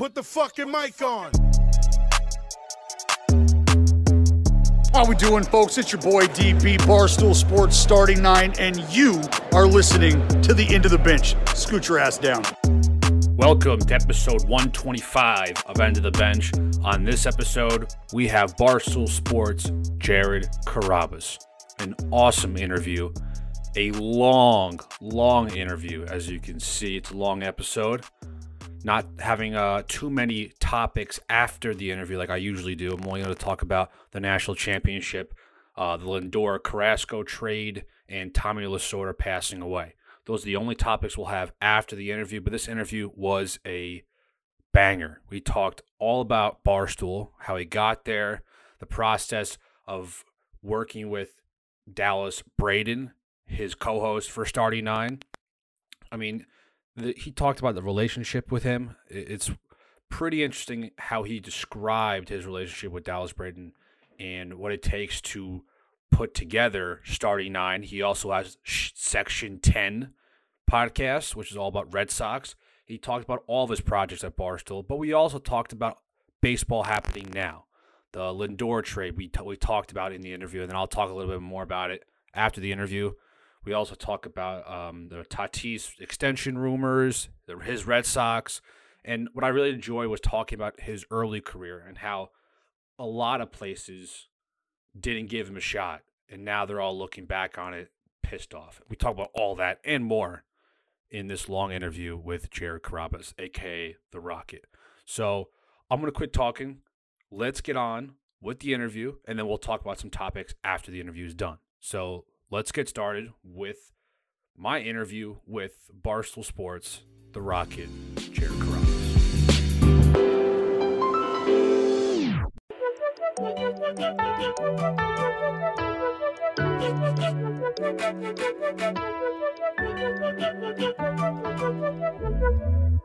Put the fucking mic on. How we doing, folks? It's your boy DP Barstool Sports Starting Nine, and you are listening to the End of the Bench. Scoot your ass down. Welcome to episode 125 of End of the Bench. On this episode, we have Barstool Sports Jared Carrabis. An awesome interview. A long, long interview, as you can see. It's a long episode. Not having uh, too many topics after the interview like I usually do. I'm only going to talk about the national championship, uh, the Lindor Carrasco trade, and Tommy Lasorda passing away. Those are the only topics we'll have after the interview. But this interview was a banger. We talked all about Barstool, how he got there, the process of working with Dallas Braden, his co host for Starting Nine. I mean, the, he talked about the relationship with him. It's pretty interesting how he described his relationship with Dallas Braden and what it takes to put together Starting Nine. He also has Section 10 podcast, which is all about Red Sox. He talked about all of his projects at Barstool, but we also talked about baseball happening now. The Lindor trade we, t- we talked about in the interview, and then I'll talk a little bit more about it after the interview. We also talk about um, the Tatis extension rumors, his Red Sox, and what I really enjoy was talking about his early career and how a lot of places didn't give him a shot, and now they're all looking back on it pissed off. We talk about all that and more in this long interview with Jared Carrabis, aka the Rocket. So I'm gonna quit talking. Let's get on with the interview, and then we'll talk about some topics after the interview is done. So let's get started with my interview with Barstool Sports, the Rocket, Jared Carrabis.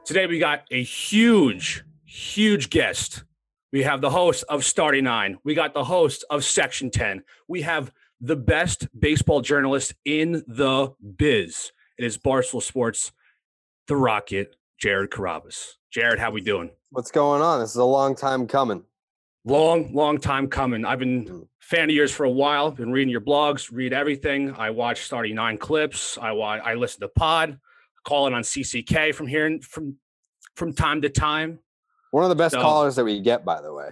Today we got a huge, huge guest. We have the host of Starting Nine. We got the host of Section 10. We have the best baseball journalist in the biz. It is Barstool Sports, the Rocket, Jared Carrabis. Jared, how we doing? What's going on? This is a long time coming. Long, long time coming. I've been mm. fan of yours for a while. Been reading your blogs, read everything. I watch Starting Nine clips. I watch. I listen to Pod. Call it on CCK from here from from time to time. One of the best so, callers that we get, by the way.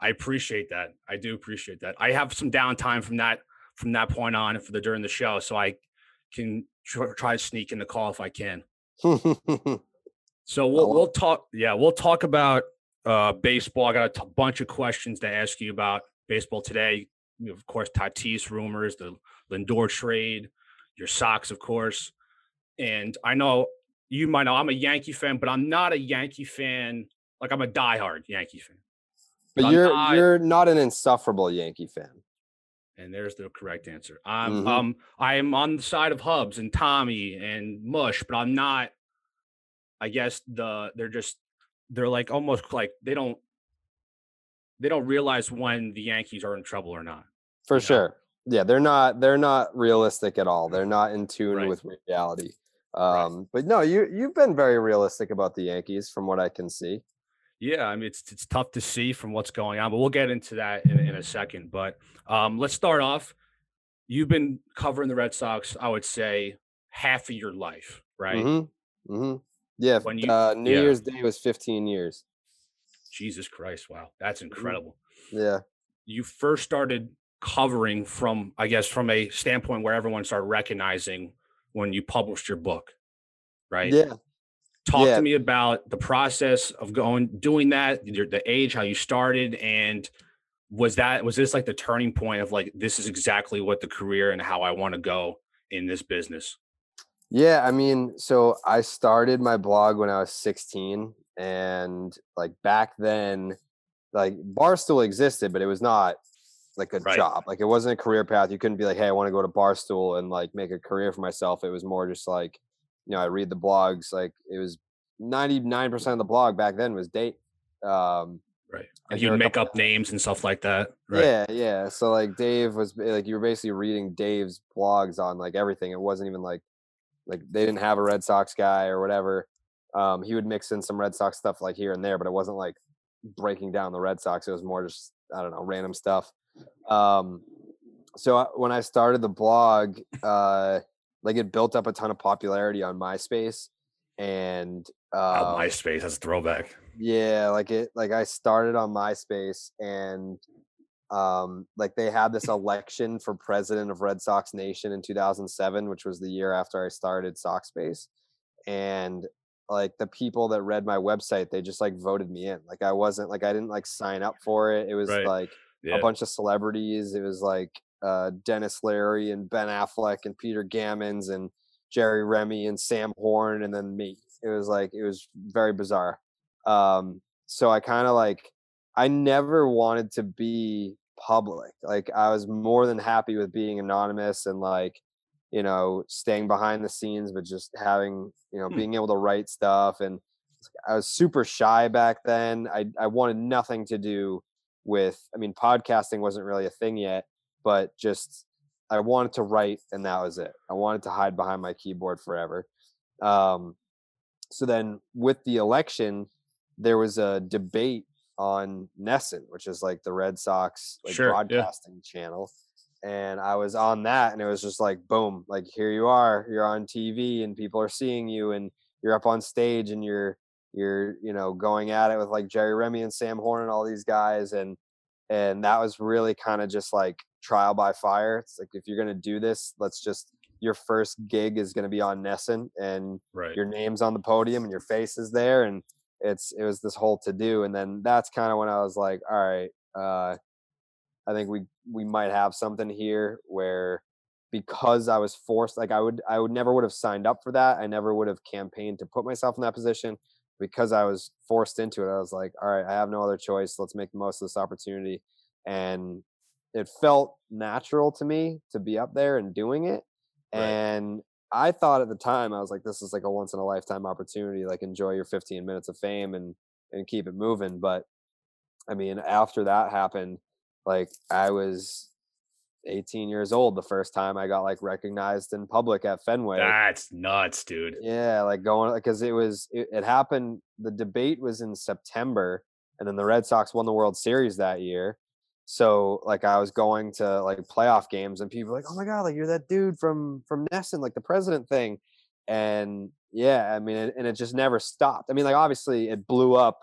I appreciate that. I do appreciate that. I have some downtime from that from that point on and for the during the show, so I can tr- try to sneak in the call if I can. so we'll we'll talk. Yeah, we'll talk about uh, baseball. I got a t- bunch of questions to ask you about baseball today. Of course, Tatis rumors, the Lindor trade, your Sox, of course, and I know you might know I'm a Yankee fan, but I'm not a Yankee fan. Like I'm a diehard Yankee fan. But, but you're not, you're not an insufferable Yankee fan. And there's the correct answer. I'm mm-hmm. um I am on the side of Hubbs and Tommy and Mush, but I'm not. I guess the they're just they're like almost like they don't they don't realize when the Yankees are in trouble or not. For sure. Know? Yeah, they're not they're not realistic at all. They're not in tune right. with reality. Um, right. but no, you you've been very realistic about the Yankees from what I can see. Yeah, I mean it's it's tough to see from what's going on, but we'll get into that in, in a second. But um, let's start off. You've been covering the Red Sox, I would say, half of your life, right? Mm-hmm. Mm-hmm. Yeah. When you, uh, New yeah. Year's Day was 15 years. Jesus Christ! Wow, that's mm-hmm. incredible. Yeah. You first started covering from, I guess, from a standpoint where everyone started recognizing when you published your book, right? Yeah. Talk yeah. to me about the process of going doing that, the age, how you started, and was that was this like the turning point of like this is exactly what the career and how I want to go in this business? Yeah, I mean, so I started my blog when I was 16 and like back then like Barstool existed, but it was not like a right. job. Like it wasn't a career path. You couldn't be like, "Hey, I want to go to Barstool and like make a career for myself." It was more just like you know, I read the blogs. Like it was ninety nine percent of the blog back then was Dave. Um, right, and you'd make up names and stuff like that. Right? Yeah, yeah. So like Dave was like you were basically reading Dave's blogs on like everything. It wasn't even like like they didn't have a Red Sox guy or whatever. Um, he would mix in some Red Sox stuff like here and there, but it wasn't like breaking down the Red Sox. It was more just I don't know random stuff. Um, so I, when I started the blog, uh, like it built up a ton of popularity on MySpace, and Oh, uh, MySpace, that's a throwback. yeah, like it like I started on MySpace and um like they had this election for president of Red Sox Nation in 2007, which was the year after I started Sockspace. And like the people that read my website, they just like voted me in. Like I wasn't like I didn't like sign up for it. It was Right. like Yeah. a bunch of celebrities. It was like uh, Denis Leary and Ben Affleck and Peter Gammons and Jerry Remy and Sam Horn and then me. It was like it was very bizarre. Um, so I kind of like I never wanted to be public. Like I was more than happy with being anonymous and like you know staying behind the scenes, but just having you know Hmm. being able to write stuff and I was super shy back then. I I wanted nothing to do with I mean podcasting wasn't really a thing yet, but just I wanted to write and that was it. I wanted to hide behind my keyboard forever. Um so then with the election there was a debate on NESN, which is like the Red Sox like Sure, yeah. broadcasting channel. And I was on that and it was just like boom, like here you are, you're on TV and people are seeing you and you're up on stage and you're you're you know going at it with like Jerry Remy and Sam Horn and all these guys and and that was really kind of just like trial by fire. It's like if you're gonna do this, let's just your first gig is gonna be on NESN and Right. your name's on the podium and your face is there and it's it was this whole to do and then that's kind of when I was like, all right, uh I think we we might have something here where because I was forced like I would I would never would have signed up for that. I never would have campaigned to put myself in that position because I was forced into it. I was like, all right, I have no other choice. Let's make the most of this opportunity. And it felt natural to me to be up there and doing it. Right. And I thought at the time, I was like, this is like a once in a lifetime opportunity. Like enjoy your 15 minutes of fame and and keep it moving. But I mean, after that happened, like I was 18 years old the first time I got like recognized in public at Fenway. That's nuts, dude. Yeah, like going because it was it, it happened. The debate was in September, and then the Red Sox won the World Series that year. So like I was going to like playoff games, and people were like, "Oh my god, like you're that dude from from NESN, like the president thing," and yeah, I mean, it, and it just never stopped. I mean, like obviously it blew up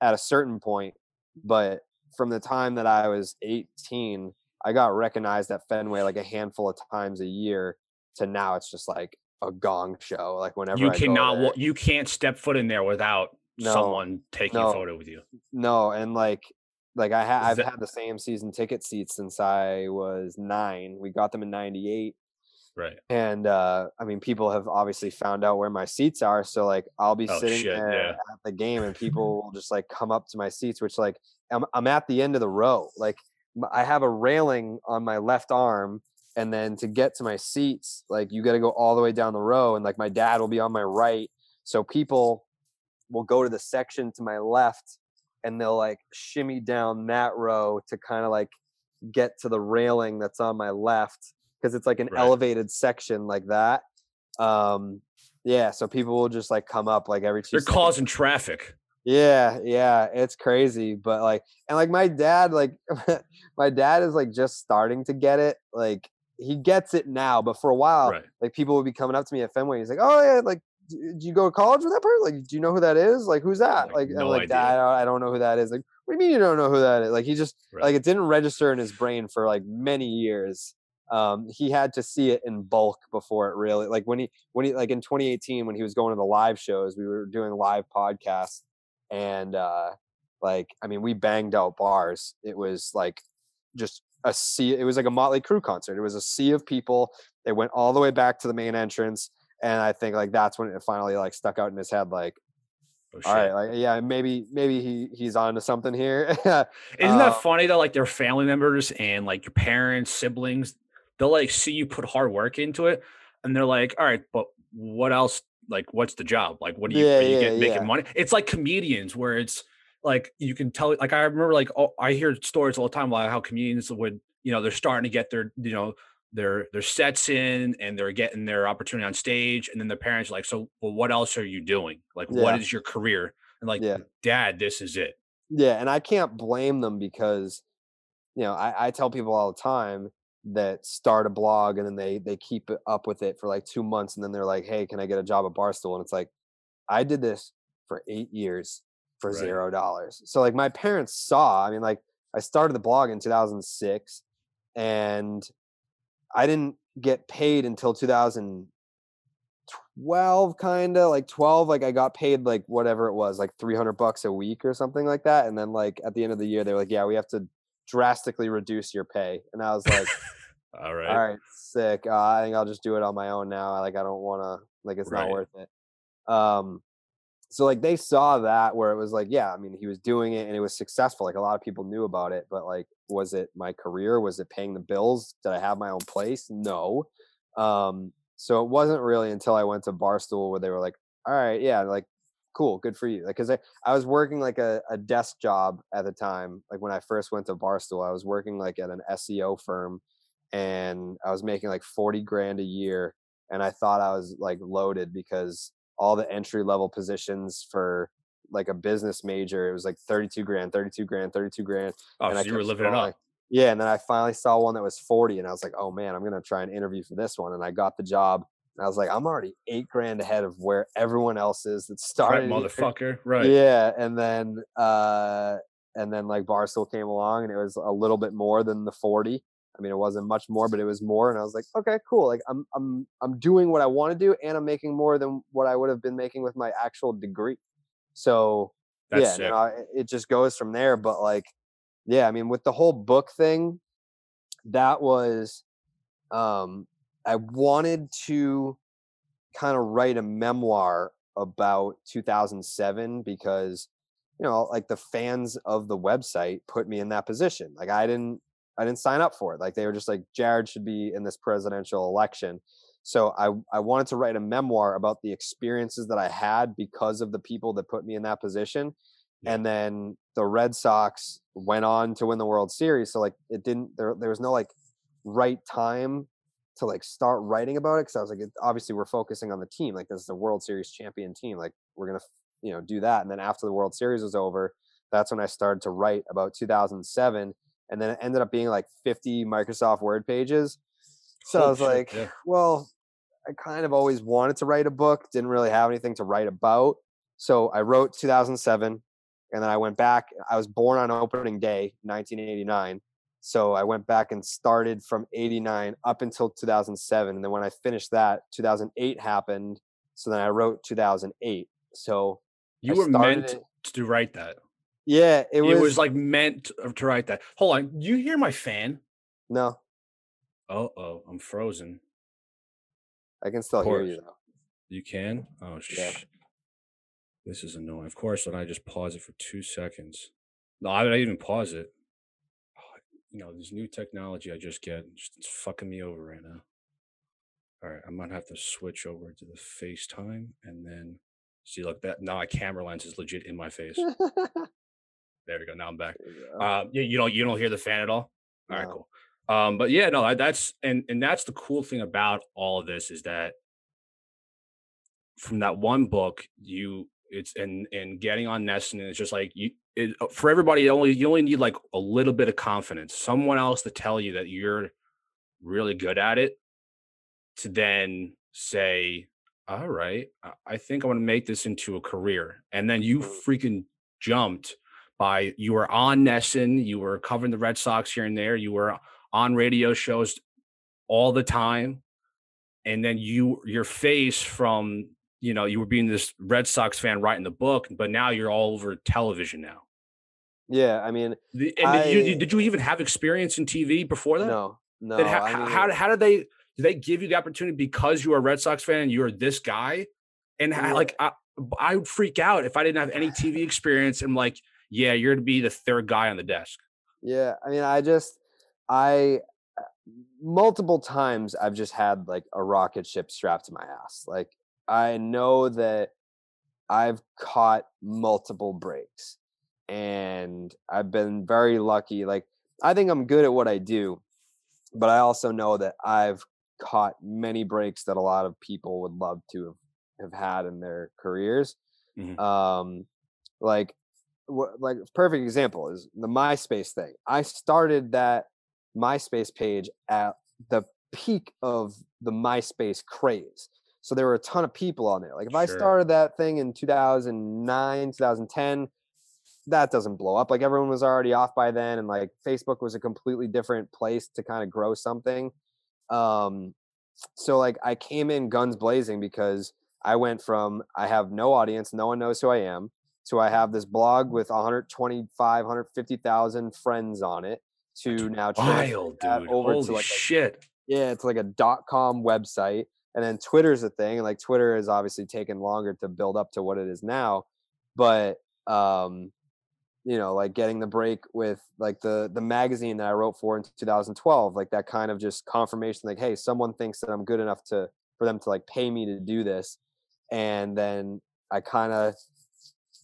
at a certain point, but from the time that I was 18, I got recognized at Fenway like a handful of times a year. To now, it's just like a gong show. Like whenever You I go cannot. You can't step foot in there without No, someone taking no. a photo with you. No, and like like I ha- I've that- had the same season ticket seats since I was nine. We got them in '98, Right. and uh, I mean, people have obviously found out where my seats are. So like, I'll be Oh, sitting shit, there yeah. at the game, and people will just like come up to my seats, which like I'm I'm at the end of the row. Like I have a railing on my left arm, and then to get to my seats, like you got to go all the way down the row, and like my dad will be on my right. So people will go to the section to my left and they'll like shimmy down that row to kind of like get to the railing that's on my left because it's like an Right. elevated section like that. Um yeah, so people will just like come up like every 2 They're seconds. causing traffic. Yeah, yeah, it's crazy, but like, and like my dad, like, my dad is like just starting to get it. Like, he gets it now, but for a while, Right. like, people would be coming up to me at Fenway. He's like, "Oh yeah, like, do you go to college with that person? Like, do you know who that is? Like, who's that? Like, Like, I'm no like, idea. I don't know who that is. Like, what do you mean you don't know who that is? Like, he just Right. like it didn't register in his brain for like many years. Um, he had to see it in bulk before it really like when he when he like in 2018 when he was going to the live shows, we were doing live podcasts and uh like I mean we banged out bars. It was like just a sea it was like a Motley Crue concert. It was a sea of people. They went all the way back to the main entrance and I think like that's when it finally like stuck out in his head like Oh, all right like yeah maybe maybe he he's on to something here. Isn't that uh, funny though? Like their family members and like your parents, siblings, they'll like see you put hard work into it, and they're like, "All right, but what else? Like, what's the job? Like, what do you, Yeah, are you yeah, get making yeah. money?" It's like comedians where it's like you can tell. Like I remember, like oh, I hear stories all the time about how comedians would, you know, they're starting to get their, you know, their their sets in and they're getting their opportunity on stage and then the parents are like so well what else are you doing like Yeah. what is your career and like Yeah. dad this is it Yeah, and I can't blame them because, you know, I, I tell people all the time that start a blog and then they they keep it up with it for like two months and then they're like, hey, can I get a job at Barstool? And it's like, I did this for eight years for Right. zero dollars. So like my parents saw. I mean, like I started the blog in 2006, and I didn't get paid until 2012 kind of like 12 like i got paid like whatever it was like 300 bucks a week or something like that and then like at the end of the year they were like yeah we have to drastically reduce your pay and i was like all right all right sick uh, i think i'll just do it on my own now I like i don't want to like it's Right. not worth it um so like they saw that where it was like yeah i mean he was doing it and it was successful like a lot of people knew about it but like was it my career? Was it paying the bills? Did i have my own place? No. Um so it wasn't really until i went to barstool where they were like all right yeah like cool good for you. Like because I, I was working like a, a desk job at the time like when i first went to barstool i was working like at an seo firm and i was making like 40 grand a year and i thought i was like loaded because all the entry level positions for like a business major it was like 32 grand 32 grand 32 grand oh and so I you were living it up Yeah, and then I finally saw one that was 40 and I was like, "Oh man, I'm going to try and interview for this one." And I got the job. And I was like, "I'm already 8 grand ahead of where everyone else is that right started." here." motherfucker right Yeah, and then uh and then like Barstool came along and it was a little bit more than the 40. I mean, it wasn't much more, but it was more and I was like, "Okay, cool. Like I'm I'm I'm doing what I want to do and I'm making more than what I would have been making with my actual degree." So, that's yeah, no, it just goes from there. But like, yeah, I mean, with the whole book thing, that was, um, I wanted to kind of write a memoir about 2007 because, you know, like the fans of the website put me in that position. Like I didn't, I didn't sign up for it. Like they were just like, Jared should be in this presidential election. So I, I wanted to write a memoir about the experiences that I had because of the people that put me in that position. Yeah. And then the Red Sox went on to win the World Series. So like it didn't there there was no like right time to like start writing about it because I was like it, obviously we're focusing on the team. Like this is a World Series champion team. Like we're gonna you know do that. And then after the World Series was over, that's when I started to write about 2007. And then it ended up being like 50 Microsoft Word pages. So I was shit, like, yeah. well, I kind of always wanted to write a book, didn't really have anything to write about. So I wrote 2007 and then I went back. I was born on opening day, 1989. So I went back and started from 89 up until 2007. And then when I finished that, 2008 happened. So then I wrote 2008. So you I were meant it- to write that yeah, it it was, was, like meant to write that hold on you hear my fan no, oh oh i'm frozen I can still hear you though. You can? Oh, sh- Yeah. This is annoying. Of course, when I just pause it for two seconds. No, I didn't even pause it. Oh, You know, this new technology I just get, just it's fucking me over right now. All right, I'm gonna have to switch over to the FaceTime and then see look, that. Now my camera lens is legit in my face. There we go. Now I'm back. You. Um, yeah, you don't you don't hear the fan at all. All right, No. cool. Um, but yeah, no, that's and and that's the cool thing about all of this is that from that one book, you it's and and getting on NESN, it's just like you it, uh, for everybody. You only you only need like a little bit of confidence, someone else to tell you that you're really good at it, to then say, "All right, I- I think I want to make this into a career," and then you Mm. freaking jumped by you were on NESN, you were covering the Red Sox here and there, you were on radio shows all the time, and then you your face from you know you were being this Red Sox fan writing the book, but now you're all over television now. yeah, I mean, The- And did, you, did you even have experience in TV before that? no, no. Then how, I how, mean, how, how did they did they give you the opportunity because you are a Red Sox fan and you're this guy? And Yeah. like I, I would freak out if I didn't have any TV experience. And like, yeah, you're to be the third guy on the desk. Yeah, I mean, I just, I, uh, multiple times I've just had like a rocket ship strapped to my ass. Like, I know that I've caught multiple breaks and I've been very lucky. Like, I think I'm good at what I do. but I also know that I've caught many breaks that a lot of people would love to have, have had in their careers. Mhm. Um, like, what, like perfect example is the MySpace thing. I started that MySpace page at the peak of the MySpace craze. So there were a ton of people on there. Like if I started that thing in 2009, 2010, that doesn't blow up. Like everyone was already off by then, and like Facebook was a completely different place to kind of grow something. Um, so like I came in guns blazing because I went from I have no audience, no one knows who I am, to I have this blog with 125, 150,000 friends on it, to now Wild, dude. over to Holy like a shit. yeah, it's like a dot com website. And then Twitter's a thing. Like Twitter has obviously taken longer to build up to what it is now. But um, you know, like getting the break with like the the magazine that I wrote for in 2012, like that kind of just confirmation, like, hey, someone thinks that I'm good enough to for them to like pay me to do this. And then I kind of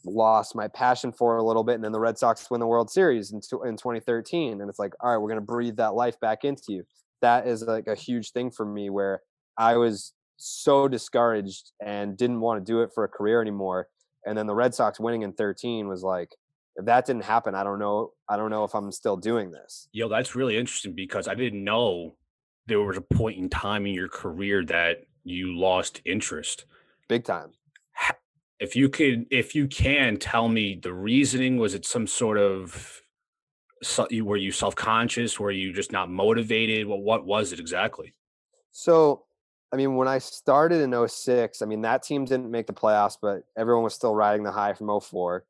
lost my passion for a little bit. And then the Red Sox win the World Series in, in 2013. And it's like, all right, we're going to breathe that life back into you. That is like a huge thing for me where I was so discouraged and didn't want to do it for a career anymore. And then the Red Sox winning in 13 was like, if that didn't happen, I don't know. I don't know if I'm still doing this. Yo, that's really interesting because I didn't know there was a point in time in your career that you lost interest. Big time. If you could, if you can tell me the reasoning, was it some sort of, so- were you self conscious? Were you just not motivated? What what was it exactly? So, I mean, when I started in 06, I mean, that team didn't make the playoffs, but everyone was still riding the high from 04.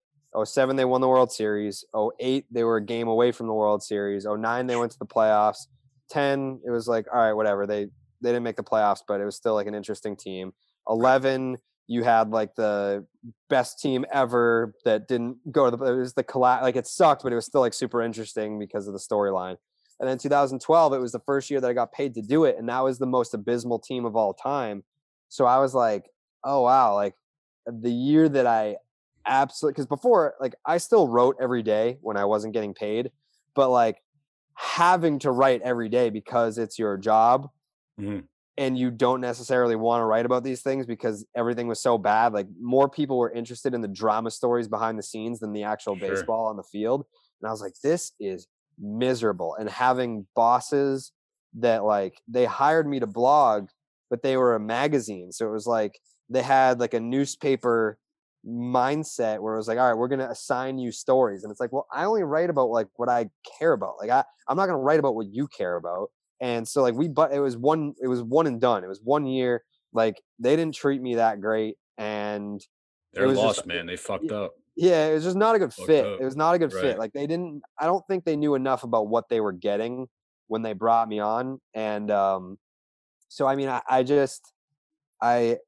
07, they won the World Series. 08, they were a game away from the World Series. 09, they went to the playoffs. 10, it was like, all right, whatever. They they didn't make the playoffs, but it was still like an interesting team. 11, you had like the best team ever that didn't go to the it was the collapse like it sucked, but it was still like super interesting because of the storyline. And then 2012, it was the first year that I got paid to do it. And that was the most abysmal team of all time. So I was like, oh, wow. Like the year that I absolutely, because before, like I still wrote every day when I wasn't getting paid, but like having to write every day because it's your job Mhm. And you don't necessarily want to write about these things because everything was so bad. Like more people were interested in the drama stories behind the scenes than the actual Sure. baseball on the field. And I was like, this is miserable. And having bosses that like they hired me to blog, but they were a magazine. So it was like they had like a newspaper mindset where it was like, all right, we're gonna assign you stories. And it's like, well, I only write about like what I care about. Like I, I'm not gonna write about what you care about. And so like we but it was one it was one and done. It was one year. Like they didn't treat me that great. And They're was just- lost, man. They fucked up. yeah, it was just not a good Fucked fit. up. It was not a good Right. fit. Like they didn't I don't think they knew enough about what they were getting when they brought me on. And um so I mean I, I just I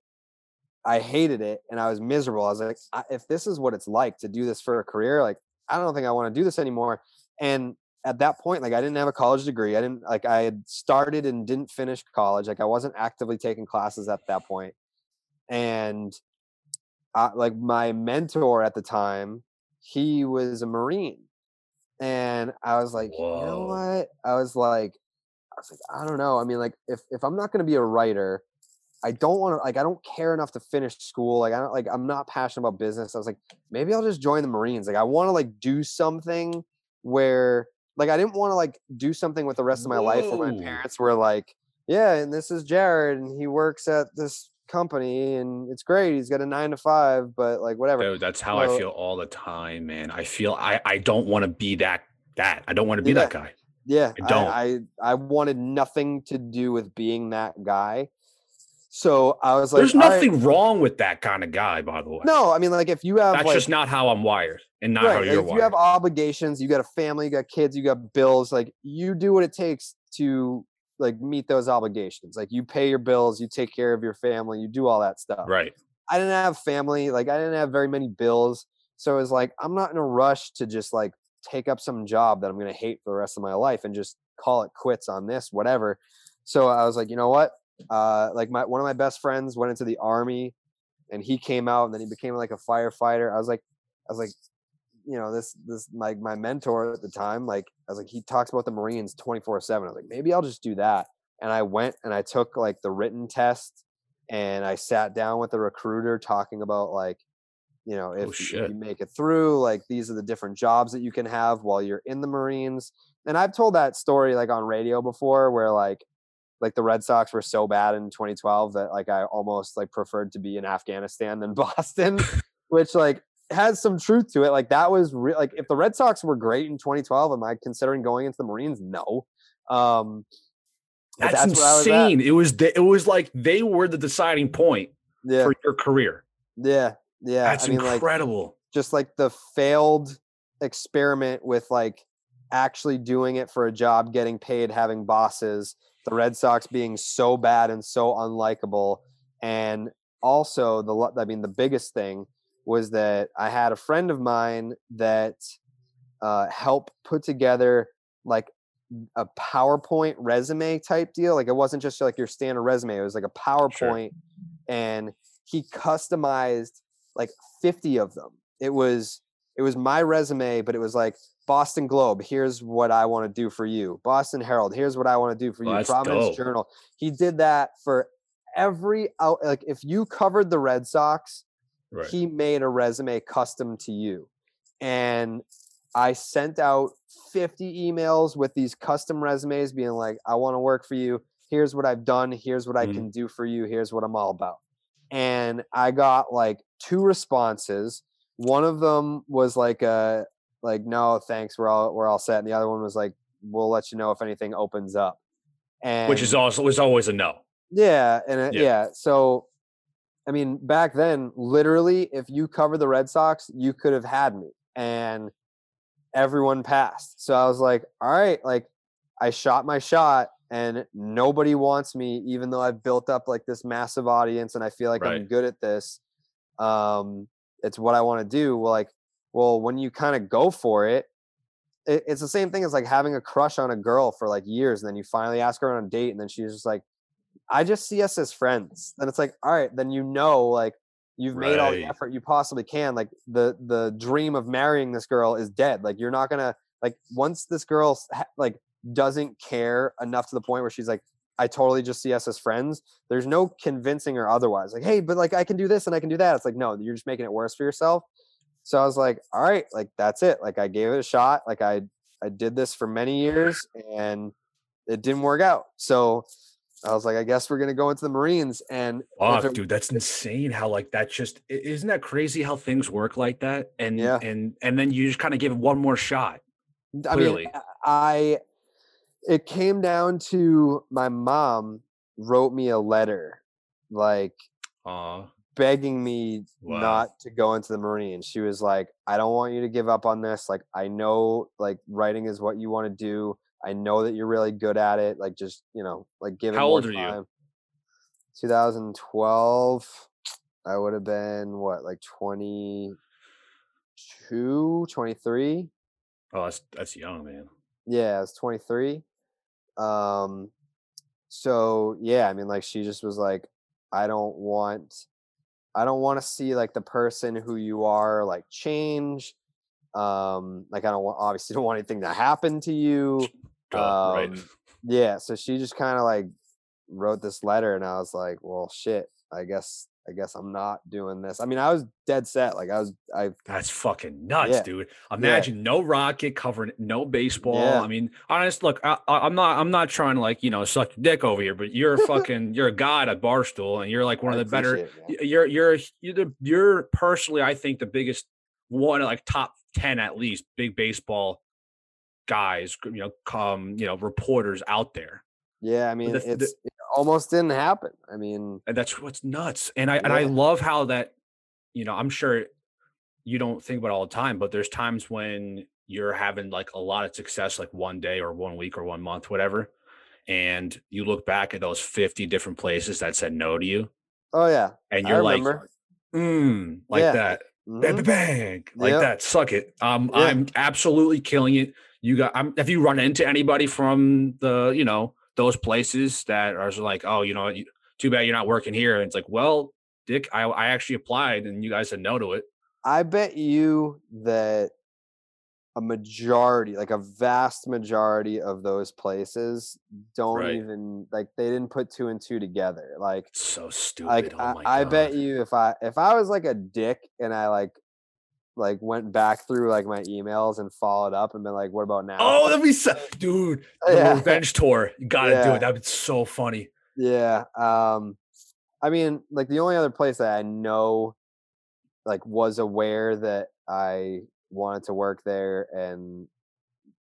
I hated it and I was miserable. I was like, I, if this is what it's like to do this for a career, like I don't think I want to do this anymore. And at that point, like I didn't have a college degree. I didn't like I had started and didn't finish college. Like I wasn't actively taking classes at that point. And uh, like my mentor at the time, he was a Marine. And I was like, you know what? I was like, I was like, I don't know. I mean, like, if if I'm not gonna be a writer, I don't want to like I don't care enough to finish school. Like I don't like I'm not passionate about business. I was like, maybe I'll just join the Marines. Like I want to like do something where like I didn't want to like do something with the rest of my life where my parents were like, Yeah, and this is Jared and he works at this company and it's great. He's got a nine to five, but like whatever. Dude, that's how I feel all the time, man. I feel I I don't want to be that that. I don't want to be that guy. Yeah, I don't. I, I I wanted nothing to do with being that guy. So I was like, There's "All right." nothing wrong with that kind of guy, by the way. No, I mean, like if you have that's like, just not how I'm wired, and not how you're if wired. you have obligations, you got a family, you got kids, you got bills. Like you do what it takes to like meet those obligations. Like you pay your bills, you take care of your family, you do all that stuff. right. I didn't have family, like I didn't have very many bills. So it was like I'm not in a rush to just like take up some job that I'm gonna hate for the rest of my life and just call it quits on this, whatever. So I was like, you know what? Uh like my one of my best friends went into the army and he came out and then he became like a firefighter. I was like, I was like, you know, this this like my mentor at the time, like I was like, he talks about the Marines 24 7. I was like, maybe I'll just do that. And I went and I took like the written test and I sat down with the recruiter talking about like, you know, if, Oh, if you make it through, like these are the different jobs that you can have while you're in the Marines. And I've told that story like on radio before where like like the Red Sox were so bad in 2012 that like I almost like preferred to be in Afghanistan than Boston, which like has some truth to it. Like that was re- like if the Red Sox were great in 2012, am I considering going into the Marines? No. Um, That's, where I was insane. It was the, it was like they were the deciding point Yeah, for your career. yeah, yeah. That's I mean, like incredible. just like the failed experiment with like actually doing it for a job, getting paid, having bosses, the Red Sox being so bad and so unlikable. And also the I mean the biggest thing was that I had a friend of mine that uh helped put together like a PowerPoint resume type deal. Like it wasn't just like your standard resume, it was like a PowerPoint and he customized like 50 of them. It was it was my resume, but it was like Boston Globe, here's what I want to do for you. Boston Herald, here's what I want to do for you. that's Providence dope. Journal. He did that for every out like if you covered the Red Sox, Right. he made a resume custom to you. And I sent out 50 emails with these custom resumes being like, I want to work for you. Here's what I've done. Here's what I Mhm. can do for you. Here's what I'm all about. And I got like two responses. One of them was like a like, no, thanks, we're all we're all set. And the other one was like, we'll let you know if anything opens up. And Which is also was always a no. yeah, and it, Yeah. yeah. So, I mean, back then, literally, if you cover the Red Sox, you could have had me, and everyone passed. So I was like, all right, like I shot my shot, and nobody wants me, even though I've built up like this massive audience, and I feel like I'm good at this. Um, it's what I want to do. Well, like, well, when you kind of go for it, it, it's the same thing as like having a crush on a girl for like years, and then you finally ask her on a date, and then she's just like, I just see us as friends. Then it's like, all right, then you know, like you've made all the effort you possibly can. Like the the dream of marrying this girl is dead. Like you're not gonna like once this girl like doesn't care enough to the point where she's like, I totally just see us as friends. There's no convincing her otherwise. Like, hey, but like I can do this and I can do that. It's like, no, you're just making it worse for yourself. So I was like, all right, like that's it. Like I gave it a shot. Like I I did this for many years and it didn't work out. So I was like, I guess we're gonna go into the Marines. And Fuck, it- dude, that's insane. How like that just isn't that crazy how things work like that? And Yeah. and and then you just kind of give it one more shot. I mean, I it came down to my mom wrote me a letter like Uh begging me Wow. not to go into the Marines. She was like, I don't want you to give up on this. Like, I know like writing is what you want to do. I know that you're really good at it. Like, just, you know, like give it How more old are you? 2012, I would have been what, like 22, 23? oh, that's that's young, man. Yeah, I was 23. Um, so yeah, I mean, like she just was like, I don't want, I don't want to see like the person who you are like change. Um, like I don't want, obviously, don't want anything to happen to you. Duh, right. Um, Yeah, so she just kind of like wrote this letter, and I was like, well, shit. I guess, I guess I'm not doing this. I mean, I was dead set. Like I was, I That's fucking nuts, Yeah. dude. Imagine no rocket covering no baseball. Yeah. I mean, honest, look, I, I'm not, I'm not trying to like, you know, suck your dick over here, but you're fucking, you're a god at Barstool, and you're like one I of the better. it, You're, you're, you're the, you're personally, I think, the biggest one, of like top ten at least, big baseball guys, you know, come, you know, reporters out there. Yeah, I mean, the- the- it's it almost didn't happen. I mean, and that's what's nuts and i and i love how that you know i'm sure you don't think about it all the time but there's times when you're having like a lot of success like one day or one week or one month whatever and you look back at those 50 different places that said no to you oh yeah, and you're like mm, like Yeah. that bang, Mhm. bang, bang, like Yep. that suck it um Yeah. i'm absolutely killing it you got i'm have you run into anybody from the you know those places that are like oh you know too bad you're not working here and it's like well dick I, I actually applied and you guys said no to it I bet you that a majority, like a vast majority of those places don't Right. even like they didn't put two and two together. Like So stupid. like oh I, I bet you if I if I was like a dick and I like like went back through like my emails and followed up and been like, what about now? Oh, that'd be so, dude. The Yeah. revenge tour. You gotta do it. That'd be so funny. Yeah. Um I mean, like the only other place that I know like was aware that I wanted to work there and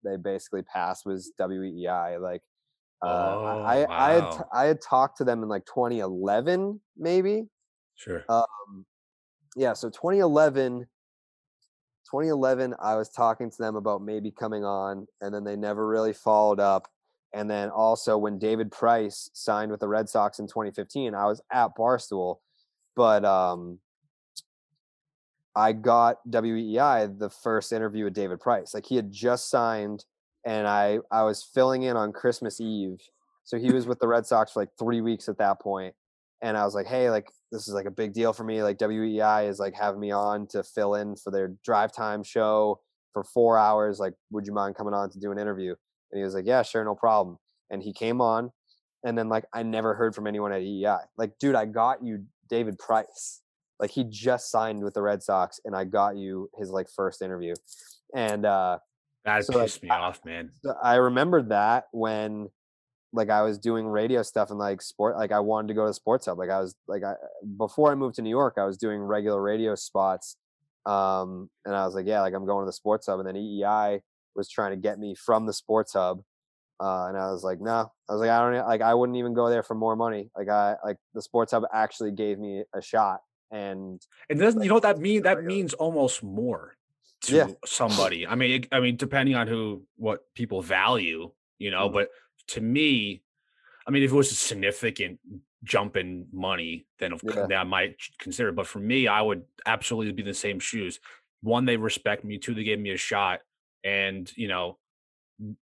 they basically passed was WEEI. Like uh Oh, I I had t- wow. I had talked to them in like 2011 maybe. Sure. Um yeah, so 2011 2011 I was talking to them about maybe coming on and then they never really followed up. And then also when David Price signed with the Red Sox in 2015, I was at Barstool, but um I got WEEI the first interview with David Price. Like he had just signed and I I was filling in on Christmas Eve. So he was with the Red Sox for like 3 weeks at that point and I was like, "Hey, like this is like a big deal for me. Like WEEI is like having me on to fill in for their drive time show for 4 hours. Like would you mind coming on to do an interview?" And he was like, "Yeah, sure, no problem." And he came on and then like I never heard from anyone at EEI. Like, dude, I got you David Price. Like he just signed with the Red Sox and I got you his like first interview. And uh That so, like, pissed me off, man. I remembered that when like I was doing radio stuff and like sport like I wanted to go to sports hub. Like I was like I before I moved to New York, I was doing regular radio spots. Um and I was like, yeah, like I'm going to the sports hub. And then EEI was trying to get me from the sports hub. Uh, and I was like, no, I was like, I don't like, I wouldn't even go there for more money. Like, I like the sports hub actually gave me a shot, and And doesn't you know what that mean? That means almost more to Yeah. somebody. I mean, it, I mean, depending on who, what people value, you know. Mhm. But to me, I mean, if it was a significant jump in money, then of Yeah. course I might consider. it. But for me, I would absolutely be in the same shoes. One, they respect me. Two, they gave me a shot, and you know,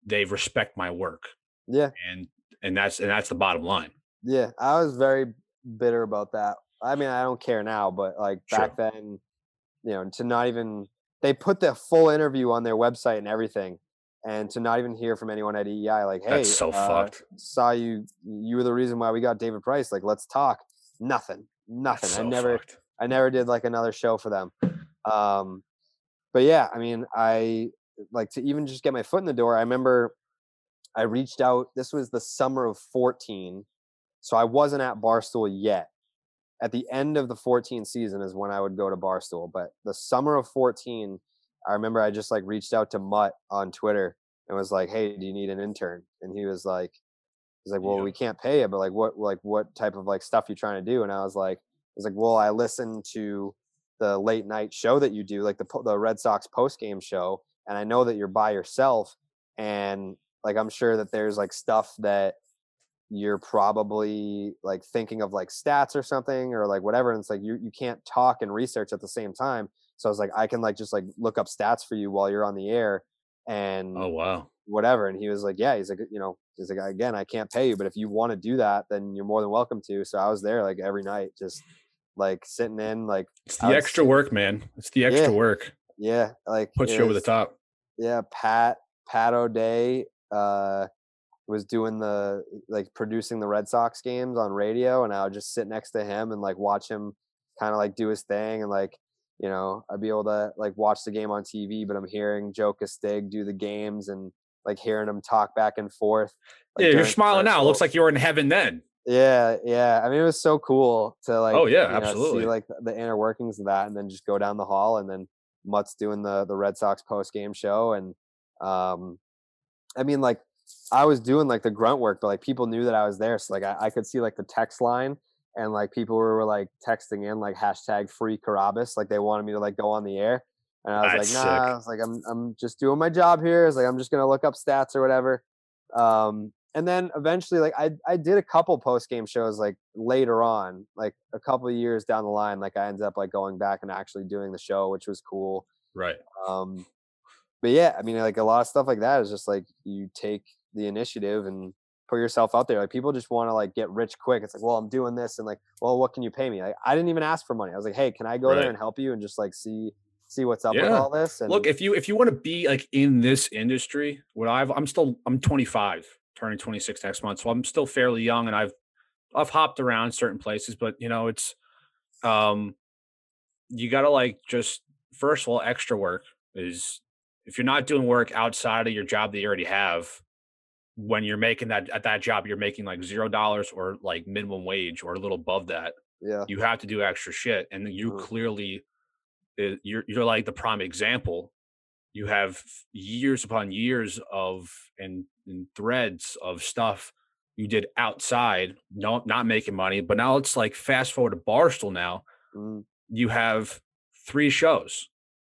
they respect my work, yeah, and and that's and that's the bottom line. yeah, I was very bitter about that. I mean, I don't care now, but like Sure. back then, you know, to not even they put the full interview on their website and everything, and to not even hear from anyone at EEI, like, hey, That's so uh, fucked. saw you, you were the reason why we got David Price. Like, let's talk. Nothing, nothing. That's I never, fucked. I never did like another show for them. Um, but yeah, I mean, I like to even just get my foot in the door. I remember I reached out. This was the summer of 14. So I wasn't at Barstool yet. At the end of the 14 season is when I would go to Barstool. But the summer of 14, I remember I just like reached out to Mutt on Twitter and was like, Hey, do you need an intern? And he was like, He's like, Well, Yeah. we can't pay you, but like what like what type of like stuff you trying to do? And I was like, I was like, Well, I listen to the late night show that you do, like the the Red Sox post game show, and I know that you're by yourself, and like I'm sure that there's like stuff that you're probably like thinking of like stats or something or like whatever, and it's like you you can't talk and research at the same time. So I was like, I can like just like look up stats for you while you're on the air, and Oh wow. whatever. And he was like, yeah, he's like, you know, he's like, again, I can't pay you, but if you want to do that, then you're more than welcome to. So I was there like every night, just like sitting in, like, It's the extra work, man. It's the extra Yeah. work. yeah, like Puts you over the top. Yeah, Pat Pat O'Day uh, was doing the like producing the Red Sox games on radio, and I would just sit next to him and like watch him kind of like do his thing, and like you know I'd be able to like watch the game on TV, but I'm hearing Joe Castig do the games and like hearing him talk back and forth. like, yeah, you're smiling now. It looks like you were in heaven then. Yeah, yeah. I mean, it was so cool to like. Oh, yeah, you know, absolutely. See like the, the inner workings of that, and then just go down the hall, and then Mutt's doing the the Red Sox post game show, and um, I mean, like I was doing like the grunt work, but like people knew that I was there, so like I, I could see like the text line, and like people were, were like texting in like hashtag free Carrabis, like they wanted me to like go on the air, and I was That's like, sick. nah, I was like, I'm I'm just doing my job here. It's like I'm just gonna look up stats or whatever. Um, and then eventually, like I I did a couple post game shows like later on, like a couple of years down the line. Like I ended up like going back and actually doing the show, which was cool. Right. Um, but yeah, I mean, like a lot of stuff like that is just like you take the initiative and put yourself out there. Like people just want to like get rich quick. It's like, well, I'm doing this, and like, well, what can you pay me? Like I didn't even ask for money. I was like, hey, can I go Right. there and help you and just like see see what's up with all this. And Look, if you if you want to be like in this industry, what I've I'm still I'm 25, turning 26 next month, so I'm still fairly young, and I've I've hopped around certain places, but you know it's um you got to like just first of all extra work is if you're not doing work outside of your job that you already have when you're making that at that job you're making like zero dollars or like minimum wage or a little above that yeah, you have to do extra shit and you Mhm. clearly uh, you're you're like the prime example you have years upon years of and, and threads of stuff you did outside no not making money but now it's like fast forward to barstool now mm, you have three shows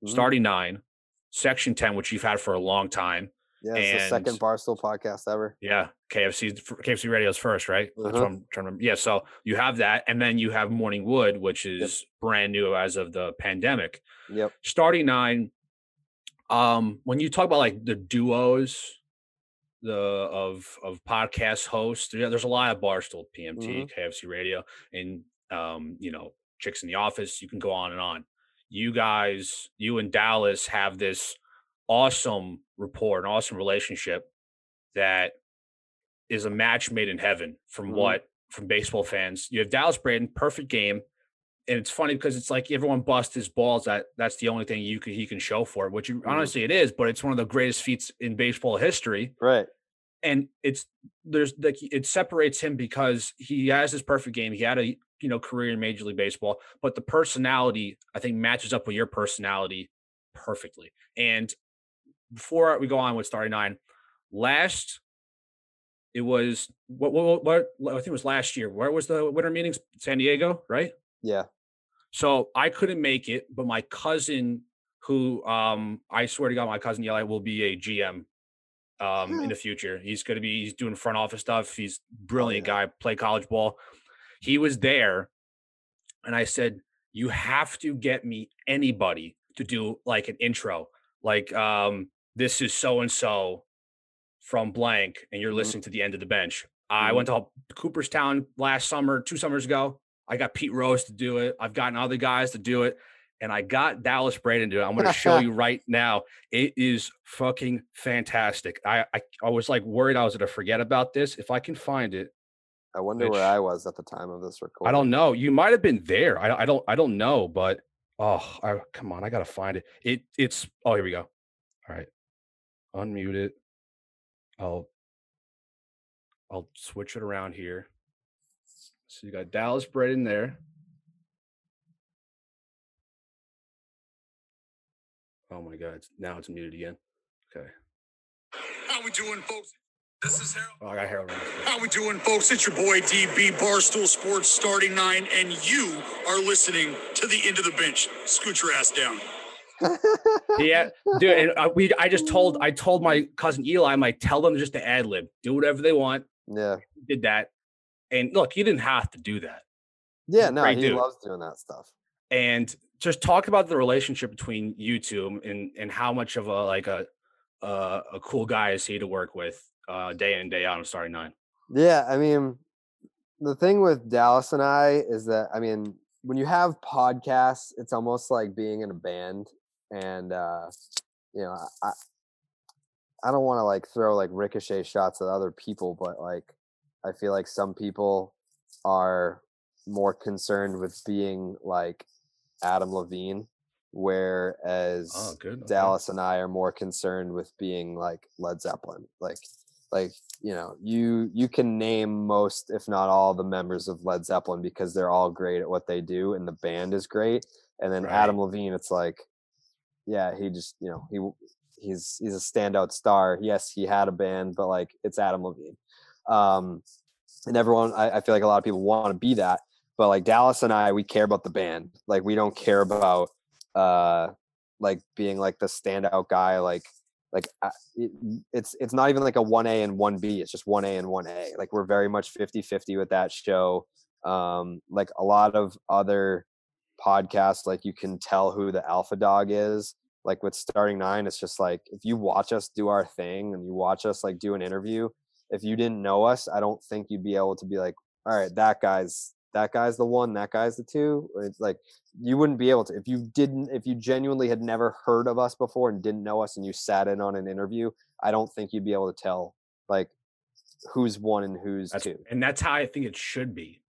mhm. starting nine section 10 which you've had for a long time Yeah, it's the second Barstool podcast ever. yeah, KFC KFC Radio's first, right? That's what I'm trying to remember. Yeah, so you have that, and then you have Morning Wood, which is brand new as of the pandemic. Yep. Starting nine. Um, when you talk about like the duos, the of of podcast hosts, yeah, there's a lot of Barstool, PMT, Mhm. KFC Radio, and um, you know, Chicks in the Office. You can go on and on. You guys, you and Dallas have this awesome rapport, an awesome relationship that is a match made in heaven from Mhm. what from baseball fans. You have Dallas Braden, perfect game. And it's funny because it's like everyone busts his balls that that's the only thing you can he can show for it, which you, Mhm. honestly it is, but it's one of the greatest feats in baseball history. Right. And it's there's like it separates him because he has his perfect game. He had a you know career in Major League Baseball, but the personality I think matches up with your personality perfectly. And before we go on with starting nine, last it was what, what what I think it was last year. Where was the winter meetings? San Diego, right? Yeah. So I couldn't make it, but my cousin, who um I swear to God, my cousin Eli will be a GM um in the future. He's gonna be he's doing front office stuff. He's brilliant yeah. guy, play college ball. He was there, and I said, You have to get me anybody to do like an intro, like um, this is so and so from blank, and you're Mhm. listening to the end of the bench. I Mhm. went to Cooperstown last summer, two summers ago. I got Pete Rose to do it. I've gotten other guys to do it. And I got Dallas Braden to do it. I'm going to show you right now. It is fucking fantastic. I, I I was like worried I was going to forget about this. If I can find it, I wonder where I was at the time of this recording. I don't know. You might have been there. I, I don't I don't know, but oh, I, come on, I gotta find it. It it's oh here we go. All right, unmute it. I'll I'll switch it around here. So you got Dallas Bread in there. Oh my God! It's, now it's muted again. Okay. How we doing, folks? This is Harold. Oh, I got Harold. How we doing, folks? It's your boy DB Barstool Sports starting nine, and you are listening to the end of the bench. Scoot your ass down. yeah, dude. And uh, we, I just told, I told my cousin Eli, I'm like, tell them just to ad lib, do whatever they want. Yeah. Did that, and look, he didn't have to do that. Yeah. No, he dude. loves doing that stuff. And just talk about the relationship between you two and and how much of a like a uh, a cool guy is he to work with uh, day in and day out on starting nine. Yeah, I mean, the thing with Dallas and I is that I mean, when you have podcasts, it's almost like being in a band, and uh, you know, I I don't want to like throw like ricochet shots at other people, but like I feel like some people are more concerned with being like Adam Levine, whereas Oh, good. okay. Dallas and I are more concerned with being like Led Zeppelin. Like like, you know, you you can name most if not all the members of Led Zeppelin because they're all great at what they do and the band is great. And then Adam Levine it's like yeah, he just, you know, he he's he's a standout star. Yes, he had a band, but like it's Adam Levine. Um and everyone I, I feel like a lot of people want to be that. But like Dallas and I, we care about the band. Like we don't care about uh like being like the standout guy like like it, it's it's not even like a 1a and 1b it's just 1a and 1a like we're very much 50-50 with that show um like a lot of other podcasts like you can tell who the alpha dog is like with starting nine it's just like if you watch us do our thing and you watch us like do an interview if you didn't know us i don't think you'd be able to be like all right that guy's that guy's the one, that guy's the two. It's like you wouldn't be able to if you didn't if you genuinely had never heard of us before and didn't know us and you sat in on an interview. I don't think you'd be able to tell like who's one and who's that's, two. And that's how I think it should be.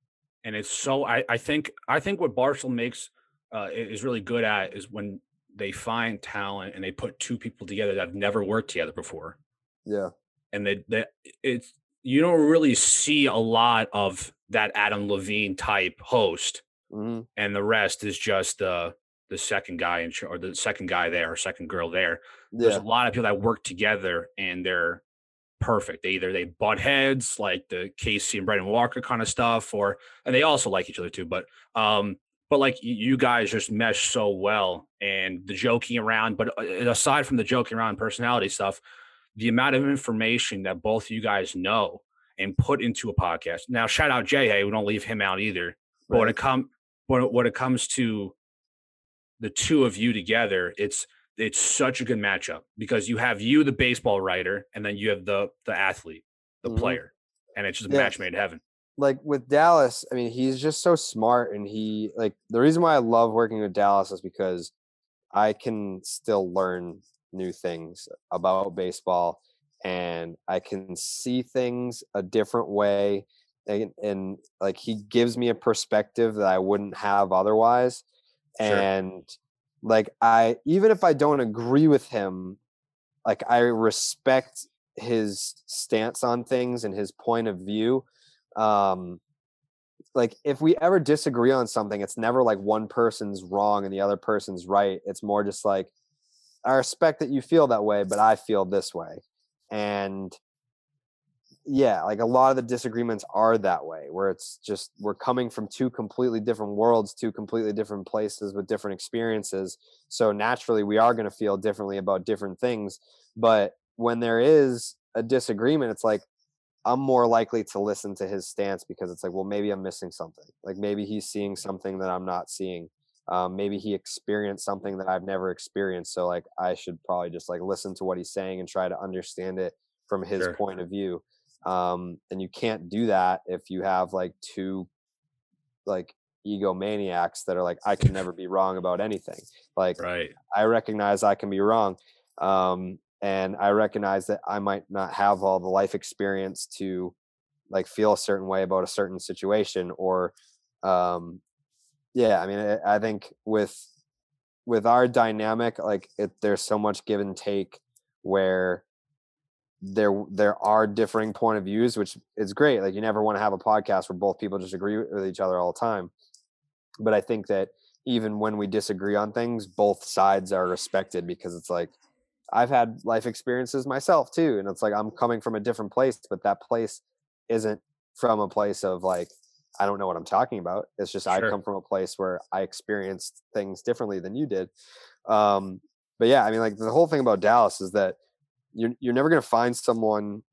And it's so I, I think I think what Barstool makes uh, is really good at is when they find talent and they put two people together that have never worked together before. Yeah. And they, they it's you don't really see a lot of that Adam Levine type host, hmm and the rest is just uh, the second guy in, or the second guy there, or second girl there. There's a lot of people that work together and they're perfect. They either they butt heads like the Casey and Brandon Walker kind of stuff, or and they also like each other too. But um, but like you guys just mesh so well, and the joking around. But uh, aside from the joking around personality stuff, the amount of information that both you guys know and put into a podcast. Now, shout out Jay. Hey, we don't leave him out either. But when it come when it, when it comes to the two of you together, it's it's such a good matchup because you have you, the baseball writer, and then you have the the athlete, the Mhm. player, and it's just a Yeah. match made in heaven. Like with Dallas, I mean, he's just so smart and he like the reason why I love working with Dallas is because I can still learn new things about baseball and I can see things a different way and, and like he gives me a perspective that I wouldn't have otherwise Sure. and like I even if I don't agree with him like I respect his stance on things and his point of view um like if we ever disagree on something it's never like one person's wrong and the other person's right it's more just like i respect that you feel that way but i feel this way. And yeah like a lot of the disagreements are that way where it's just we're coming from two completely different worlds two completely different places with different experiences so naturally we are going to feel differently about different things but when there is a disagreement it's like I'm more likely to listen to his stance because it's like, well, maybe I'm missing something. Like maybe he's seeing something that I'm not seeing. Um, maybe he experienced something that I've never experienced. So like, I should probably just like listen to what he's saying and try to understand it from his Sure. point of view. Um, and you can't do that if you have like two like egomaniacs that are like, I can never be wrong about anything. Like Right. I recognize I can be wrong. Um, and I recognize that I might not have all the life experience to like feel a certain way about a certain situation or um yeah, I mean I, think with with our dynamic like it there's so much give and take where there there are differing point of views which is great like you never want to have a podcast where both people just agree with each other all the time. But i think that even when we disagree on things both sides are respected because it's like i've had life experiences myself too and it's like i'm coming from a different place but that place isn't from a place of like i don't know what i'm talking about. It's just i come from a place where i experienced things differently than you did. Um but yeah i mean like the whole thing about dallas is that you're, you're never going to find someone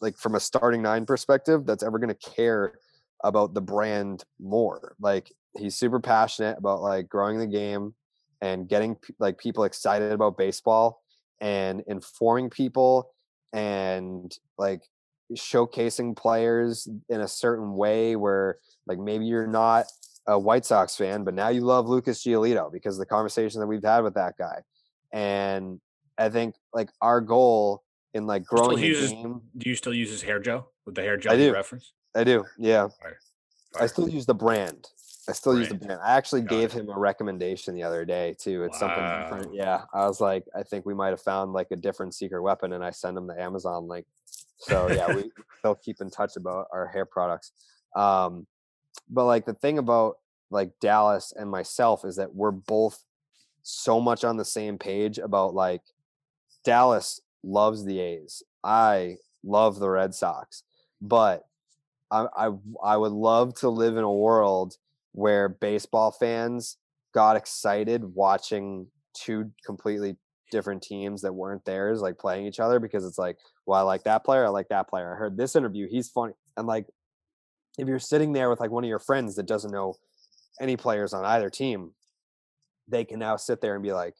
like from a starting nine perspective that's ever going to care about the brand more. Like he's super passionate about like growing the game and getting like people excited about baseball and informing people and like showcasing players in a certain way where like maybe you're not a White Sox fan, but now you love Lucas Giolito because of the conversation that we've had with that guy. And I think like our goal in like growing the uses- game, Do you still use his hair gel with the hair gel I do. reference? I do, yeah. I Fire. still use the brand. I still use the Brand. brand. I actually Got gave it. him a recommendation the other day too. It's something different. Yeah. I was like, I think we might have found like a different secret weapon and I sent him the Amazon link. So yeah, we still keep in touch about our hair products. Um, but like the thing about like Dallas and myself is that we're both so much on the same page about like Dallas loves the A's. I love the Red Sox, but I, I I would love to live in a world where baseball fans got excited watching two completely different teams that weren't theirs like playing each other because it's like well I like that player I like that player I heard this interview he's funny and like if you're sitting there with like one of your friends that doesn't know any players on either team they can now sit there and be like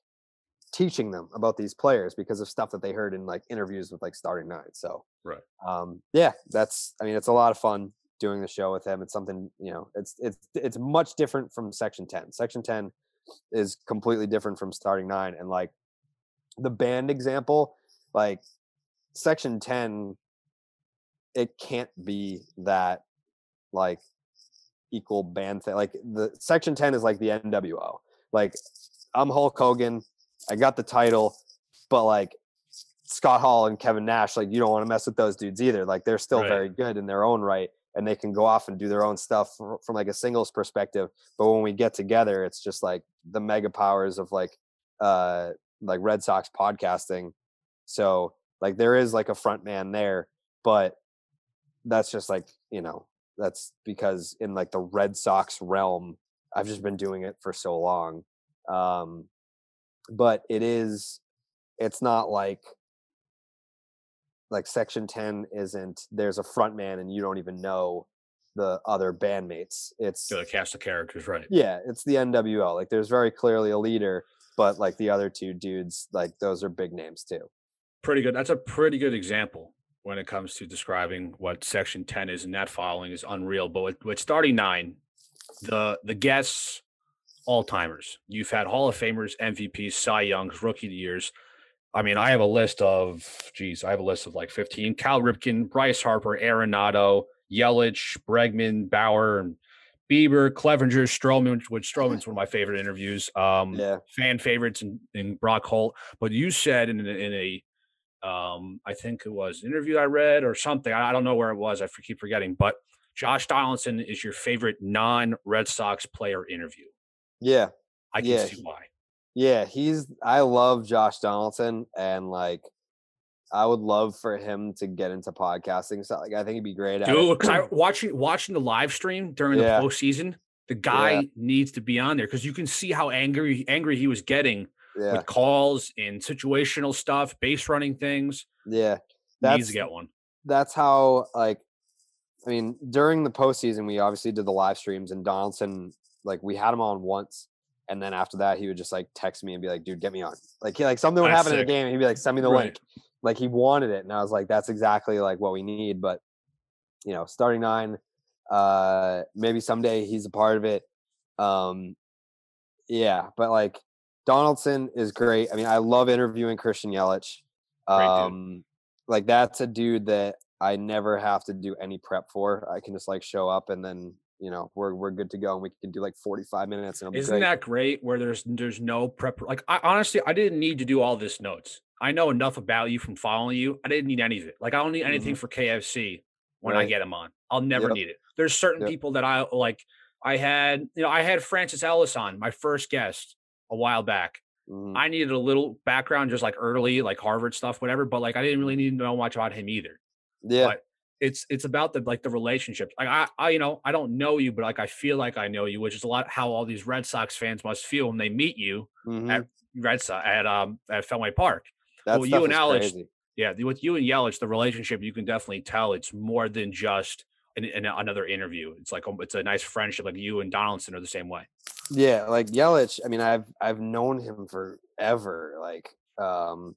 teaching them about these players because of stuff that they heard in like interviews with like starting nine so Right. um yeah that's i mean it's a lot of fun doing the show with him. It's something you know. It's it's it's much different from Section Ten. Section Ten is completely different from Starting Nine, and like the band example, like Section Ten, it can't be that like equal band thing. Like the Section Ten is like the NWO. Like I'm Hulk Hogan. I got the title, but like Scott Hall and Kevin Nash, like you don't want to mess with those dudes either. Like they're still Right. very good in their own right, and they can go off and do their own stuff from, from like a singles perspective. But when we get together, it's just like the mega powers of like uh like Red Sox podcasting. So like there is like a front man there, but that's just like you know that's because in like the Red Sox realm, I've just been doing it for so long. Um, but it is, it's not like like Section Ten isn't. There's a front man and you don't even know the other bandmates. It's the cast of characters, right? yeah, it's the NWO. Like there's very clearly a leader, but like the other two dudes, like those are big names too. Pretty good. That's a pretty good example when it comes to describing what Section 10 is, and that following is unreal. But with, with starting nine, the the guests, all timers. You've had Hall of Famers, MVPs, Cy Youngs, Rookie of the Years. I mean, I have a list of, geez, I have a list of like 15. Cal Ripken, Bryce Harper, Arenado, Yelich, Bregman, Bauer, and Bieber, Clevenger, Stroman, which Stroman's one of my favorite interviews. Um, Yeah. fan favorites and, and Brock Holt. But you said in, a- in a, um, I think it was an interview I read or something. I, I don't know where it was. I keep forgetting. But Josh Donaldson is your favorite non-Red Sox player interview. Yeah. I can Yeah, see why. Yeah, he's I love Josh Donaldson and like I would love for him to get into podcasting. So like I think he'd be great at Dude, because I watching watching the live stream during Yeah. the postseason, the guy needs to be on there because you can see how angry angry he was getting yeah, with calls and situational stuff, base running things. yeah. Needs That's to get one. that's how like I mean during the postseason we obviously did the live streams and Donaldson like we had him on once and then after that he would just like text me and be like, dude, get me on. Like he like something would That's happen in the game and he'd be like, send me the Right. link. Like he wanted it. And I was like, that's exactly like what we need. But you know, starting nine, uh maybe someday he's a part of it. Um yeah, but like Donaldson is great. I mean, I love interviewing Christian Yelich. Um like that's a dude that I never have to do any prep for. I can just like show up and then you know we're we're good to go and we can do like 45 minutes and Isn't great. that great? Where there's there's no prep. Like I honestly, I didn't need to do all this notes. I know enough about you from following you. I didn't need any of it. Like I don't need anything for KFC when I Mm-hmm. Get him on. I'll never Yep. need it. There's certain Yep. people that I like. I had, you know, I had Francis Ellis on my first guest a while back. Mhm. I needed a little background, just like early, like Harvard stuff, whatever. But like, I didn't really need to know much about him either. yeah, but it's it's about the like the relationships. Like I, I, you know, I don't know you, but like I feel like I know you, which is a lot how all these Red Sox fans must feel when they meet you mhm. at Red Sox at um at Fenway Park. that well, you and Alex- crazy. Yeah, with you and Yelich, the relationship you can definitely tell it's more than just an, an, another interview. It's like it's a nice friendship. Like you and Donaldson are the same way. Yeah, like Yelich. I mean, I've I've known him forever. Like, um,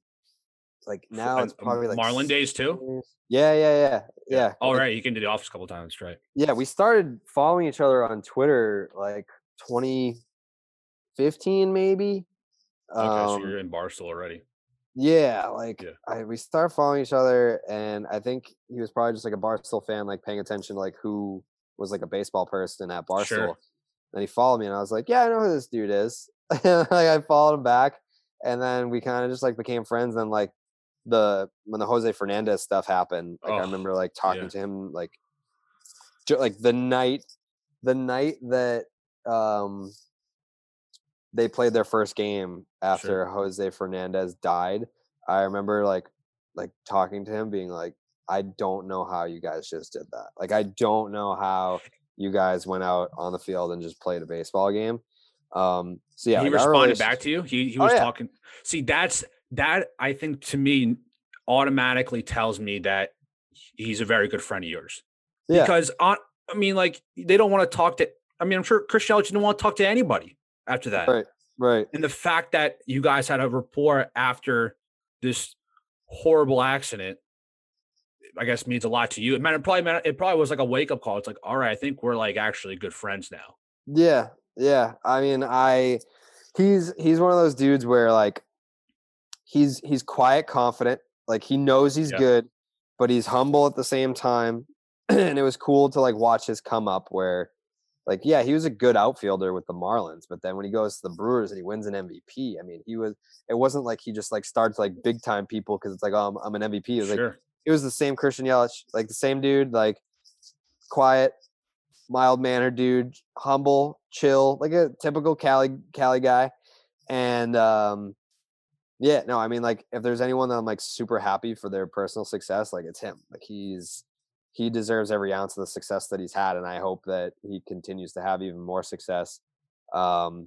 like now it's um, probably like Marlin days too. Yeah, yeah, yeah, yeah. All like, right, you can do the office a couple times, right? Yeah, we started following each other on Twitter like 2015, maybe. Okay, so Um, you're in Barstool already. Yeah, like Yeah. I, we started following each other, and I think he was probably just like a Barstool fan, like paying attention to like who was like a baseball person at Barstool. Sure. And he followed me, and I was like, "Yeah, I know who this dude is." like I followed him back, and then we kind of just like became friends. And like the when the Jose Fernandez stuff happened, like I Oh, remember like talking yeah. to him like like the night the night that um they played their first game after Jose Fernandez died. I remember like like talking to him being like I don't know how you guys just did that. Like I don't know how you guys went out on the field and just played a baseball game. Um so yeah, he like, responded back to you. He he Oh, was yeah. talking. See, that's that. I think to me automatically tells me that he's a very good friend of yours. Yeah. Because on, I mean, like they don't want to talk to. I mean, I'm sure Chris Yelich didn't want to talk to anybody after that. Right. Right. And the fact that you guys had a rapport after this horrible accident I guess means a lot to you. It meant it probably meant it probably was like a wake up call. It's like, all right, I think we're like actually good friends now. Yeah, yeah. I mean, I he's he's one of those dudes where like he's he's quiet, confident. Like he knows he's yeah. good, but he's humble at the same time. and it was cool to like watch his come up where like yeah he was a good outfielder with the marlins but then when he goes to the brewers and he wins an mvp i mean he was it wasn't like he just like starts like big time people because it's like oh I'm, I'm, an mvp it was sure. like it was the same christian yelich like the same dude like quiet mild mannered dude humble chill like a typical cali cali guy and um yeah no i mean like if there's anyone that i'm like super happy for their personal success like it's him like he's he deserves every ounce of the success that he's had, and I hope that he continues to have even more success. Um,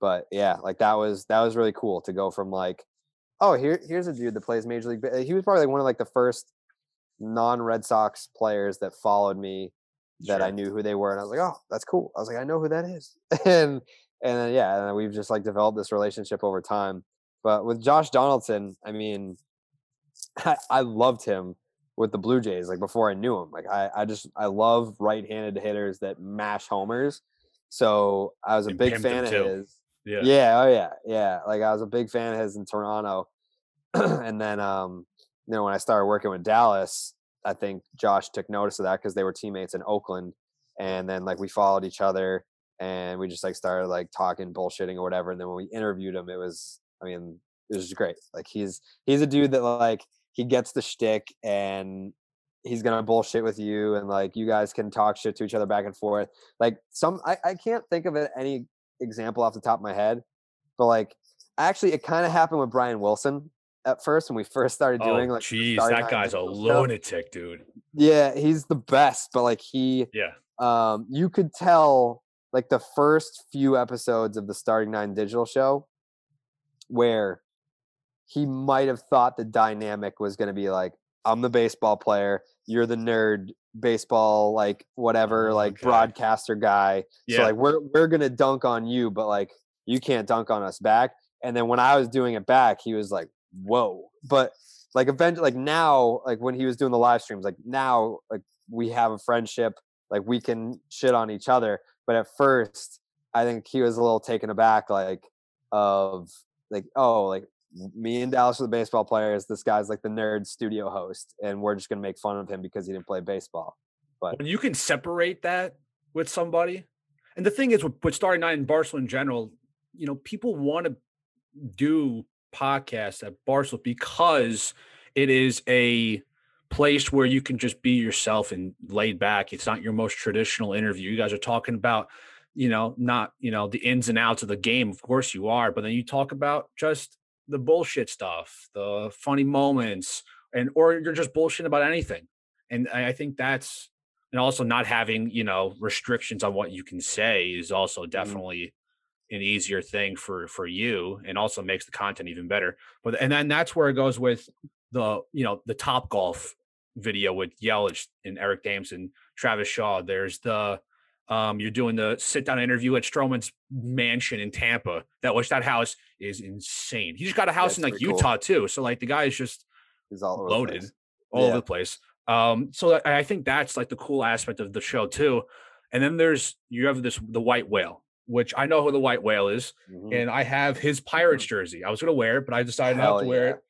but yeah, like that was that was really cool to go from like, oh, here here's a dude that plays Major League. He was probably like one of like the first non Red Sox players that followed me that sure. I knew who they were, and I was like, oh, that's cool. I was like, I know who that is, and and then, yeah, and we've just like developed this relationship over time. But with Josh Donaldson, I mean, I, I loved him with the Blue Jays, like before I knew him. Like I, I just I love right-handed hitters that mash homers. So I was a big fan of too. his. Yeah. Yeah. Oh yeah. Yeah. Like I was a big fan of his in Toronto. and then um, you know, when I started working with Dallas, I think Josh took notice of that because they were teammates in Oakland. And then like we followed each other and we just like started like talking bullshitting or whatever. And then when we interviewed him, it was I mean, it was great. Like he's he's a dude that like he gets the shtick and he's gonna bullshit with you and like you guys can talk shit to each other back and forth. Like some I, I can't think of any example off the top of my head, but like actually it kind of happened with Brian Wilson at first when we first started doing oh, like jeez that guy's a lunatic dude yeah he's the best but like he yeah um you could tell like the first few episodes of the starting nine digital show where he might have thought the dynamic was going to be like i'm the baseball player you're the nerd baseball like whatever oh, like broadcaster guy yeah. so like we're we're going to dunk on you but like you can't dunk on us back. And then when i was doing it back he was like whoa. But like eventually like now like when he was doing the live streams like now like we have a friendship like we can shit on each other but at first i think he was a little taken aback like of like oh like me and Dallas are the baseball players. This guy's like the nerd studio host, and we're just gonna make fun of him because he didn't play baseball. But when you can separate that with somebody, and the thing is with, with Starting Nine and Barstool in general, you know, people want to do podcasts at Barstool because it is a place where you can just be yourself and laid back. It's not your most traditional interview. You guys are talking about, you know, not, you know, the ins and outs of the game. Of course you are, but then you talk about just the bullshit stuff, the funny moments, and or you're just bullshitting about anything. And I think that's and also not having you know restrictions on what you can say is also mm-hmm. definitely mm. an easier thing for for you, and also makes the content even better. But and then that's where it goes with the you know the top golf video with Yelich and Eric and Travis Shaw. There's the um, you're doing the sit down interview at Stroman's mansion in Tampa. That which that house is insane. He just got a house in like Utah cool. too. So like the guy is just He's all loaded all yeah. over the place. Um, so I think that's like the cool aspect of the show too. And then there's you have this the white whale, which I know who the white whale is, mm-hmm. and I have his Pirates jersey. I was gonna wear it, but I decided Hell not to yeah. wear it.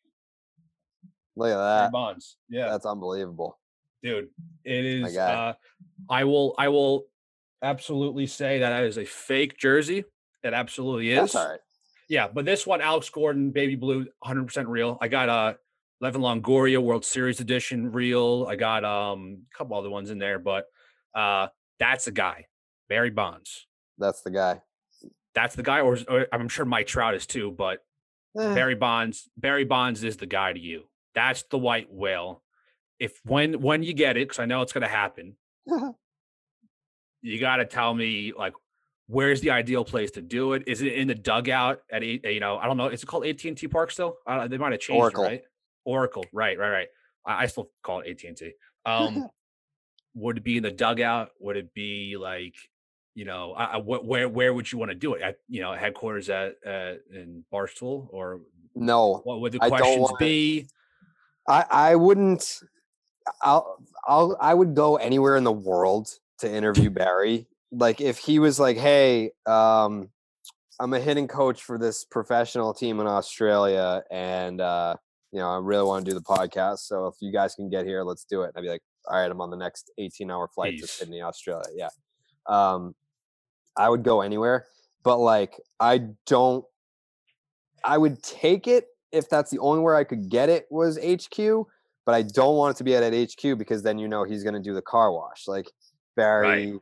Look at that. Bonds. Yeah. That's unbelievable. Dude, it is uh I will I will absolutely say that that is a fake jersey. It absolutely is. That's all right. Yeah, but this one, Alex Gordon, baby blue, 100% real. I got a uh, Evan Longoria World Series edition real. I got um a couple other ones in there, but uh that's the guy, Barry Bonds. That's the guy. That's the guy, or, or I'm sure Mike Trout is too, but eh. Barry Bonds, Barry Bonds is the guy to you. That's the white whale. If when when you get it, because I know it's gonna happen, you got to tell me like where's the ideal place to do it? Is it in the dugout at you know I don't know. Is it called AT and T Park still? Uh, they might have changed Oracle. It, right? Oracle, right, right, right. I, I still call it AT and T. Um, would it be in the dugout? Would it be like you know I, I, where where would you want to do it at you know headquarters at, at in Barstool or no? What would the questions be? I I wouldn't I'll I'll I would go anywhere in the world to interview Barry. Like if he was like, "Hey, um, I'm a hitting coach for this professional team in Australia, and uh, you know I really want to do the podcast. So if you guys can get here, let's do it." And I'd be like, "All right, I'm on the next 18 hour flight to Sydney, Australia." Yeah, um, I would go anywhere, but like I don't. I would take it if that's the only where I could get it was HQ but I don't want it to be at, at HQ because then you know he's going to do the car wash. Like Barry, right,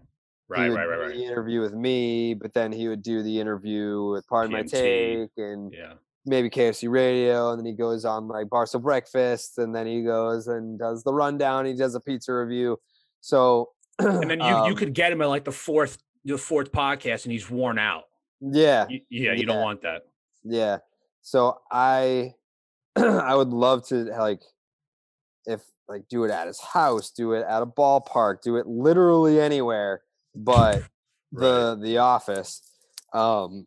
right, right, right, right. The interview with me, but then he would do the interview with Pardon PMT. My Take and yeah. maybe KFC Radio, and then he goes on like Barstool Breakfast, and then he goes and does the rundown. He does a pizza review. So and then you um, you could get him at like the fourth the fourth podcast, and he's worn out. Yeah, you, yeah, you yeah. don't want that. Yeah. So I I would love to like if like do it at his house, do it at a ballpark, do it literally anywhere but the right. the office. Um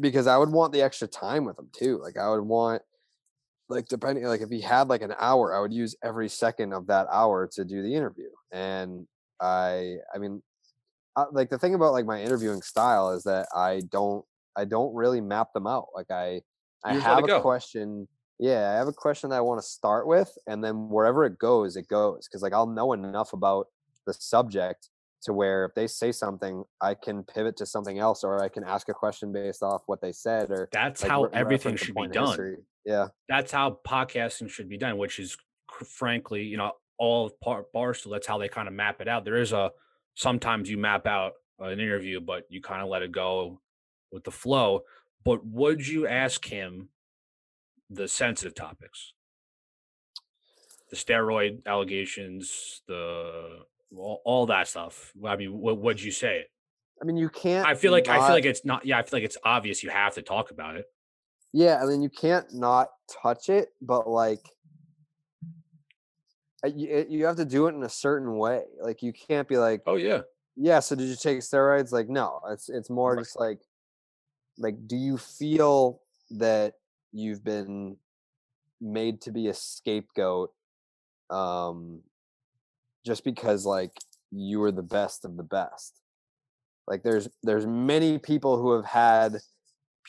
because I would want the extra time with him too. Like I would want like depending like if he had like an hour, I would use every second of that hour to do the interview. And I I mean uh, like the thing about like my interviewing style is that I don't I don't really map them out. Like I I have a go. question yeah, I have a question that I want to start with, and then wherever it goes, it goes. Because like I'll know enough about the subject to where if they say something, I can pivot to something else, or I can ask a question based off what they said. Or that's like, how everything should be done. History. Yeah, that's how podcasting should be done. Which is, frankly, you know, all part barstool. That's how they kind of map it out. There is a sometimes you map out an interview, but you kind of let it go with the flow. But would you ask him the sensitive topics. The steroid allegations the all, all that stuff. I mean what would you say? I mean you can't i feel like not, i feel like it's not yeah i feel like it's obvious you have to talk about it. Yeah i mean you can't not touch it but like uh, you, uh, you have to do it in a certain way. Like you can't be like oh yeah. Yeah so did you take steroids? Like no it's it's more right. just like like do you feel that you've been made to be a scapegoat um just because like you were the best of the best like there's there's many people who have had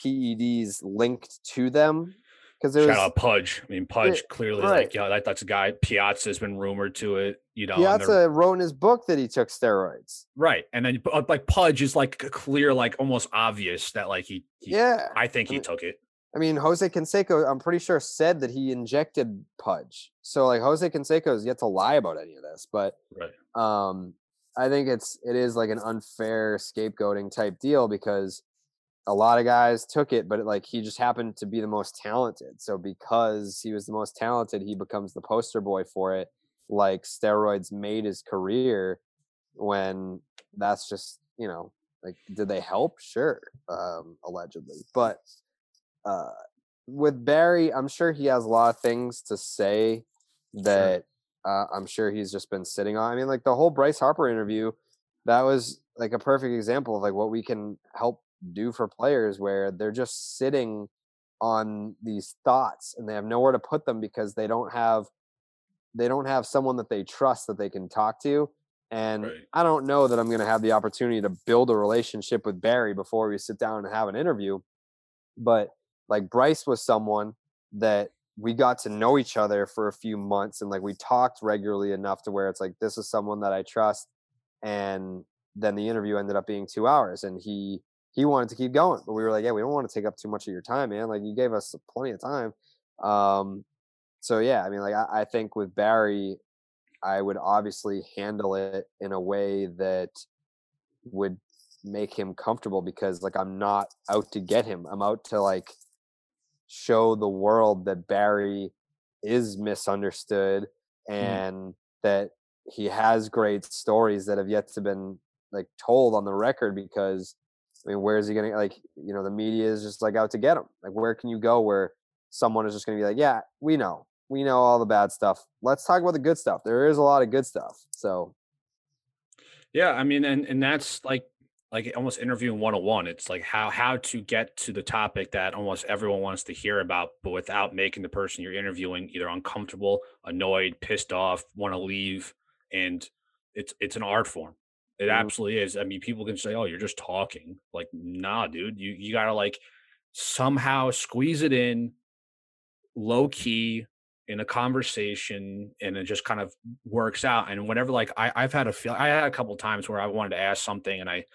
PEDs linked to them because there's shout out Pudge. I mean Pudge it, clearly right. like yeah that, that's a guy. Piazza has been rumored to it. You know, Piazza wrote in his book that he took steroids. Right, and then like Pudge is like clear, like almost obvious that like he, he yeah. I think he took it. I mean, Jose Canseco, I'm pretty sure said that he injected Pudge. So like Jose Canseco is yet to lie about any of this, but right. um, I think it's it is like an unfair scapegoating type deal because a lot of guys took it, but it, like he just happened to be the most talented. So because he was the most talented, he becomes the poster boy for it. Like steroids made his career when that's just you know like did they help? Sure, um, allegedly, but uh, with Barry, I'm sure he has a lot of things to say that sure. uh, I'm sure he's just been sitting on. I mean, like the whole Bryce Harper interview, that was like a perfect example of like what we can help do for players where they're just sitting on these thoughts and they have nowhere to put them because they don't have they don't have someone that they trust that they can talk to and right. i don't know that i'm going to have the opportunity to build a relationship with barry before we sit down and have an interview but like Bryce was someone that we got to know each other for a few months and like we talked regularly enough to where it's like this is someone that I trust and then the interview ended up being 2 hours and he he wanted to keep going but we were like yeah we don't want to take up too much of your time man like you gave us plenty of time um so yeah I mean like I, I think with Barry I would obviously handle it in a way that would make him comfortable because like I'm not out to get him. I'm out to like show the world that Barry is misunderstood mm-hmm. and mm. that he has great stories that have yet to been like told on the record because I mean where is he gonna like you know the media is just like out to get him like where can you go where someone is just gonna be like yeah we know we know all the bad stuff let's talk about the good stuff there is a lot of good stuff so yeah I mean and and that's like like almost interviewing 101 it's like how how to get to the topic that almost everyone wants to hear about but without making the person you're interviewing either uncomfortable annoyed pissed off want to leave and it's it's an art form it mm-hmm. absolutely is i mean people can say oh you're just talking like nah dude you you gotta like somehow squeeze it in low key in a conversation and it just kind of works out and whenever like I, i've had a feel i had a couple times where i wanted to ask something and i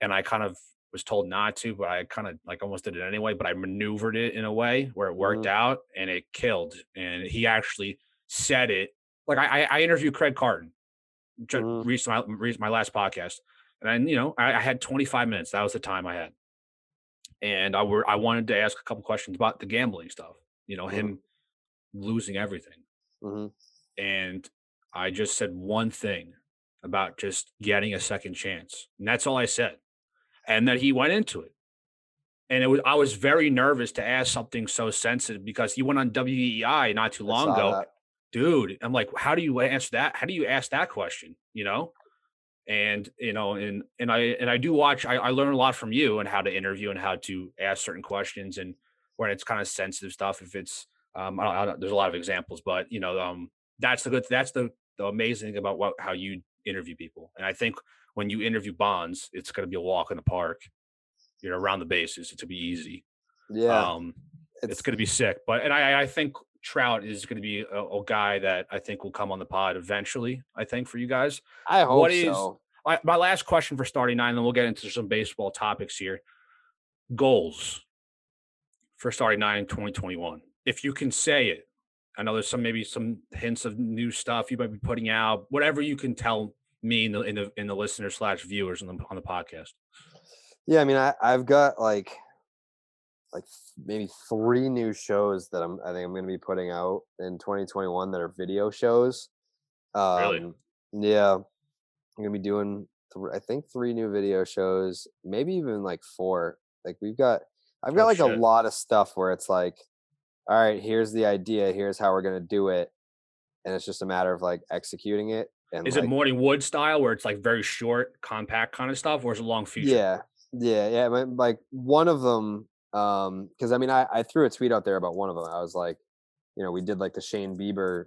and I kind of was told not to, but I kind of like almost did it anyway. But I maneuvered it in a way where it worked mm-hmm. out and it killed. And he actually said it. Like I, I interviewed Craig Carton, mm-hmm. recently my, my last podcast, and I, you know, I, I, had 25 minutes. That was the time I had, and I were I wanted to ask a couple questions about the gambling stuff. You know, mm-hmm. him losing everything, mm-hmm. and I just said one thing about just getting a second chance, and that's all I said and that he went into it. And it was I was very nervous to ask something so sensitive because he went on WEEI not too long ago. That. Dude, I'm like, how do you answer that? How do you ask that question? You know? And you know, and and I and I do watch, I, I learn a lot from you and how to interview and how to ask certain questions and when it's kind of sensitive stuff. If it's um, I don't, I don't, there's a lot of examples, but you know, um, that's the good, that's the the amazing thing about what how you interview people. And I think when you interview Bonds, it's going to be a walk in the park. You know, around the bases, it's to be easy. Yeah, um, it's, it's going to be sick. But and I, I think Trout is going to be a, a, guy that I think will come on the pod eventually. I think for you guys. I hope what is, so. My, my last question for starting nine, then we'll get into some baseball topics here. Goals for starting nine in 2021. If you can say it, I know there's some maybe some hints of new stuff you might be putting out. Whatever you can tell me in the in the, in the listeners slash viewers on the on the podcast? Yeah, I mean, I I've got like like maybe three new shows that I'm I think I'm going to be putting out in 2021 that are video shows. Um, really? Yeah, I'm going to be doing th- I think three new video shows, maybe even like four. Like we've got I've got oh, like shit. a lot of stuff where it's like, all right, here's the idea, here's how we're going to do it, and it's just a matter of like executing it and is like, it Morning Wood style where it's like very short, compact kind of stuff, or is it long feature? Yeah, yeah, yeah. Like one of them, um, because I mean, I, I threw a tweet out there about one of them. I was like, you know, we did like the Shane Bieber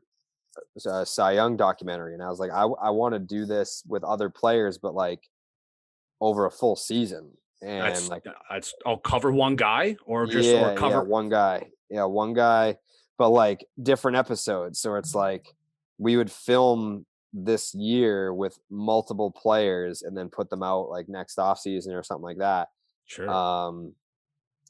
uh, Cy Young documentary, and I was like, I I want to do this with other players, but like over a full season. And that's, like, that's I'll cover one guy or just yeah, or cover yeah, one guy, yeah, one guy, but like different episodes. So it's like we would film this year with multiple players and then put them out like next off season or something like that. Sure. Um,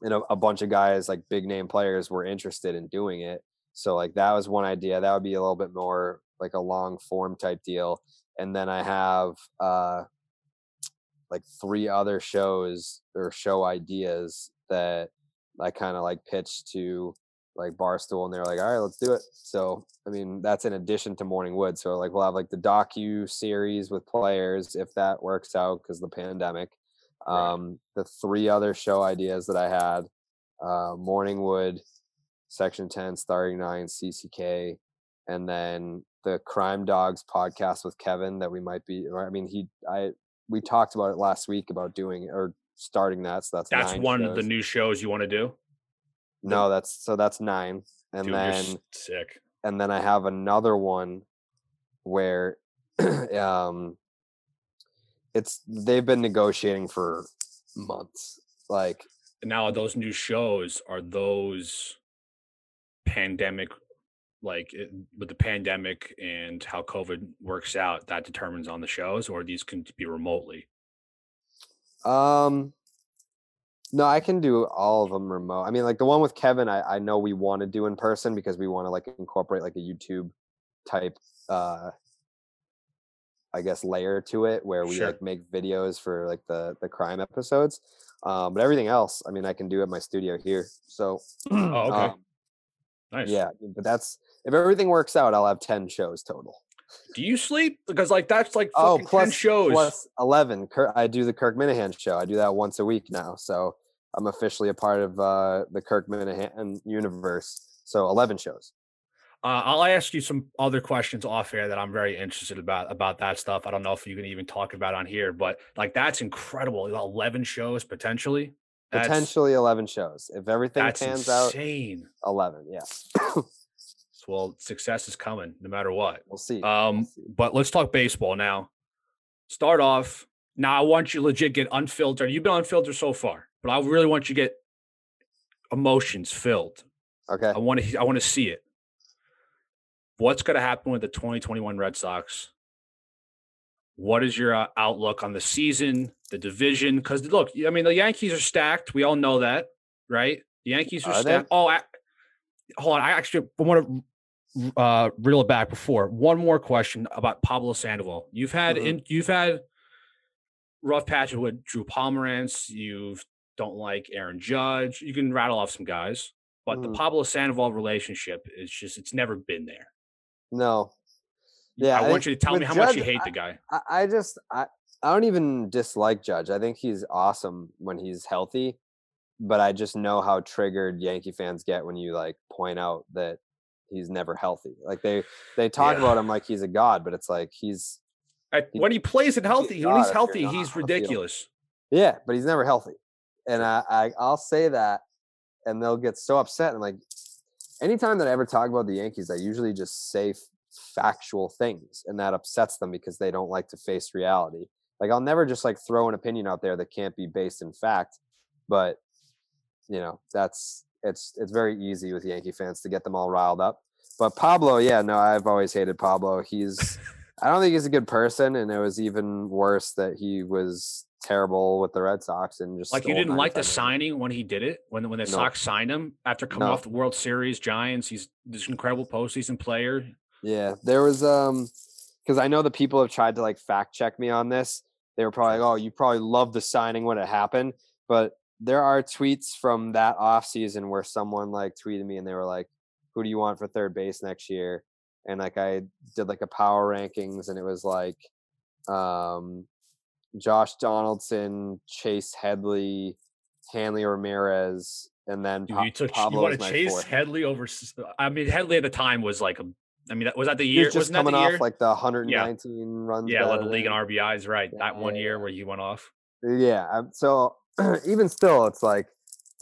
and a, a, bunch of guys like big name players were interested in doing it. So like that was one idea. That would be a little bit more like a long form type deal. And then I have uh like three other shows or show ideas that I kind of like pitched to like Barstool, and they're like, all right, let's do it. So, I mean, that's in addition to Morning Wood. So, like, we'll have like the docu series with players if that works out because the pandemic. Right. Um, the three other show ideas that I had: uh, Morning Wood, Section Ten, Starting Nine, CCK, and then the Crime Dogs podcast with Kevin that we might be. I mean, he, I, we talked about it last week about doing or starting that. So that's that's one shows. of the new shows you want to do. No, that's so that's nine, and Dude, then sick. And then I have another one where, um, it's they've been negotiating for months. Like now, those new shows are those pandemic, like it, with the pandemic and how COVID works out. That determines on the shows, or these can be remotely. Um, no, I can do all of them remote. I mean, like the one with Kevin, I, I know we want to do in person because we want to like incorporate like a YouTube type uh I guess layer to it where we sure. like make videos for like the the crime episodes. Um, but everything else, I mean, I can do at my studio here. So, oh, okay, um, nice. Yeah, but that's if everything works out, I'll have ten shows total. Do you sleep? Because like that's like oh plus 10 shows plus eleven. I do the Kirk Minihane show. I do that once a week now, so I'm officially a part of uh, the Kirk Minihane universe. So eleven shows. Uh, I'll ask you some other questions off air that I'm very interested about about that stuff. I don't know if you can even talk about on here, but like that's incredible. Eleven shows potentially. That's, potentially eleven shows if everything pans insane. out. Eleven, yeah. well, success is coming no matter what. We'll see. Um, we'll see. but let's talk baseball now. Start off. Now I want you legit get unfiltered. You've been unfiltered so far, but I really want you to get emotions filled. Okay. I want to I want to see it. What's going to happen with the 2021 Red Sox? What is your uh, outlook on the season, the division? Because look, I mean, the Yankees are stacked. We all know that, right? The Yankees are, are stacked. They? Oh, I, hold on. I actually want to uh, reel it back before. One more question about Pablo Sandoval. You've had mm-hmm. in, you've had rough patches with Drew Pomeranz. You don't like Aaron Judge. You can rattle off some guys, but mm. the Pablo Sandoval relationship is just it's never been there. No. Yeah, I, I want you to tell me how Judge, much you hate I, the guy. I, I just I, I don't even dislike Judge. I think he's awesome when he's healthy, but I just know how triggered Yankee fans get when you like point out that he's never healthy. Like they they talk yeah. about him like he's a god, but it's like he's he, when he plays it healthy. He's when he's healthy, he's ridiculous. Yeah, but he's never healthy, and I, I I'll say that, and they'll get so upset. And like, anytime that I ever talk about the Yankees, I usually just say factual things and that upsets them because they don't like to face reality like i'll never just like throw an opinion out there that can't be based in fact but you know that's it's it's very easy with yankee fans to get them all riled up but pablo yeah no i've always hated pablo he's i don't think he's a good person and it was even worse that he was terrible with the Red Sox and just like you didn't like the signing when he did it when when the no. Sox signed him after coming no. off the World Series Giants. He's this incredible postseason player. Yeah, there was um because I know the people have tried to like fact check me on this. They were probably like, "Oh, you probably loved the signing when it happened," but there are tweets from that off season where someone like tweeted me and they were like, "Who do you want for third base next year?" And like I did like a power rankings, and it was like um, Josh Donaldson, Chase Headley, Hanley Ramirez, and then Dude, you took Pablo you want to chase fourth. Headley over. I mean, Headley at the time was like a I mean, that was that the year. He was just coming off like the 119 yeah. runs. Yeah, led the league in RBIs, right? Yeah, that one year where he went off. Yeah. So even still, it's like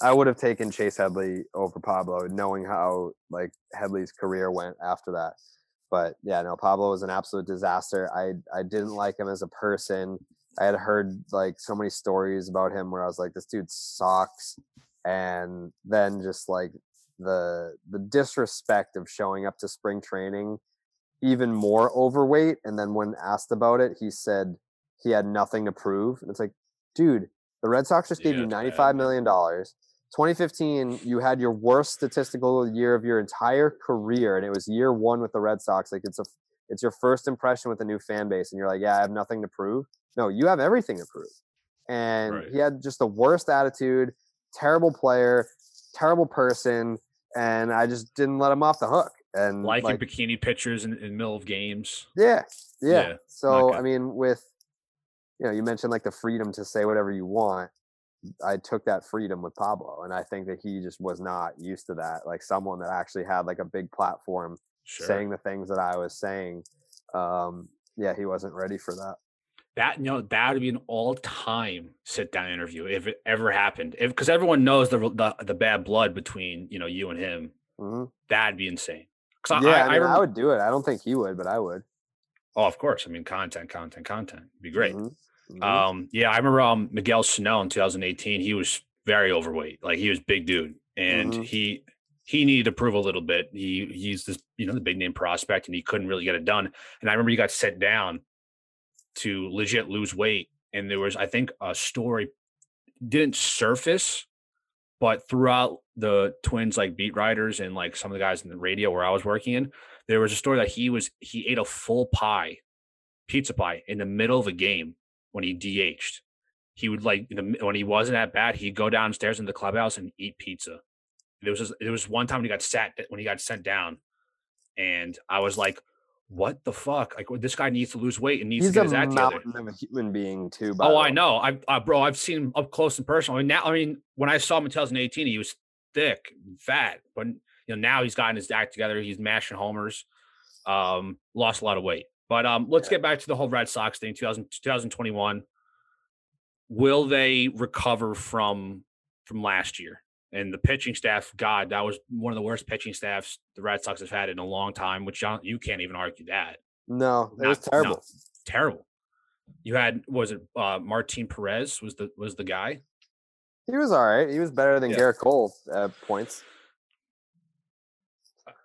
I would have taken Chase Headley over Pablo, knowing how like Headley's career went after that. But yeah, no, Pablo was an absolute disaster. I I didn't like him as a person. I had heard like so many stories about him where I was like, this dude sucks. And then just like the the disrespect of showing up to spring training even more overweight and then when asked about it he said he had nothing to prove and it's like dude the red sox just gave yeah, you 95 million dollars 2015 you had your worst statistical year of your entire career and it was year one with the red sox like it's a it's your first impression with a new fan base and you're like yeah i have nothing to prove no you have everything to prove and right. he had just the worst attitude terrible player terrible person and I just didn't let him off the hook. And liking like, bikini pictures in, in the middle of games. Yeah, yeah. yeah so I mean, with you know, you mentioned like the freedom to say whatever you want. I took that freedom with Pablo, and I think that he just was not used to that. Like someone that actually had like a big platform, sure. saying the things that I was saying. Um, yeah, he wasn't ready for that that you know that would be an all-time sit-down interview if it ever happened if because everyone knows the, the, the bad blood between you know you and him mm-hmm. that'd be insane yeah I, I, mean, I, remember, I, would do it i don't think he would but i would oh of course i mean content content content would be great mm-hmm. Mm-hmm. um yeah i remember um miguel sano in 2018 he was very overweight like he was big dude and mm-hmm. he he needed to prove a little bit he he's this you know the big name prospect and he couldn't really get it done and i remember he got sent down to legit lose weight. And there was, I think, a story didn't surface, but throughout the twins like beat writers and like some of the guys in the radio where I was working in, there was a story that he was he ate a full pie, pizza pie in the middle of a game when he DH'd. He would like when he wasn't that bad, he'd go downstairs in the clubhouse and eat pizza. There was there was one time when he got sat when he got sent down, and I was like, what the fuck? Like this guy needs to lose weight and needs He's to get his act together. Of a human being too. oh, I know. I, I, bro, I've seen him up close and personal. I mean, now, I mean, when I saw him in 2018, he was thick, fat, but You know, now he's gotten his act together. He's mashing homers. Um, lost a lot of weight. But um, let's get back to the whole Red Sox thing. 2000, 2021. Will they recover from from last year? And the pitching staff, God, that was one of the worst pitching staffs the Red Sox have had in a long time. Which John, you can't even argue that. No, it Not, was terrible. No, terrible. You had was it uh, Martin Perez was the was the guy? He was all right. He was better than yeah. Gerrit Cole at points.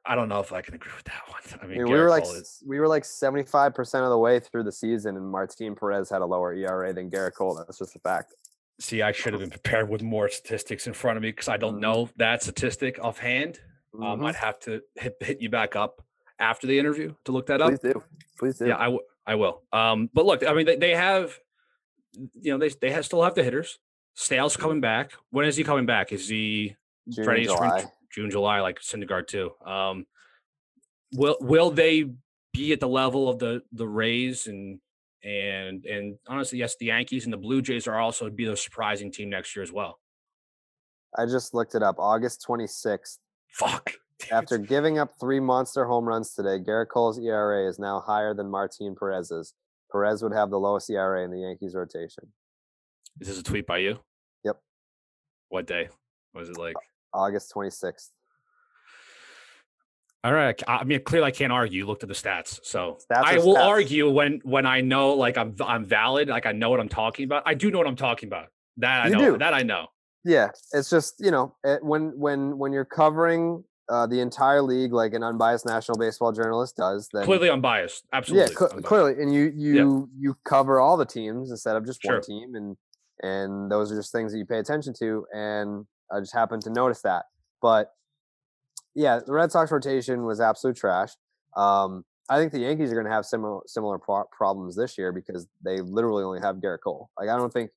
I don't know if I can agree with that one. I mean, I mean we were like is... we were like seventy five percent of the way through the season, and Martin Perez had a lower ERA than Gerrit Cole. That's just a fact. See, I should have been prepared with more statistics in front of me because I don't mm-hmm. know that statistic offhand. Um, mm-hmm. Um, I'd have to hit, hit you back up after the interview to look that up. Please do. Please do. Yeah, I, w- I will. Um, but look, I mean, they, they have, you know, they they have, still have the hitters. Sale's coming back. When is he coming back? Is he June, ready July. Spring, June, July, like Syndergaard too? Um, will will they be at the level of the the Rays and and and honestly, yes, the Yankees and the Blue Jays are also be the surprising team next year as well. I just looked it up. August 26th. Fuck. After giving up three monster home runs today, Gerrit Cole's ERA is now higher than Martin Perez's. Perez would have the lowest ERA in the Yankees rotation. Is this a tweet by you? Yep. What day? What was it like? August 26th. All right. I mean, clearly I can't argue. You looked at the stats, so stats I will stats. argue when when I know like I'm I'm valid, like I know what I'm talking about. I do know what I'm talking about. That I you know. Do. That I know. Yeah, it's just you know it, when when when you're covering uh, the entire league like an unbiased national baseball journalist does, then clearly unbiased. Absolutely. Yeah, cl- unbiased. clearly, and you you yeah. you cover all the teams instead of just sure. one team, and and those are just things that you pay attention to. And I just happened to notice that, but yeah, the Red Sox rotation was absolute trash. Um, I think the Yankees are going to have similar similar pro- problems this year because they literally only have Gerrit Cole. Like I don't think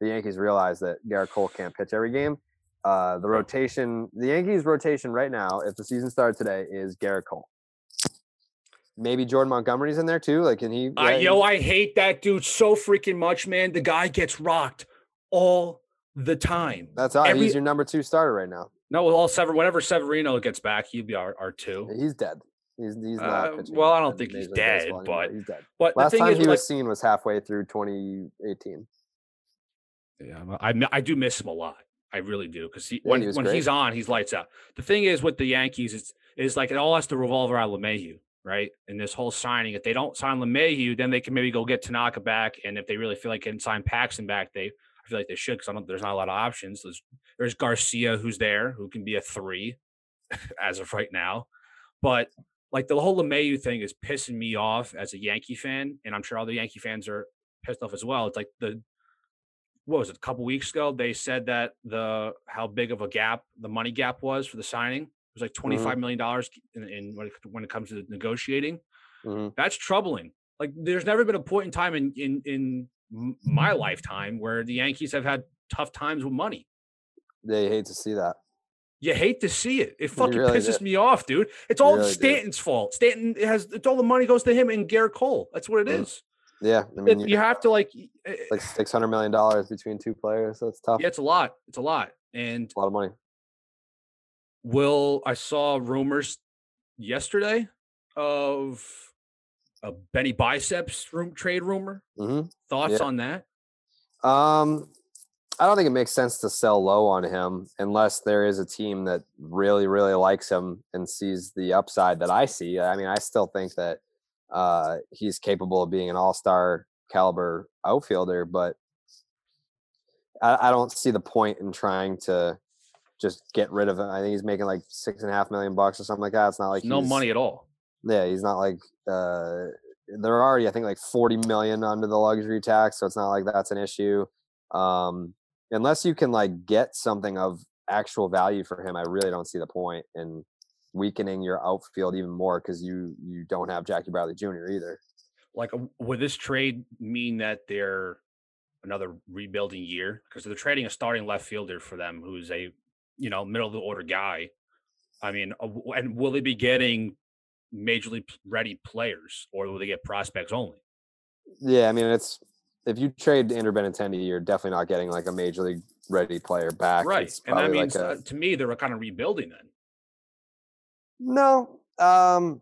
the Yankees realize that Gerrit Cole can't pitch every game. Uh, the rotation, the Yankees' rotation right now, if the season started today, is Gerrit Cole. Maybe Jordan Montgomery's in there too. Like, can he? Uh, yo, I hate that dude so freaking much, man. The guy gets rocked all the time. That's how Every, he's your number two starter right now. No, well, all Sever, whenever Severino gets back, he'd be our, our two. He's dead. He's, he's not. Uh, well, I don't think he's dead, but he's dead. But last time he was seen was halfway through 2018. Yeah, I I do miss him a lot. I really do because he, yeah, when he when great. he's on, he's lights out. The thing is with the Yankees, it's is like it all has to revolve around LeMahieu, right? And this whole signing, if they don't sign LeMahieu, then they can maybe go get Tanaka back, and if they really feel like getting sign Paxton back, they feel like they should because I don't. there's not a lot of options. There's there's Garcia who's there who can be a three as of right now, but like the whole LeMahieu thing is pissing me off as a Yankee fan, and I'm sure all the Yankee fans are pissed off as well. It's like the what was it a couple weeks ago? They said that the how big of a gap the money gap was for the signing. It was like twenty five mm-hmm. million dollars in, in, when, it, when it comes to negotiating. Mm-hmm. That's troubling. Like there's never been a point in time in in in my lifetime where the Yankees have had tough times with money. They hate to see that. You hate to see it. It fucking really pisses did. me off, dude. It's all really Stanton's did. fault. Stanton has it's all the money goes to him and Gerrit Cole. That's what it mm. is. Yeah, I mean, you, you have to like eh, like six hundred million dollars between two players. It's tough. Yeah, it's a lot. It's a lot, and it's a lot of money. Will I saw rumors yesterday of a Benny Biceps room trade rumor. Mm-hmm. Thoughts yeah. on that? Um, I don't think it makes sense to sell low on him unless there is a team that really, really likes him and sees the upside that I see. I mean, I still think that uh, he's capable of being an all-star caliber outfielder, but I, I, don't see the point in trying to just get rid of him. I think he's making like six and a half million bucks or something like that. It's not like no money at all. Yeah, he's not like uh, they're already I think like forty million under the luxury tax, so it's not like that's an issue. Um, unless you can like get something of actual value for him, I really don't see the point in weakening your outfield even more because you you don't have Jackie Bradley Jr. either. Like, would this trade mean that they're another rebuilding year because they're trading a starting left fielder for them who's a you know middle of the order guy? I mean, and will they be getting major league ready players or will they get prospects only? Yeah, I mean, it's if you trade Andrew Benintendi, you're definitely not getting like a major league ready player back. Right, and that means like a, uh, to me they're kind of rebuilding then No. Um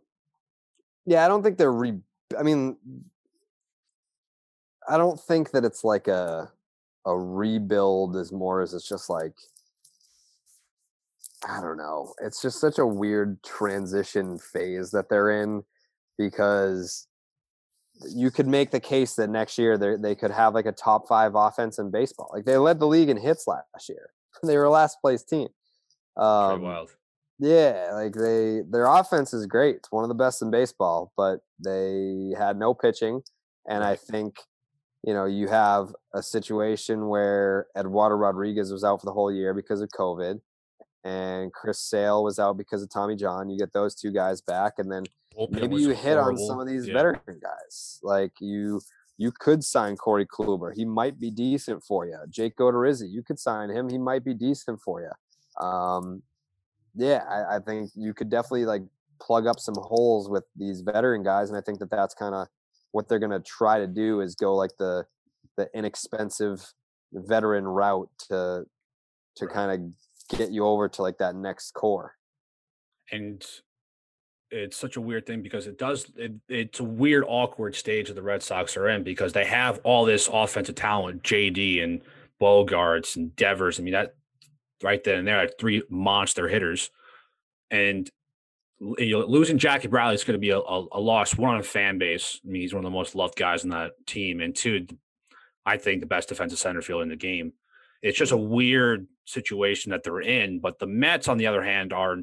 yeah, I don't think they're re I mean I don't think that it's like a a rebuild as more as it's just like I don't know. It's just such a weird transition phase that they're in because you could make the case that next year they they could have like a top five offense in baseball. Like they led the league in hits last year. They were a last place team. Um, wild. yeah, like they their offense is great. It's one of the best in baseball, but they had no pitching, and I think you know you have a situation where Eduardo Rodriguez was out for the whole year because of COVID, and Chris Sale was out because of Tommy John. You get those two guys back, and then Bullpen maybe you hit on some of these Yeah. veteran guys. Like you you could sign Corey Kluber. He might be decent for you. Jake Odorizzi, you could sign him. He might be decent for you. Um, yeah, I, I think you could definitely like plug up some holes with these veteran guys, and I think that that's kind of what they're gonna try to do is go like the the inexpensive veteran route to to Right. kind of get you over to like that next core. and it's such a weird thing because it does it, it's a weird awkward stage that the red sox are in because they have all this offensive talent jd and bogaerts and devers i mean that right then and there are three monster hitters. And losing jackie bradley is going to be a, a, a loss one on fan base. I mean he's one of the most loved guys on that team and two i think the best defensive center field in the game it's just a weird situation that they're in but the mets on the other hand are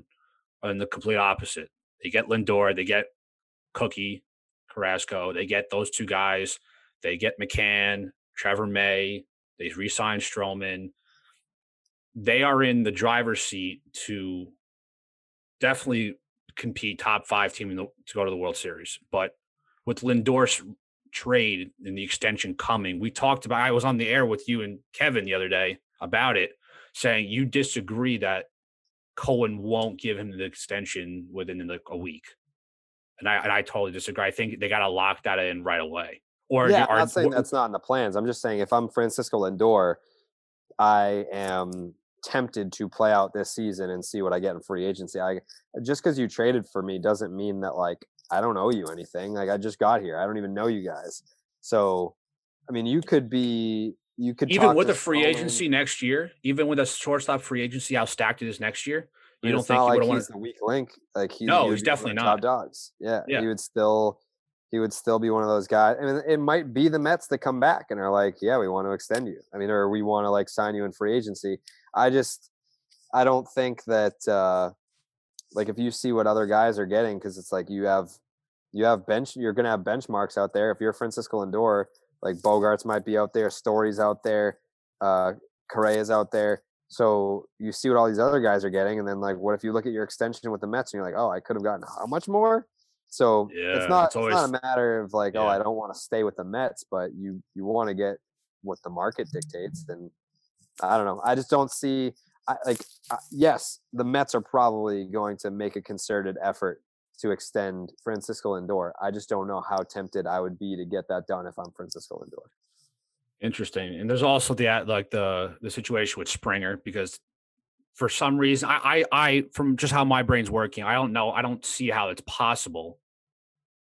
in the complete opposite. They get Lindor, they get Cookie, Carrasco, they get those two guys, they get McCann, Trevor May, they re-sign Stroman. They are in the driver's seat to definitely compete top five team the, to go to the World Series. But with Lindor's trade and the extension coming, we talked about. I was on the air with you and Kevin the other day about it, saying you disagree that Cohen won't give him the extension within like a week. And I and I totally disagree. I think they got to lock that in right away. Or yeah, are, I'm not saying that's not in the plans. I'm just saying if I'm Francisco Lindor, I am tempted to play out this season and see what I get in free agency. I just because you traded for me doesn't mean that like I don't owe you anything. Like I just got here. I don't even know you guys. So, I mean, you could be you could even with the free agency next year, even with a shortstop free agency, how stacked it is next year, I you mean, don't think he like would he's the weak link. Like he, No, he he's be one of definitely not. top dogs. Yeah, Yeah. he would still he would still be one of those guys. I mean, it might be the Mets that come back and are like, yeah, we want to extend you. I mean, or we want to like sign you in free agency. I just I don't think that uh like if you see what other guys are getting, because it's like you have you have bench you're gonna have benchmarks out there. If you're Francisco Lindor, like Bogaerts might be out there, Story's out there, uh Correa's out there. So you see what all these other guys are getting, and then like, what if you look at your extension with the Mets and you're like, oh, I could have gotten how much more? So Yeah, it's not it's it's, not a matter of like, oh, I don't want to stay with the Mets, but you you want to get what the market dictates. Then I don't know. I just don't see. I, like, uh, yes, the Mets are probably going to make a concerted effort to extend Francisco Lindor. I just don't know how tempted I would be to get that done if I'm Francisco Lindor. Interesting. And there's also the uh, like the the situation with Springer because for some reason I I, I from just how my brain's working, I don't know. I don't see how it's possible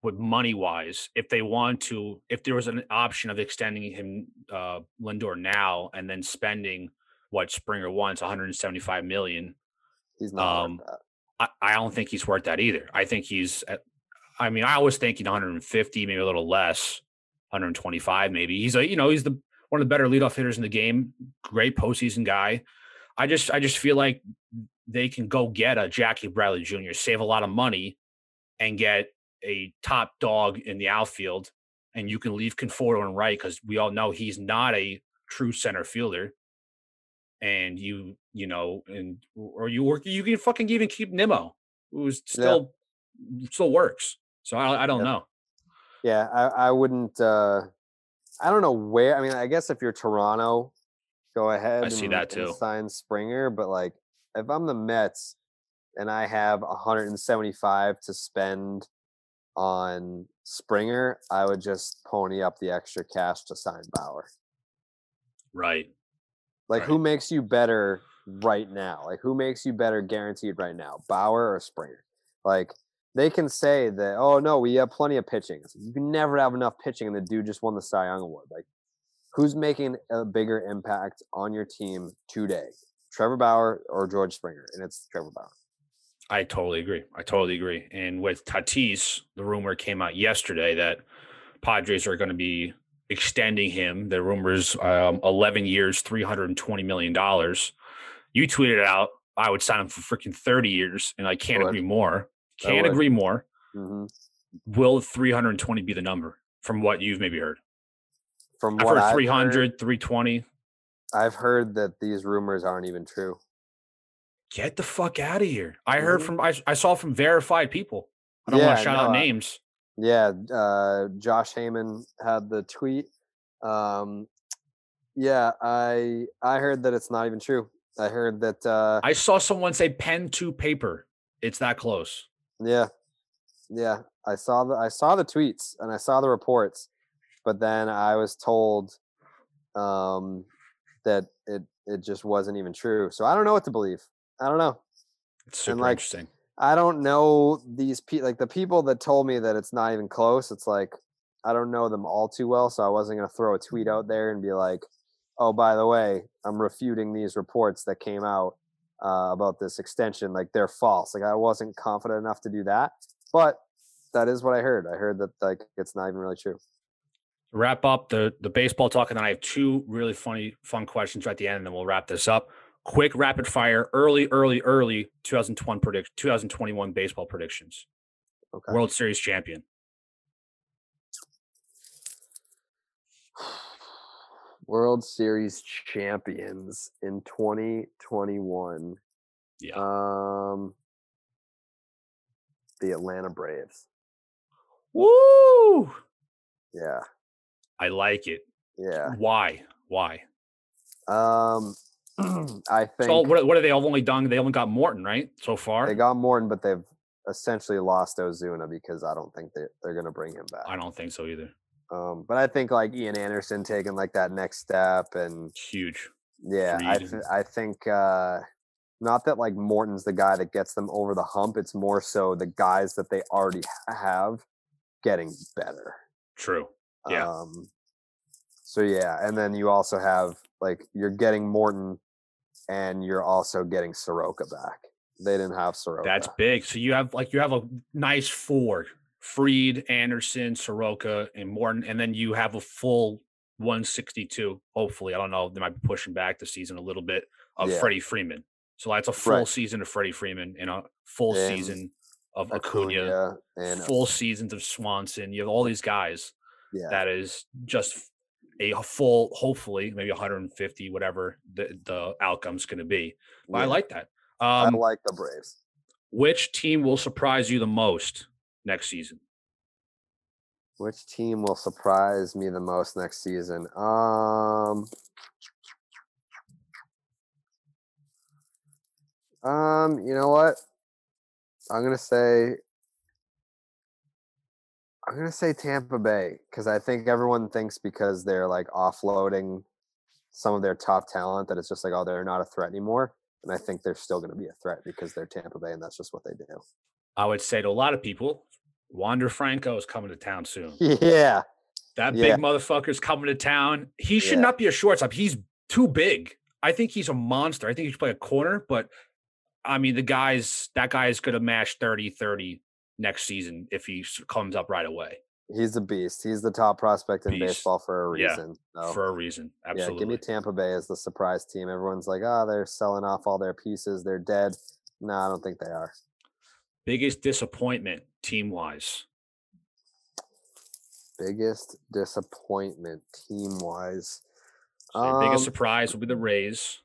with money wise if they want to if there was an option of extending him uh Lindor now and then spending what Springer wants 175 million He's not Um. I, I don't think he's worth that either. I think he's at, I mean, I was thinking 150, maybe a little less, 125, maybe. He's a, you know, he's the one of the better leadoff hitters in the game. Great postseason guy. I just, I just feel like they can go get a Jackie Bradley Jr., save a lot of money, and get a top dog in the outfield, and you can leave Conforto and right because we all know he's not a true center fielder. And you, you know, and or you work, you can fucking even keep Nimmo, who's still still works. So I, I don't Yep. know. Yeah, I, I wouldn't. uh I don't know where. I mean, I guess if you're Toronto, go ahead. I see and- that too. sign Springer, but like, if I'm the Mets and I have 175 to spend on Springer, I would just pony up the extra cash to sign Bauer. Right. Like, Right. who makes you better right now? Like, who makes you better guaranteed right now, Bauer or Springer? Like they can say that, oh no, we have plenty of pitching. You can never have enough pitching, and the dude just won the Cy Young award. Like, who's making a bigger impact on your team today, Trevor Bauer or George Springer? And it's Trevor Bauer. I totally agree. I totally agree. And with Tatis, the rumor came out yesterday that Padres are going to be extending him. The rumors, um, 11 years, $320 million. You tweeted out, I would sign him for freaking 30 years, and I can't agree more. Can't agree more. Mm-hmm. Will 320 be the number from what you've maybe heard? From I've what heard 300, heard, 320. I've heard that these rumors aren't even true. Get the fuck out of here. I heard mm-hmm. from, I, I saw from verified people. I don't yeah, want to shout no, out names. Yeah. Uh, Josh Heyman had the tweet. Um, yeah, I I heard that it's not even true. I heard that uh, I saw someone say pen to paper. It's that close. Yeah, yeah. I saw the I saw the tweets and I saw the reports, but then I was told um, that it it just wasn't even true. So I don't know what to believe. I don't know. It's super like, interesting. I don't know these people like the people that told me that it's not even close. It's like I don't know them all too well, so I wasn't gonna throw a tweet out there and be like, "Oh, by the way, I'm refuting these reports that came out uh, about this extension, like they're false. Like I wasn't confident enough to do that, but that is what I heard. I heard that like it's not even really true. Wrap up the the baseball talk, and then I have two really funny fun questions right at the end, and then we'll wrap this up. Quick rapid fire, early, early, early 2021 predict 2021 baseball predictions. Okay. World Series champion. World Series champions in 2021. Yeah. Um the Atlanta Braves. Woo! Yeah. I like it. Yeah. Why? Why? Um I think So what what have they all only done? They only got Morton, right? So far. They got Morton, but they've essentially lost Ozuna because I don't think they, they're gonna bring him back. I don't think so either. Um, but I think like Ian Anderson taking like that next step and huge. Yeah, I th- I think uh, not that like Morton's the guy that gets them over the hump. It's more so the guys that they already have getting better. True. Yeah. Um, so yeah, and then you also have like you're getting Morton, and you're also getting Soroka back. They didn't have Soroka. That's big. So you have like you have a nice four Fried, Anderson, Soroka, and Morton, and then you have a full 162. Hopefully, I don't know. They might be pushing back the season a little bit of yeah. Freddie Freeman. So that's a full right. season of Freddie Freeman and a full and season of Acuna, Acuna and full seasons of Swanson. You have all these guys. Yeah. That is just a full, hopefully, maybe 150, whatever the, the outcome's going to be. But yeah. I like that. Um, I like the Braves. Which team will surprise you the most next season? Which team will surprise me the most next season? Um, um, you know what? I'm gonna say I'm gonna say Tampa Bay because I think everyone thinks because they're like offloading some of their top talent that it's just like oh they're not a threat anymore, and I think they're still gonna be a threat because they're Tampa Bay and that's just what they do. I would say to a lot of people, Wander Franco is coming to town soon. Yeah. That big yeah. motherfucker's coming to town. He should yeah. not be a shortstop. He's too big. I think he's a monster. I think he should play a corner, but I mean, the guy's that guy is going to mash 30 30 next season if he comes up right away. He's a beast. He's the top prospect in beast. baseball for a reason. Yeah, so, for a reason. Absolutely. Yeah, give me Tampa Bay as the surprise team. Everyone's like, oh, they're selling off all their pieces. They're dead. No, I don't think they are. Biggest disappointment team wise? Biggest disappointment team wise. So um, biggest surprise will be the Rays,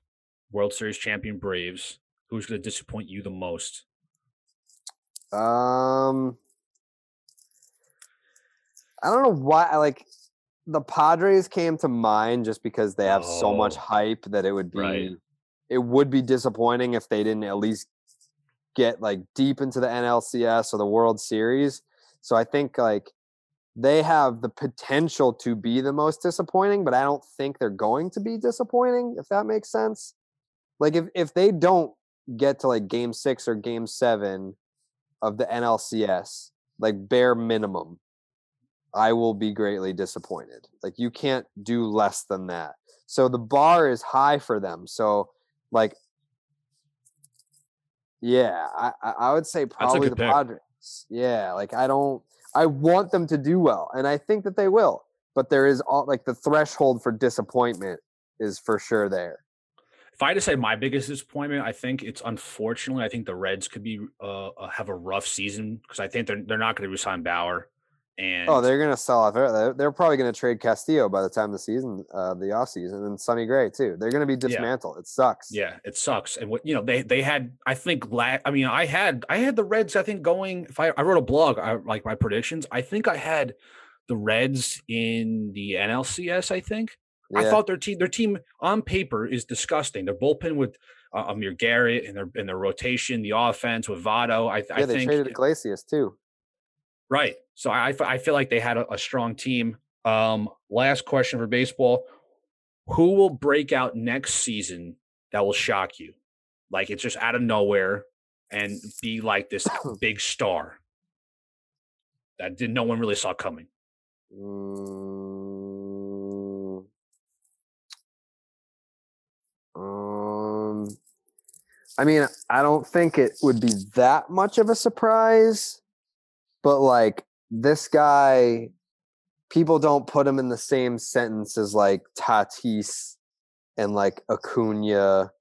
World Series champion Braves. Who's going to disappoint you the most? Um, I don't know why. I like the Padres came to mind just because they have oh, so much oh. hype that it would be right. it would be disappointing if they didn't at least get like deep into the NLCS or the World Series. So I think like they have the potential to be the most disappointing, but I don't think they're going to be disappointing, if that makes sense. Like if if they don't get to like game six or game seven, of the NLCS, like bare minimum, I will be greatly disappointed. Like you can't do less than that. So the bar is high for them. So like yeah, I, I would say probably the pick. Padres. Yeah, like I don't I want them to do well, and I think that they will. But there is all like the threshold for disappointment is for sure there. If I had to say my biggest disappointment, I think it's unfortunately I think the Reds could be uh, uh have a rough season because I think they're they're not going to resign Bauer. Oh, and oh, they're going to sell off. They're, they're probably going to trade Castillo by the time the season, uh, the off season, and Sonny Gray too. They're going to be dismantled. Yeah. It sucks. Yeah, it sucks. And what you know, they they had. I think. La- I mean, I had I had the Reds. I think going. If I I wrote a blog, I, like my predictions. I think I had the Reds in the NLCS. I think. Yeah. I thought their team their team on paper is disgusting. Their bullpen with uh, Amir Garrett and their in their rotation, the offense with Votto. I, yeah, I they think, traded Iglesias too. Right. So I, I feel like they had a, a strong team. Um, last question for baseball. Who will break out next season that will shock you? Like it's just out of nowhere and be like this big star that did no one really saw coming. Mm, I mean, I don't think it would be that much of a surprise but like this guy, people don't put him in the same sentence as like Tatis and like Acuna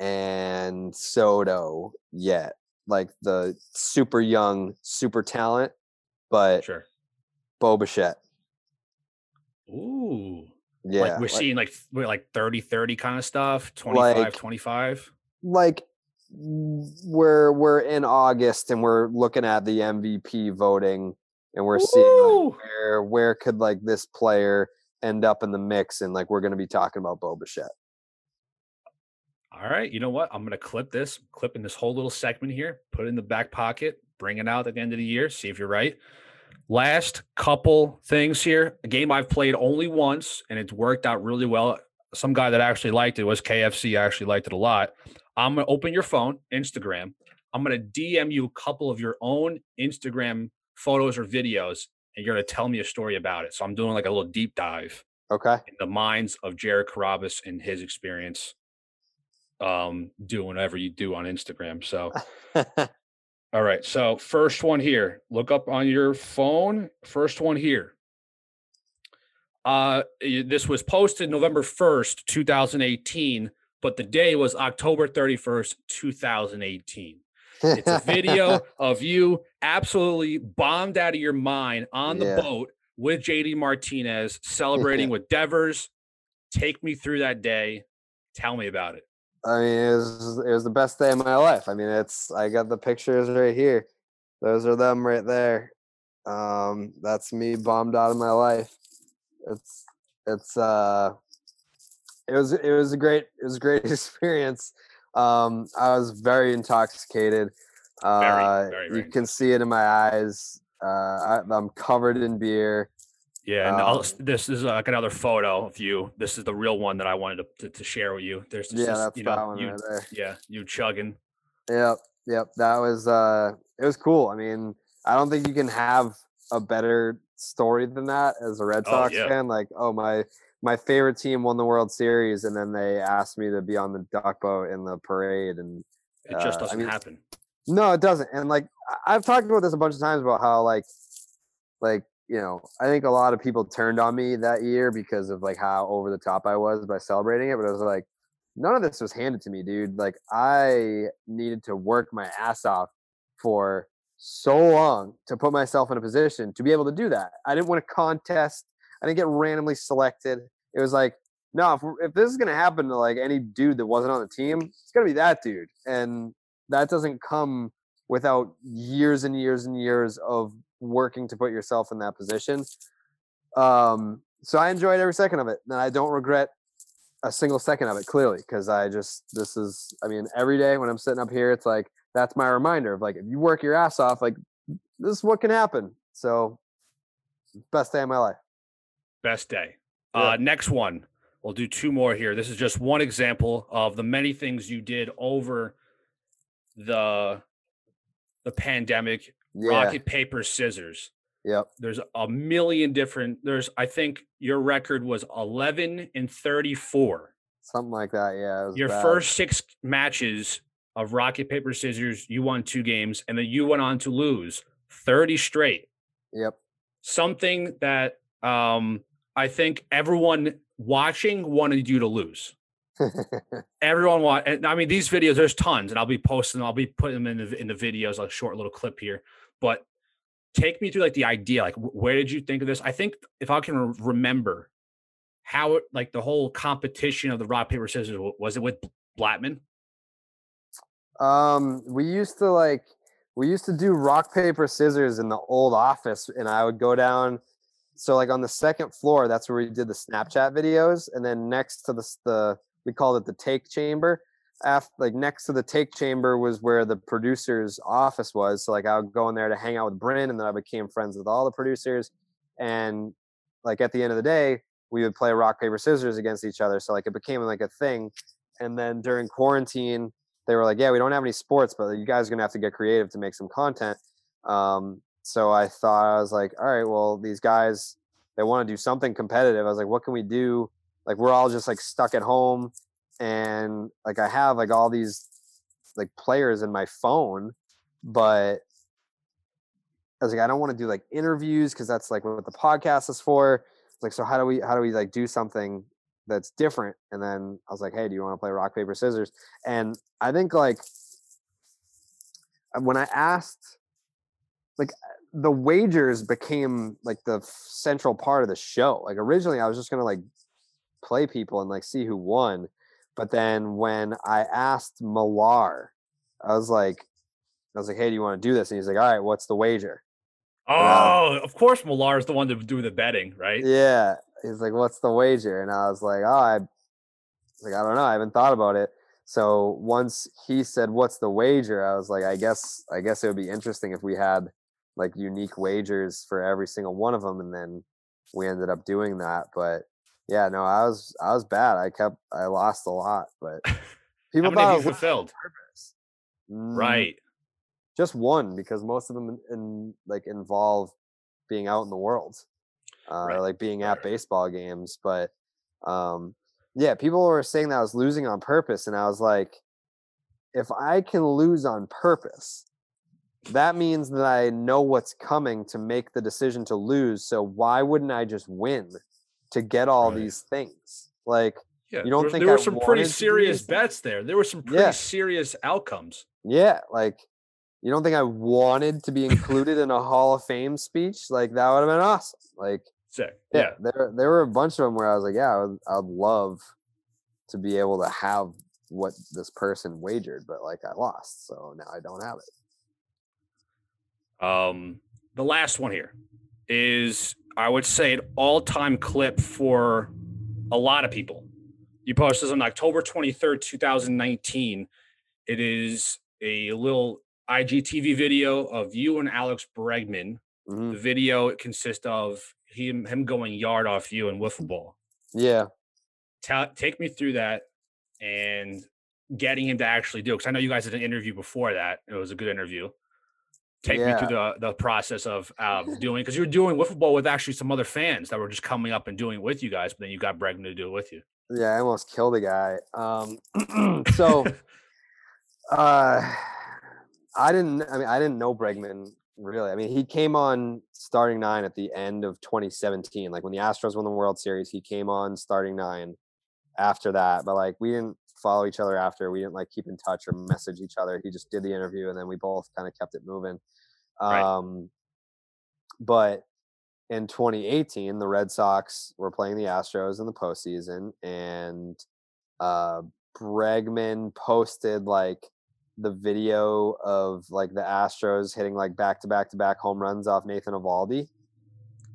and Soto yet. Like the super young, super talent, but sure. Bo Bichette. Ooh. Yeah. Like we're like, seeing like we're like 30 30 kind of stuff, 25 like, 25. Like we're we're in August and we're looking at the MVP voting and we're Ooh. seeing like where where could like this player end up in the mix and like we're going to be talking about Bo Bichette. All right, you know what? I'm going to clip this, clip in this whole little segment here, put it in the back pocket, bring it out at the end of the year, see if you're right. Last couple things here. A game I've played only once and it's worked out really well. Some guy that actually liked it was KFC. I actually liked it a lot. I'm going to open your phone, Instagram. I'm going to DM you a couple of your own Instagram photos or videos, and you're going to tell me a story about it. So I'm doing like a little deep dive. Okay. In the minds of Jared Carrabis and his experience um doing whatever you do on Instagram. So all right. So first one here. Look up on your phone. First one here. Uh this was posted November 1st, 2018 but the day was October 31st, 2018. It's a video of you absolutely bombed out of your mind on the yeah. boat with JD Martinez celebrating with Devers. Take me through that day. Tell me about it. I mean, it was it was the best day of my life. I mean, it's I got the pictures right here. Those are them right there. Um, that's me bombed out of my life. It's it's uh it was it was a great it was a great experience. Um, I was very intoxicated. Uh, very, very, very you can see it in my eyes. Uh, I, am covered in beer. Yeah, and um, this is like another photo of you. This is the real one that I wanted to, to, to share with you. There's just, yeah, that's you know, that one you, right there. Yeah, you chugging. Yep, yep. That was uh, it was cool. I mean, I don't think you can have a better story than that as a Red oh, Sox oh, yeah. fan. Like, oh my my favorite team won the World Series, and then they asked me to be on the duck boat in the parade, and it just uh, doesn't I mean, happen. No, it doesn't. And like I've talked about this a bunch of times about how like like you know I think a lot of people turned on me that year because of like how over the top I was by celebrating it, but I was like, none of this was handed to me, dude. Like I needed to work my ass off for so long to put myself in a position to be able to do that. I didn't want a contest. I didn't get randomly selected. It was like, no, if, if this is gonna happen to like any dude that wasn't on the team, it's gonna be that dude, and that doesn't come without years and years and years of working to put yourself in that position. Um, so I enjoyed every second of it, and I don't regret a single second of it. Clearly, because I just this is, I mean, every day when I'm sitting up here, it's like that's my reminder of like if you work your ass off, like this is what can happen. So, best day of my life. Best day. Yeah. Uh, next one. We'll do two more here. This is just one example of the many things you did over the the pandemic, yeah. rocket paper scissors. Yep. There's a million different. There's I think your record was 11 and 34. Something like that. Yeah. Your bad. first six matches of rocket paper scissors, you won two games, and then you went on to lose 30 straight. Yep. Something that um I think everyone watching wanted you to lose. Everyone want. and I mean, these videos. There's tons, and I'll be posting. I'll be putting them in the in the videos, like short little clip here. But take me through like the idea. Like, where did you think of this? I think if I can remember how it, like the whole competition of the rock paper scissors was it with Blattman? Um, we used to like we used to do rock paper scissors in the old office, and I would go down so like on the second floor that's where we did the snapchat videos and then next to the the we called it the take chamber. After like next to the take chamber was where the producer's office was so like i would go in there to hang out with bryn and then i became friends with all the producers and like at the end of the day we would play rock paper scissors against each other so like it became like a thing. And then during quarantine they were like yeah we don't have any sports but you guys are gonna have to get creative to make some content. Um, so I thought I was like, all right, well, these guys they want to do something competitive. I was like, what can we do? Like we're all just like stuck at home, and like I have like all these like players in my phone, but I was like, I don't want to do like interviews because that's like what the podcast is for. Like, so how do we how do we like do something that's different? And then I was like, hey, do you want to play rock paper scissors? And I think like when I asked like the wagers became like the central part of the show. Like originally I was just going to like play people and like see who won. But then when I asked Millar, I was like, I was like, hey, do you want to do this? And he's like, all right, what's the wager? Oh, of course Millar is the one to do the betting, right? Yeah. He's like, what's the wager? And I was like, oh, I like, I don't know. I haven't thought about it. So once he said, what's the wager? I was like, I guess, I guess it would be interesting if we had like unique wagers for every single one of them and then we ended up doing that but yeah no i was i was bad i kept i lost a lot but people thought you fulfilled mm, right. just one because most of them in, in, like involve being out in the world uh, right. like being at baseball games but um yeah people were saying that i was losing on purpose and i was like if i can lose on purpose that means that I know what's coming to make the decision to lose. So why wouldn't I just win to get all right. these things? Like, yeah, you don't there, think there were some pretty serious bets there? There were some pretty yeah. serious outcomes. Yeah, like you don't think I wanted to be included in a Hall of Fame speech? Like that would have been awesome. Like, Sick. Yeah, yeah, there there were a bunch of them where I was like, yeah, I would, I would love to be able to have what this person wagered, but like I lost, so now I don't have it. Um, the last one here is, I would say, an all time clip for a lot of people. You posted this on October 23rd, 2019. It is a little IGTV video of you and Alex Bregman. Mm-hmm. The video it consists of him him going yard off you and wiffle ball. Yeah. Ta- take me through that and getting him to actually do it. Because I know you guys did an interview before that. It was a good interview take yeah. me through the the process of uh, doing because you were doing wiffle ball with actually some other fans that were just coming up and doing it with you guys, but then you got Bregman to do it with you. Yeah, I almost killed a guy. Um, so, uh, I didn't. I mean, I didn't know Bregman really. I mean, he came on starting nine at the end of 2017. Like when the Astros won the World Series, he came on starting nine. After that, but like we didn't follow each other after. We didn't like keep in touch or message each other. He just did the interview, and then we both kind of kept it moving. Right. Um, but in 2018, the Red Sox were playing the Astros in the postseason, and uh, Bregman posted like the video of like the Astros hitting like back to back to back home runs off Nathan Eovaldi.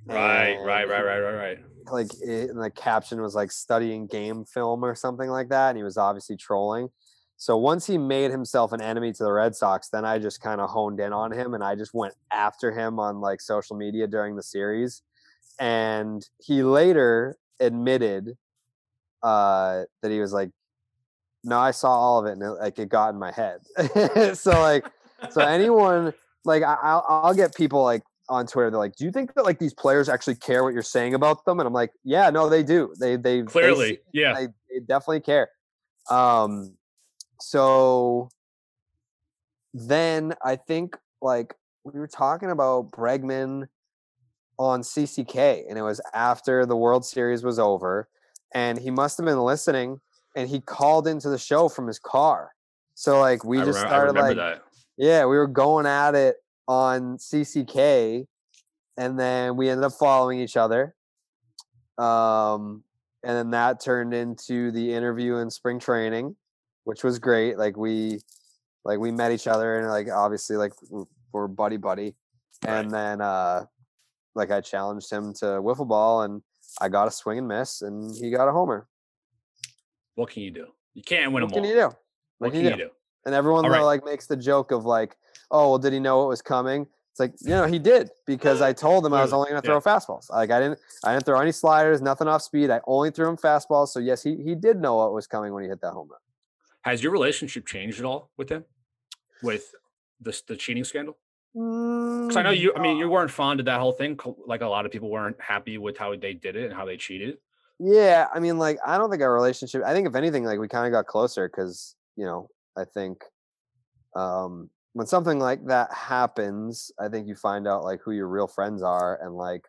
Right, right, right, right, right, right. Like it, the caption was like studying game film or something like that, and he was obviously trolling. So once he made himself an enemy to the Red Sox, then I just kind of honed in on him and I just went after him on like social media during the series. And he later admitted uh, that he was like, "No, I saw all of it, and it, like it got in my head." so like, so anyone like I, I'll I'll get people like on Twitter. They're like, "Do you think that like these players actually care what you're saying about them?" And I'm like, "Yeah, no, they do. They they clearly, they, yeah, they, they definitely care." Um, so then I think like we were talking about Bregman on CCK, and it was after the World Series was over, and he must have been listening, and he called into the show from his car. So like we I just started like that. yeah, we were going at it on CCK, and then we ended up following each other. Um, and then that turned into the interview in spring training, which was great. Like we, like we met each other, and like obviously like we're, we're buddy buddy. And then uh, like I challenged him to wiffle ball, and I got a swing and miss, and he got a homer. What can you do? You can't win What them can you do? What can can you you do? do? And everyone though, right. like makes the joke of like, oh, well, did he know what was coming? It's like, you know, he did because I told him I was only going to throw fastballs. Like I didn't, I didn't throw any sliders, nothing off speed. I only threw him fastballs. So yes, he he did know what was coming when he hit that home run. Has your relationship changed at all with him? With the the cheating scandal? Because I know mm, you. I mean, you uh weren't fond of that whole thing. Like a lot of people weren't happy with how they did it and how they cheated. Yeah, I mean, like I don't think our relationship. I think if anything, like we kind of got closer because you know I think um when something like that happens, I think you find out like who your real friends are, and like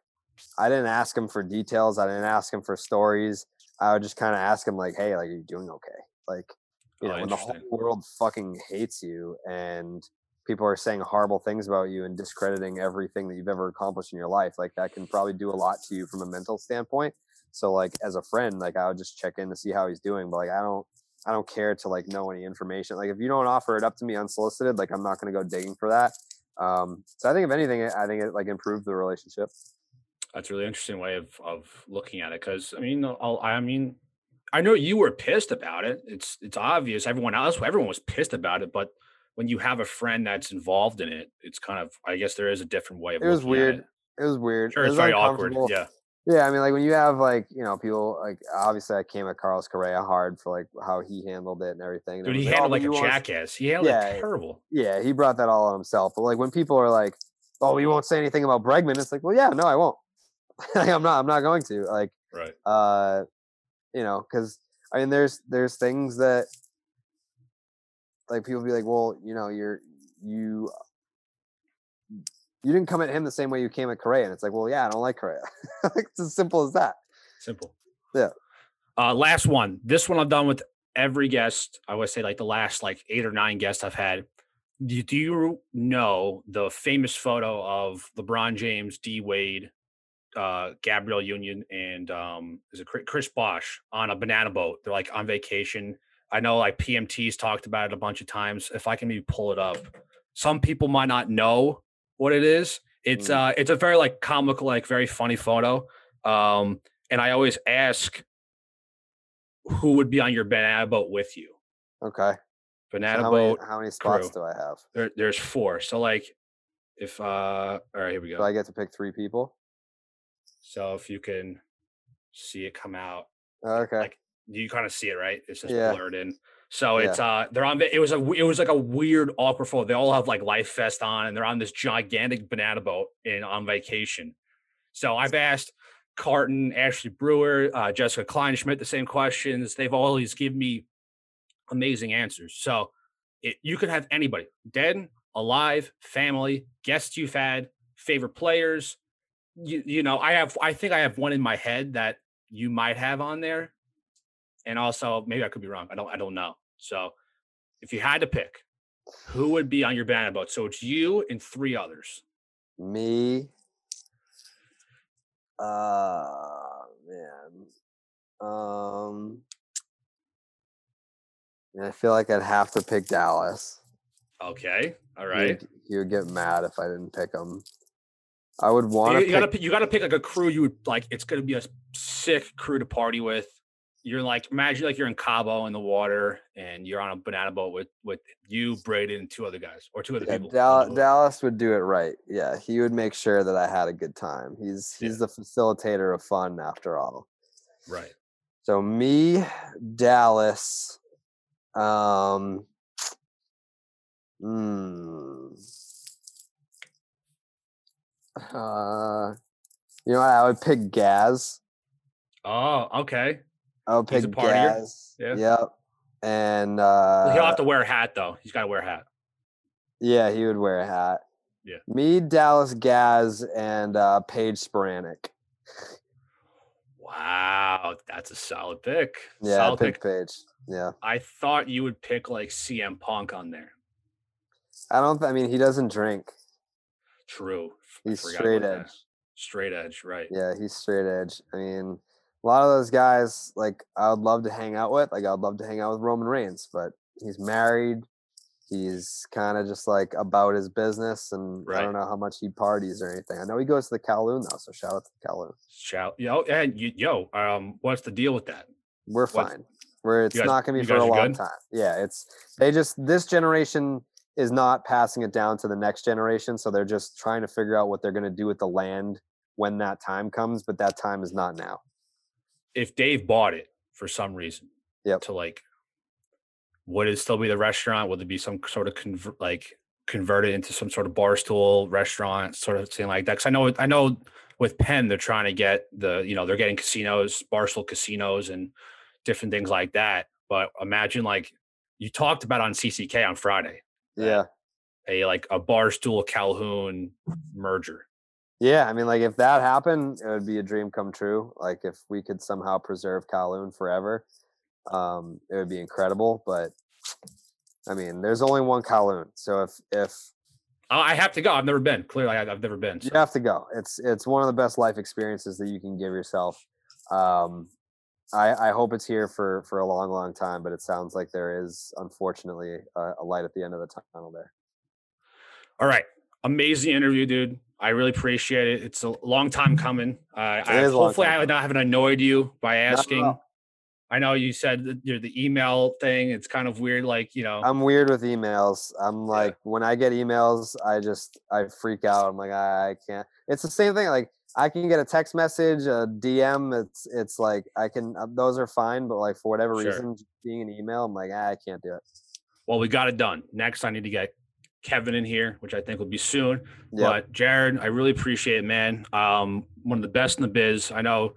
I didn't ask him for details. I didn't ask him for stories. I would just kind of ask him like, "Hey, like, are you doing okay?" Like, you Oh, know, when the whole world fucking hates you and people are saying horrible things about you and discrediting everything that you've ever accomplished in your life, like that can probably do a lot to you from a mental standpoint. So like as a friend, like I would just check in to see how he's doing, but like I don't I don't care to like know any information. Like if you don't offer it up to me unsolicited, like I'm not going to go digging for that. Um so I think if anything I think it like improved the relationship. That's a really interesting way of of looking at it. Because I mean, I'll, I mean, I know you were pissed about it. It's it's obvious. Everyone else, everyone was pissed about it. But when you have a friend that's involved in it, it's kind of. I guess there is a different way of. It was looking at weird. it. It was weird. Sure, it it's was very awkward. Yeah, Yeah, I mean, like when you have like you know people like obviously I came at Carlos Correa hard for like how he handled it and everything. dude, he everyone's "Oh, handled but like a jackass. He handled Yeah, it terrible. Yeah, he brought that all on himself. But like when people are like, "Oh, you won't say anything about Bregman," it's like, well, yeah, no, I won't. like, I'm not. I'm not going to. Like, Right. uh, you know, because I mean, there's there's things that like people be like, well, you know, you're you you didn't come at him the same way you came at Correa, and it's like, well, yeah, I don't like Correa. it's as simple as that. Simple. Yeah. Uh, last one. This one I've done with every guest. I would say like the last like eight or nine guests I've had. Do, do you know the famous photo of LeBron James, D Wade, uh, Gabrielle Union, and um, is it Chris- Chris Bosh on a banana boat? They're like on vacation. I know like PMT's talked about it a bunch of times. If I can maybe pull it up, some people might not know what it is. It's Mm. uh, it's a very like comical, like very funny photo. Um, and I always ask who would be on your banana boat with you. Okay. So Banana how, boat. many, how many spots crew. do I have? There, there's four. So like, if uh, all right, here we go. Do I get to pick three people? so if you can see it come out, Okay. like you kind of see it, right? It's just Yeah. blurred in. So it's uh, they're on. It was a, it was like a weird awkward photo. They all have like life vest on, and they're on this gigantic banana boat in on vacation. So I've asked Carton, Ashley Brewer, uh, Jessica Kleinschmidt the same questions. They've always given me amazing answers. So it, you could have anybody dead, alive, family, guests you've had, favorite players. You, you know, I have, I think I have one in my head that you might have on there. And also, maybe I could be wrong. I don't, I don't know. So if you had to pick, who would be on your banana boat? So it's you and three others. Me. Uh man. Um and I feel like I'd have to pick Dallas. Okay. All right. He would- He would get mad if I didn't pick him. I would want You, to you pick gotta pick, you gotta pick like a crew you would like. It's gonna be a sick crew to party with. You're like imagine like you're in Cabo in the water and you're on a banana boat with with you, Braden, and two other guys or two other yeah, people. on Dal- Dallas would do it right. Yeah, he would make sure that I had a good time. He's Yeah. he's the facilitator of fun after all. Right. So me, Dallas, um, mm, Uh, you know, what? I would pick Gaz. Oh, okay. I would He's a partier? Gaz. Yeah. Yep. And uh, He'll have to wear a hat though. He's got to wear a hat. yeah, he would wear a hat. Yeah. Me, Dallas Gaz, and uh, Paige Spiranac. Wow, that's a solid pick. Yeah, solid pick pick. Paige. Yeah. I thought you would pick like CM Punk on there. I don't. Th- I mean, he doesn't drink. True. He's straight edge. that. Straight edge, right? Yeah, he's straight edge. I mean, a lot of those guys, like I would love to hang out with. Like I would love to hang out with Roman Reigns, but he's married. He's kind of just like about his business, and I don't know how much he parties or anything. I know he goes to the Kowloon though, so shout out to the Kowloon. Shout, yo, and you, yo, um, what's the deal with that? We're What's- fine. We're it's guys- not gonna be for a long good? time. Yeah, it's they just this generation is not passing it down to the next generation, so they're just trying to figure out what they're gonna do with the land when that time comes. But that time is not now. If Dave bought it for some reason, Yep. to like, would it still be the restaurant? Would it be some sort of convert, like converted into some sort of bar stool restaurant, sort of thing like that? Because I know, I know, with Penn, they're trying to get the, you know, they're getting casinos, barstool casinos, and different things like that. But imagine like you talked about on CCK on Friday, Yeah. a like a barstool Kowloon merger. Yeah, I mean, like if that happened, it would be a dream come true. Like if we could somehow preserve Kowloon forever, um, it would be incredible. But I mean, there's only one Kowloon, so if if Oh, I have to go. I've never been. Clearly, I- I've never been. you have to go, it's it's one of the best life experiences that you can give yourself. Um, I I hope it's here for for a long, long time. But it sounds like there is, unfortunately, a, a light at the end of the tunnel there. All right. Amazing interview, dude. I really appreciate it. It's a long time coming. Uh, I, is a long hopefully, I not haven't annoyed you by asking. I know you said that, you know, the email thing. It's kind of weird. Like, you know, I'm weird with emails. I'm like when I get emails, I just I freak out. I'm like I, I can't. It's the same thing. Like I can get a text message, a DM. It's it's like I can. uh, Those are fine, but like for whatever Sure. reason, being an email, I'm like ah, I can't do it. well, we got it done. Next, I need to get Kevin in here, which I think will be soon. Yeah, But Jared, I really appreciate it, man. Um, one of the best in the biz. I know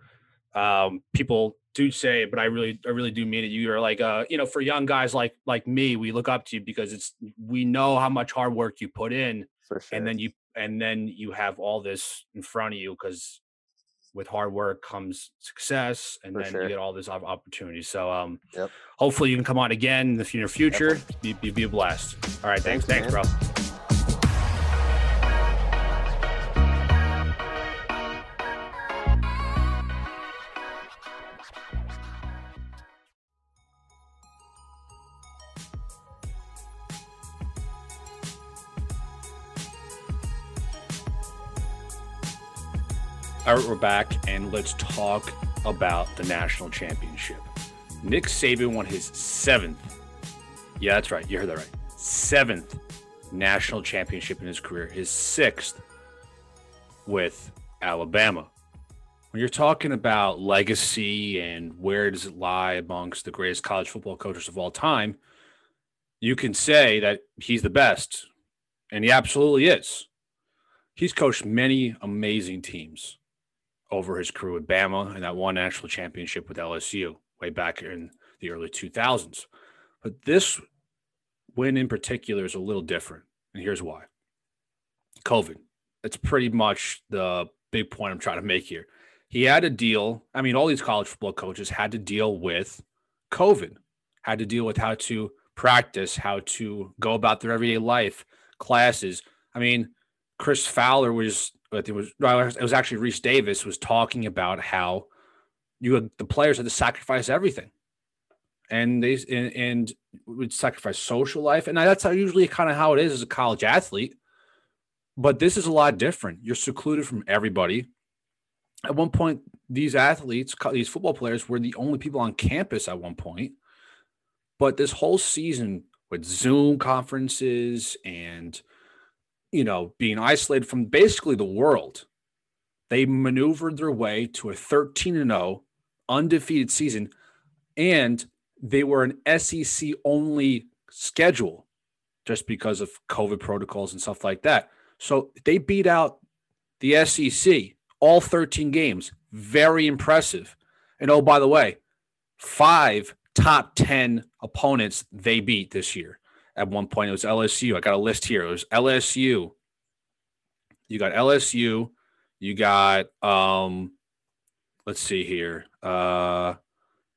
um, people do say, it, but I really, I really do mean it. You are like, uh, you know, for young guys like like me, we look up to you because it's we know how much hard work you put in, sure. and then you and then you have all this in front of you because with hard work comes success, and For then sure. you get all this op- opportunities. So, um, Yep. hopefully you can come on again in the near future. Be, be, be a blast. All right, thanks, Thanks, thanks, bro. All right, we're back, and let's talk about the national championship. Nick Saban won his seventh. Yeah, that's right. You heard that right. Seventh national championship in his career. His sixth with Alabama. When you're talking about legacy and where does it lie amongst the greatest college football coaches of all time, you can say that he's the best, and he absolutely is. He's coached many amazing teams over his career with Bama and that one national championship with LSU way back in the early 2000s. But this win in particular is a little different. And here's why COVID. That's pretty much the big point I'm trying to make here. He had to deal, I mean, all these college football coaches had to deal with COVID, had to deal with how to practice, how to go about their everyday life, classes. I mean, Chris Fowler was, Think it was, it was actually Rece Davis was talking about how you had, the players had to sacrifice everything, and they and, and would sacrifice social life, and that's how usually kind of how it is as a college athlete. But this is a lot different. You're secluded from everybody. At one point, these athletes, these football players, were the only people on campus at one point. But this whole season with Zoom conferences and you know, being isolated from basically the world. They maneuvered their way to a 13 and 0 undefeated season and they were an SEC only schedule just because of COVID protocols and stuff like that. So they beat out the SEC, all 13 games, very impressive. And oh, by the way, five top 10 opponents they beat this year. At one point, it was LSU. I got a list here. It was LSU. You got LSU. You got, um, let's see here. Uh,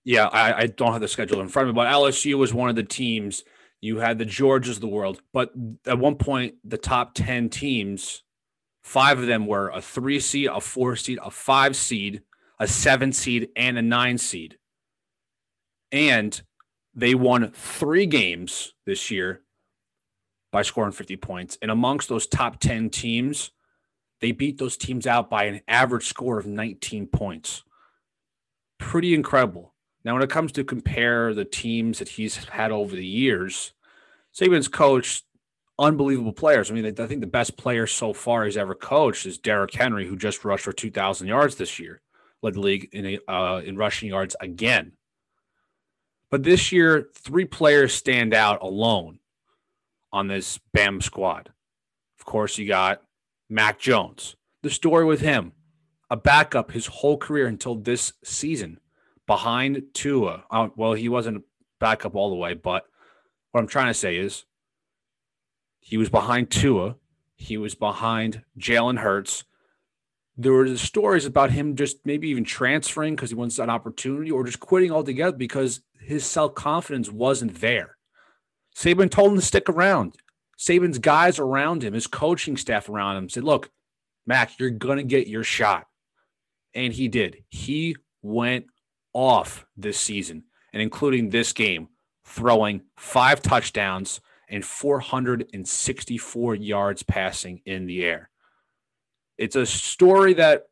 yeah, I, I don't have the schedule in front of me, but LSU was one of the teams. You had the Georges of the world, but at one point, the top 10 teams, five of them were a three seed, a four seed, a five seed, a seven seed, and a nine seed. And they won three games this year by scoring 50 points. And amongst those top 10 teams, they beat those teams out by an average score of 19 points. Pretty incredible. Now, when it comes to compare the teams that he's had over the years, Saban's coached unbelievable players. I mean, I think the best player so far he's ever coached is Derrick Henry, who just rushed for 2,000 yards this year, led the league in a, uh, in rushing yards again. But this year, three players stand out alone on this BAM squad. Of course, you got Mac Jones. The story with him, a backup his whole career until this season, behind Tua. Uh, well, he wasn't a backup all the way, but what I'm trying to say is he was behind Tua. He was behind Jalen Hurts. There were stories about him just maybe even transferring because he wants an opportunity or just quitting altogether because his self confidence wasn't there. Saban told him to stick around. Saban's guys around him, his coaching staff around him said, Look, Mac, you're going to get your shot. And he did. He went off this season and including this game, throwing five touchdowns and 464 yards passing in the air. It's a story that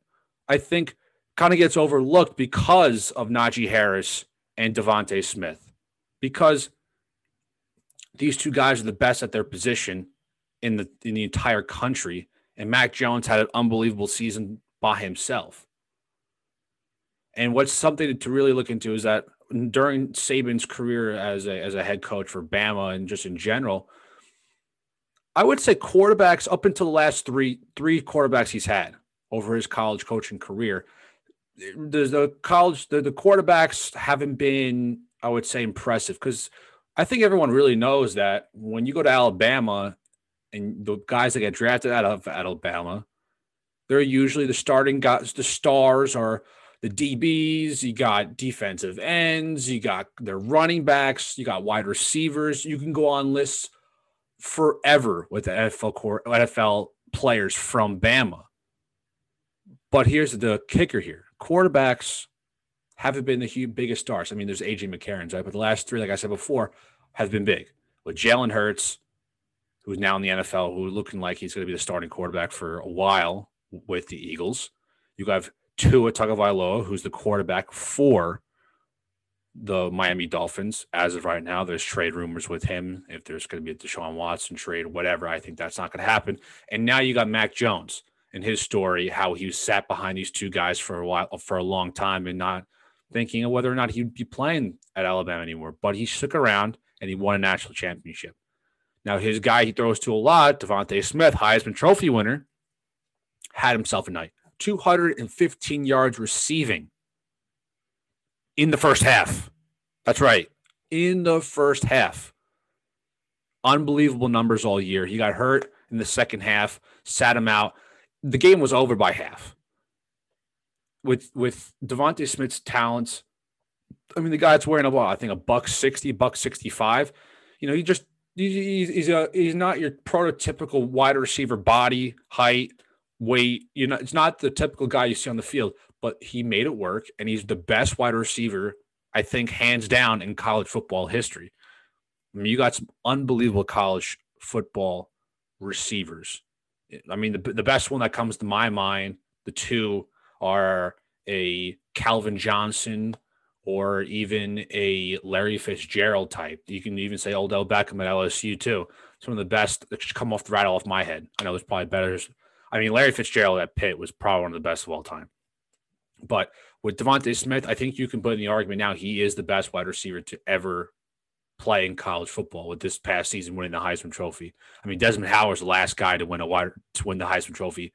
I think kind of gets overlooked because of Najee Harris and DeVonta Smith, because these two guys are the best at their position in the in the entire country. And Mac Jones had an unbelievable season by himself. And what's something to really look into is that during Saban's career as a as a head coach for Bama and just in general, I would say quarterbacks up until the last three three quarterbacks he's had over his college coaching career, the, college the, the quarterbacks haven't been I would say impressive because I think everyone really knows that when you go to Alabama and the guys that get drafted out of Alabama, they're usually the starting guys, the stars are the DBs, you got defensive ends, you got their running backs, you got wide receivers. You can go on lists forever with the NFL core, NFL players from Bama. But here's the kicker here quarterbacks haven't been the biggest stars. I mean, there's AJ McCarron's, right? But the last three, like I said before, have been big. With Jalen Hurts, who's now in the NFL, who's looking like he's going to be the starting quarterback for a while with the Eagles. You have Tua Tagovailoa, who's the quarterback for the Miami Dolphins. As of right now, there's trade rumors with him. If there's going to be a Deshaun Watson trade, whatever, I think that's not going to happen. And now you got Mac Jones and his story, how he sat behind these two guys for a while, for a long time, and not thinking of whether or not he'd be playing at Alabama anymore. But he stuck around and he won a national championship. Now, his guy he throws to a lot, DeVonta Smith, Heisman Trophy winner, had himself a night. 215 yards receiving in the first half. That's right. In the first half. Unbelievable numbers all year. He got hurt in the second half, sat him out. The game was over by half with with DeVonta Smith's talents, I mean, the guy's wearing a ball, I think a buck sixty, buck sixty-five. You know, he just he's he's a he's not your prototypical wide receiver body, height, weight. You know, it's not the typical guy you see on the field, but he made it work, and he's the best wide receiver, I think, hands down in college football history. I mean, you got some unbelievable college football receivers. I mean, the the best one that comes to my mind, the two are a Calvin Johnson or even a Larry Fitzgerald type. You can even say Odell Beckham at LSU too. Some of the best that should come off the rattle off my head. I know there's probably better. I mean, Larry Fitzgerald at Pitt was probably one of the best of all time. But with DeVonta Smith, I think you can put in the argument now he is the best wide receiver to ever play in college football with this past season winning the Heisman Trophy. I mean, Desmond Howard's the last guy to win a wide to win the Heisman Trophy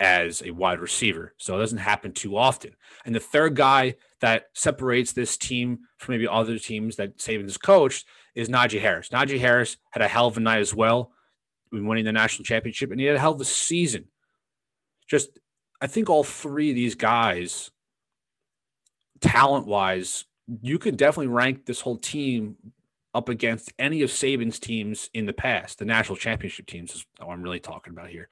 as a wide receiver. So it doesn't happen too often. And the third guy that separates this team from maybe other teams that Saban's coached is Najee Harris. Najee Harris had a hell of a night as well, winning the national championship, and he had a hell of a season. Just, I think all three of these guys, talent wise, you could definitely rank this whole team up against any of Saban's teams in the past, the national championship teams is what I'm really talking about here.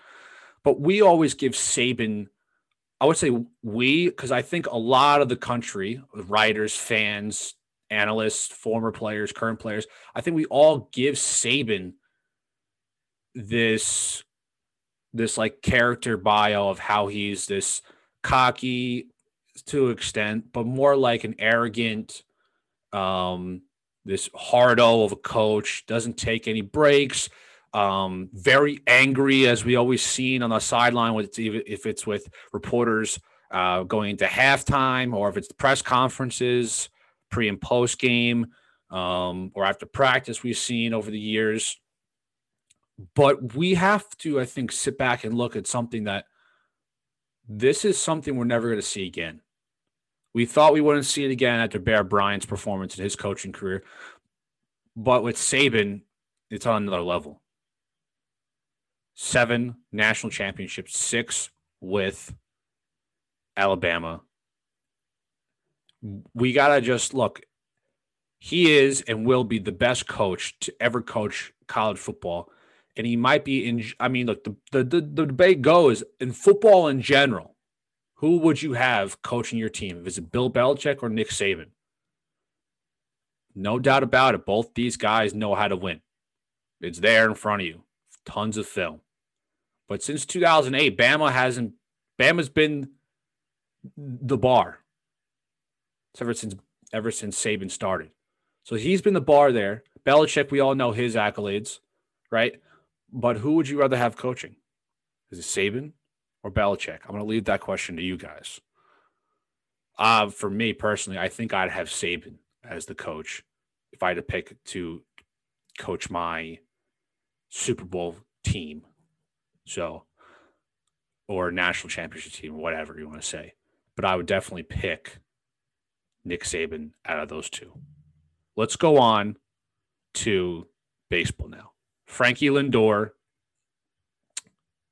But we always give Saban, I would say we, because I think a lot of the country, writers, fans, analysts, former players, current players, I think we all give Saban this this like character bio of how he's this cocky to extent, but more like an arrogant, um, this hardo of a coach, doesn't take any breaks, um, very angry, as we always seen on the sideline, with even if it's with reporters uh, going into halftime or if it's the press conferences pre and post game um, or after practice we've seen over the years. But we have to, I think, sit back and look at something that this is something we're never going to see again. We thought we wouldn't see it again after Bear Bryant's performance in his coaching career. But with Saban, it's on another level. Seven national championships, six with Alabama. We got to just look. He is and will be the best coach to ever coach college football. And he might be in, I mean, look, the, the, the, the debate goes in football in general who would you have coaching your team? Is it Bill Belichick or Nick Saban? No doubt about it. Both these guys know how to win. It's there in front of you. Tons of film. But since 2008, Bama hasn't. Bama's been the bar. It's ever since ever since Saban started. So he's been the bar there. Belichick, we all know his accolades, right? But who would you rather have coaching? Is it Saban or Belichick? I'm going to leave that question to you guys. Uh, for me personally, I think I'd have Saban as the coach if I had to pick to coach my Super Bowl team. So, or national championship team, whatever you want to say. But I would definitely pick Nick Saban out of those two. Let's go on to baseball now. Frankie Lindor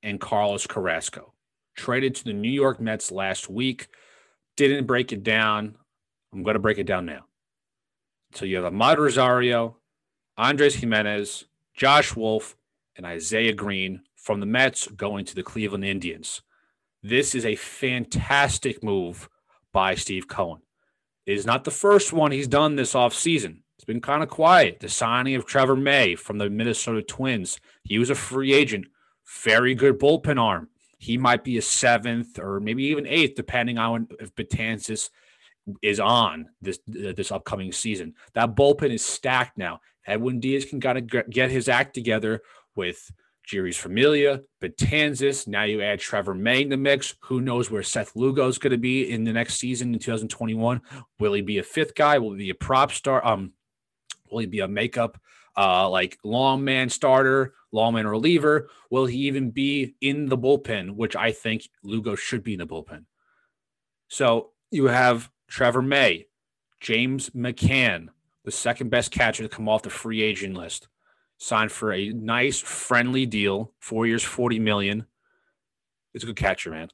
and Carlos Carrasco traded to the New York Mets last week. Didn't break it down. I'm going to break it down now. So you have Amed Rosario, Andres Gimenez, Josh Wolf, and Isaiah Greene from the Mets going to the Cleveland Indians. This is a fantastic move by Steve Cohen. It is not the first one he's done this offseason. It's been kind of quiet. The signing of Trevor May from the Minnesota Twins. He was a free agent, very good bullpen arm he might be a seventh or maybe even eighth, depending on if Betances is on this this upcoming season. That bullpen is stacked now. Edwin Diaz can kind of get his act together with Jeurys Familia, Betances. Now you add Trevor May in the mix. Who knows where Seth Lugo is going to be in the next season in 2021? Will he be a fifth guy? Will he be a prop star? Um, will he be a makeup uh, like long man starter, long man reliever? Will he even be in the bullpen, which I think Lugo should be in the bullpen? So you have Trevor May, James McCann, the second best catcher to come off the free agent list, signed for a nice friendly deal, four years, 40 million. It's a good catcher, man.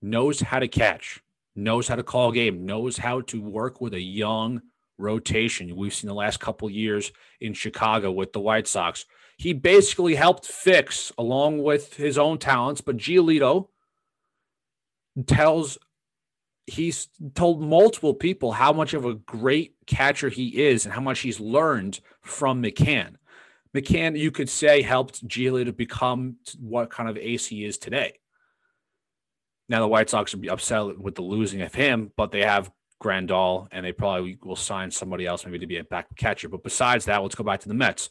Knows how to catch, knows how to call game, knows how to work with a young rotation we've seen the last couple years in Chicago with the White Sox. He basically helped fix, along with his own talents, but Giolito tells he's told multiple people how much of a great catcher he is and how much he's learned from McCann. McCann, you could say, helped Giolito become what kind of ace he is today. Now the White Sox would be upset with the losing of him, but they have Grandal, and they probably will sign somebody else maybe to be a back catcher. But besides that, let's go back to the Mets.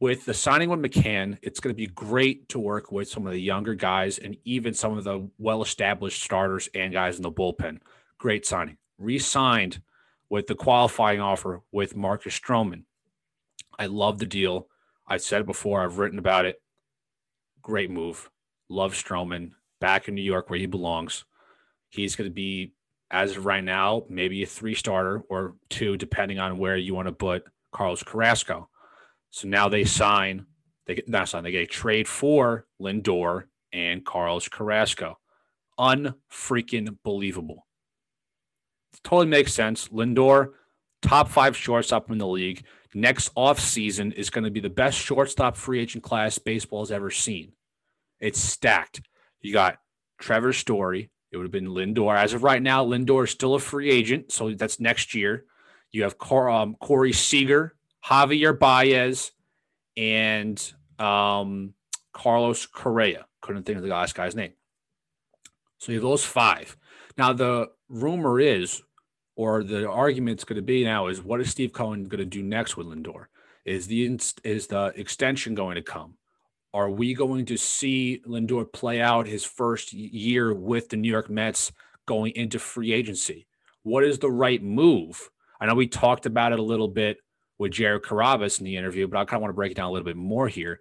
With the signing with McCann, it's going to be great to work with some of the younger guys and even some of the well-established starters and guys in the bullpen. Great signing. Re-signed with the qualifying offer with Marcus Stroman. I love the deal. I've said it before. I've written about it. Great move. Love Stroman. back in New York where he belongs. He's going to be, as of right now, maybe a three starter or two, depending on where you want to put Carlos Carrasco. So now they sign, they get not sign, they get a trade for Lindor and Carlos Carrasco. Unfreaking believable. Totally makes sense. Lindor, top five shortstop in the league. Next off season is going to be the best shortstop free agent class baseball has ever seen. It's stacked. You got Trevor Story. It would have been Lindor. As of right now, Lindor is still a free agent, so that's next year. You have Cor- um, Corey Seager, Javier Baez, and um, Carlos Correa. Couldn't think of the last guy's name. So you have those five. Now the rumor is, or the argument's going to be now, is what is Steve Cohen going to do next with Lindor? Is the is the extension going to come? Are we going to see Lindor play out his first year with the New York Mets going into free agency? What is the right move? I know we talked about it a little bit with Jared Carrabis in the interview, but I kind of want to break it down a little bit more here.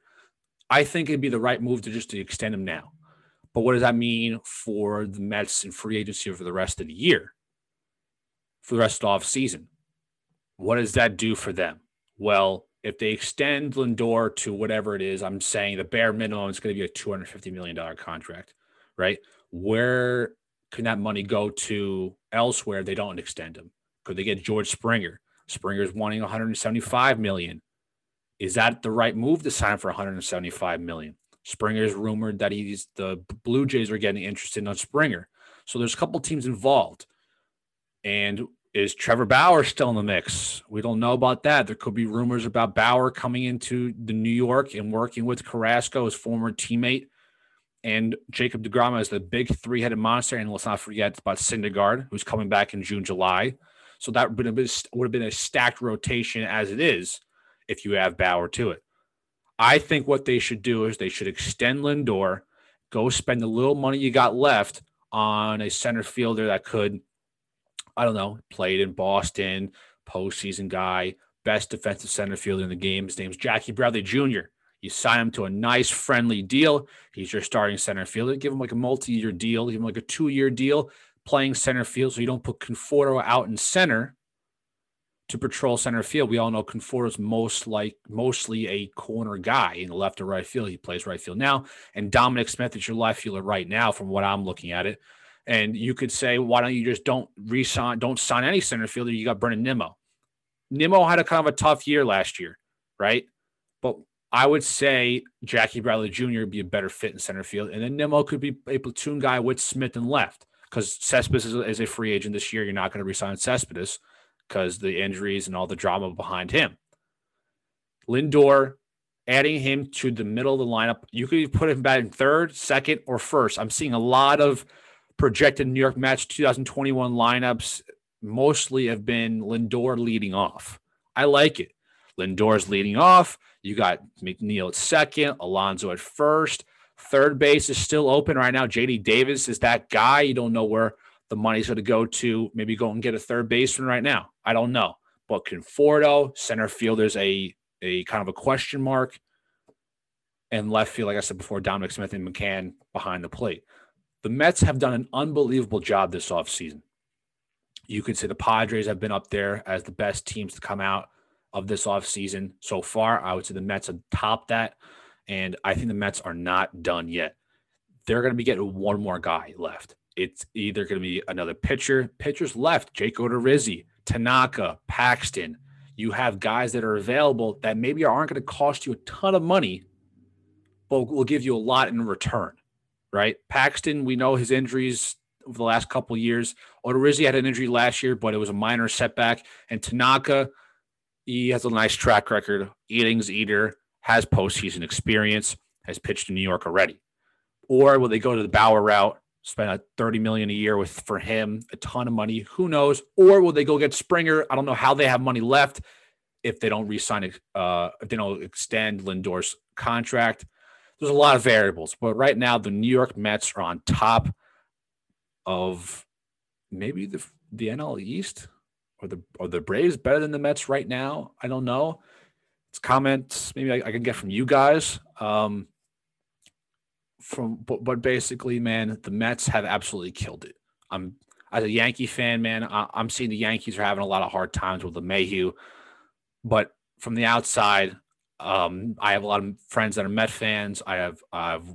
I think it'd be the right move to just to extend him now. But what does that mean for the Mets in free agency for the rest of the year? For the rest of the off season? What does that do for them? Well, if they extend Lindor to whatever it is, I'm saying the bare minimum is going to be a $250 million contract, right? Where can that money go to elsewhere? They don't extend him. Could they get George Springer? Springer's wanting 175 million. Is that the right move to sign for 175 million? Springer's rumored that he's the Blue Jays are getting interested in Springer. So there's a couple teams involved. And is Trevor Bauer still in the mix? We don't know about that. There could be rumors about Bauer coming into the New York and working with Carrasco, his former teammate, and Jacob DeGrom as the big three-headed monster. And let's not forget about Syndergaard, who's coming back in June, July. So that would have been, would have been a stacked rotation as it is if you have Bauer to it. I think what they should do is they should extend Lindor, go spend the little money you got left on a center fielder that could – I don't know, played in Boston, postseason guy, best defensive center fielder in the game. His name's Jackie Bradley Jr. You sign him to a nice, friendly deal. He's your starting center fielder. Give him like a multi-year deal. Give him like a two-year deal playing center field, so you don't put Conforto out in center to patrol center field. We all know Conforto's most like mostly a corner guy in the left or right field. He plays right field now, and Dominic Smith is your left fielder right now, from what I'm looking at it. And you could say, why don't you just don't resign, don't sign any center fielder? You got Brandon Nimmo. Nimmo had a kind of a tough year last year, right? But I would say Jackie Bradley Jr. would be a better fit in center field. And then Nimmo could be a platoon guy with Smith and left because Cespedes is, is, a free agent this year. You're not going to resign Cespedes because the injuries and all the drama behind him. Lindor, adding him to the middle of the lineup, you could put him back in third, second, or first. I'm seeing a lot of – projected New York Mets 2021 lineups mostly have been Lindor leading off. I like it. Lindor's leading off. You got McNeil at second, Alonso at first. Third base is still open right now. JD Davis is that guy. You don't know where the money's going to go to. Maybe go and get a third baseman right now. I don't know. But Conforto, center field, there's a, a kind of a question mark. And left field, like I said before, Dominic Smith and McCann behind the plate the Mets have done an unbelievable job this offseason. You could say the Padres have been up there as the best teams to come out of this offseason so far. I would say the Mets have topped that. And I think the Mets are not done yet. They're going to be getting one more guy left. It's either going to be another pitcher. Pitchers left Jake Odorizzi, Tanaka, Paxton. You have guys that are available that maybe aren't going to cost you a ton of money, but will give you a lot in return right? Paxton, we know his injuries over the last couple years. Odorizzi had an injury last year, but it was a minor setback. And Tanaka, he has a nice track record, innings eater, has postseason experience, has pitched in New York already. Or will they go to the Bauer route, spend a 30 million a year with for him, a ton of money? Who knows? Or will they go get Springer? I don't know how they have money left if they don't re-sign, uh, if they don't extend Lindor's contract there's a lot of variables, but right now the New York Mets are on top of maybe the the NL East or the or the Braves better than the Mets right now. I don't know. It's comments maybe I, I can get from you guys. Um, from but, but basically, man, the Mets have absolutely killed it. I'm as a Yankee fan, man, I, am seeing the Yankees are having a lot of hard times with the Mayhew, but from the outside, um, I have a lot of friends that are Met fans. I have I've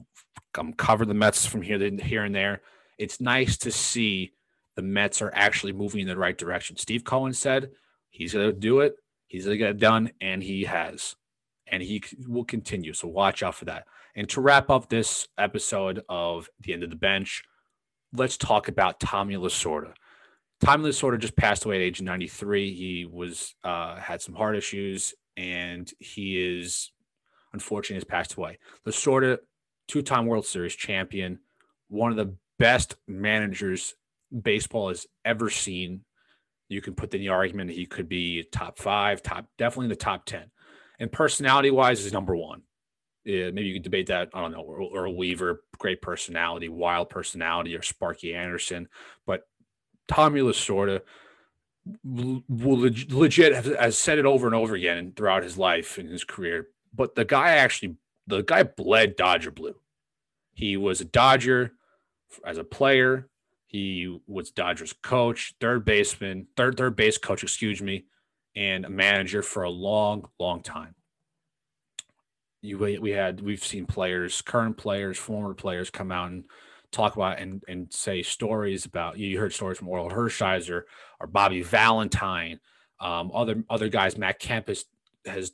covered the Mets from here here and there. It's nice to see the Mets are actually moving in the right direction. Steve Cohen said he's going to do it. He's going to get it done, and he has, and he will continue. So watch out for that. And to wrap up this episode of the end of the bench, let's talk about Tommy Lasorda. Tommy Lasorda just passed away at age 93. He was uh, had some heart issues, and he is unfortunately has passed away. The Lasorda, two-time World Series champion, one of the best managers baseball has ever seen. You can put in the argument he could be top five, top definitely in the top ten, and personality-wise is number one. Yeah, maybe you could debate that. I don't know, or, or Weaver, great personality, wild personality, or Sparky Anderson, but Tommy Lasorda will legit has said it over and over again throughout his life and his career. But the guy actually, the guy bled Dodger blue. He was a Dodger as a player. He was Dodgers coach, third baseman, third third base coach, excuse me, and a manager for a long, long time. You we had we've seen players, current players, former players come out and talk about and and say stories about you heard stories from Orel Hershiser or Bobby Valentine, um, other other guys. Matt Kemp has has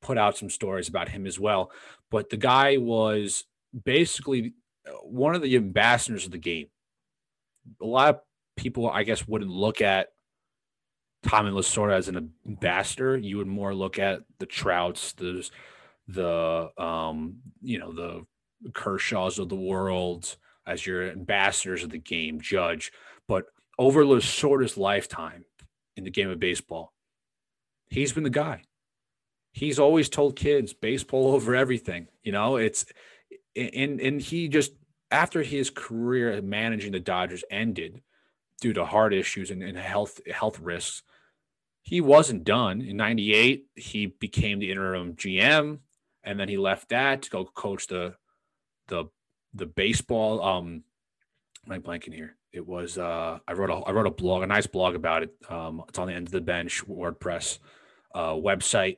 put out some stories about him as well. But the guy was basically uh, one of the ambassadors of the game. A lot of people, I guess, wouldn't look at Tommy Lasorda as an ambassador. You would more look at the Trouts, the the um, you know the Kershaws of the world, as your ambassadors of the game, judge. But over Lasorda's lifetime in the game of baseball, he's been the guy. He's always told kids baseball over everything. You know, it's and and he just after his career managing the Dodgers ended due to heart issues and, and health health risks, he wasn't done. In '98, he became the interim GM, and then he left that to go coach the the the baseball. Um, I'm blanking here. It was uh, I wrote a I wrote a blog, a nice blog about it. Um, it's on the end of the bench WordPress uh, website.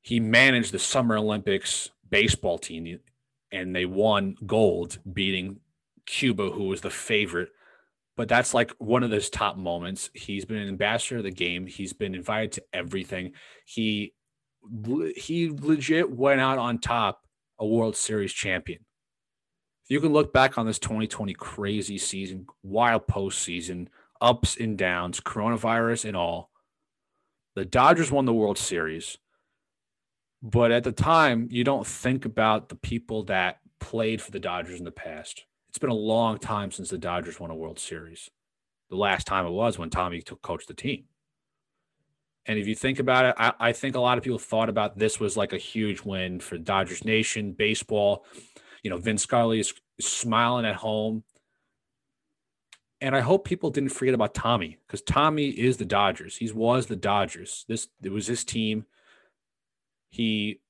He managed the Summer Olympics baseball team, and they won gold, beating Cuba, who was the favorite. But that's like one of those top moments. He's been an ambassador of the game. He's been invited to everything. He he legit went out on top, a World Series champion you can look back on this 2020 crazy season, wild postseason, ups and downs, coronavirus and all, the Dodgers won the World Series. But at the time, you don't think about the people that played for the Dodgers in the past. It's been a long time since the Dodgers won a World Series. The last time it was when Tommy took coach the team. And if you think about it, I, I think a lot of people thought about this was like a huge win for Dodgers Nation, baseball you know, Vin Scully is smiling at home. And I hope people didn't forget about Tommy because Tommy is the Dodgers. He was the Dodgers. This it was his team. He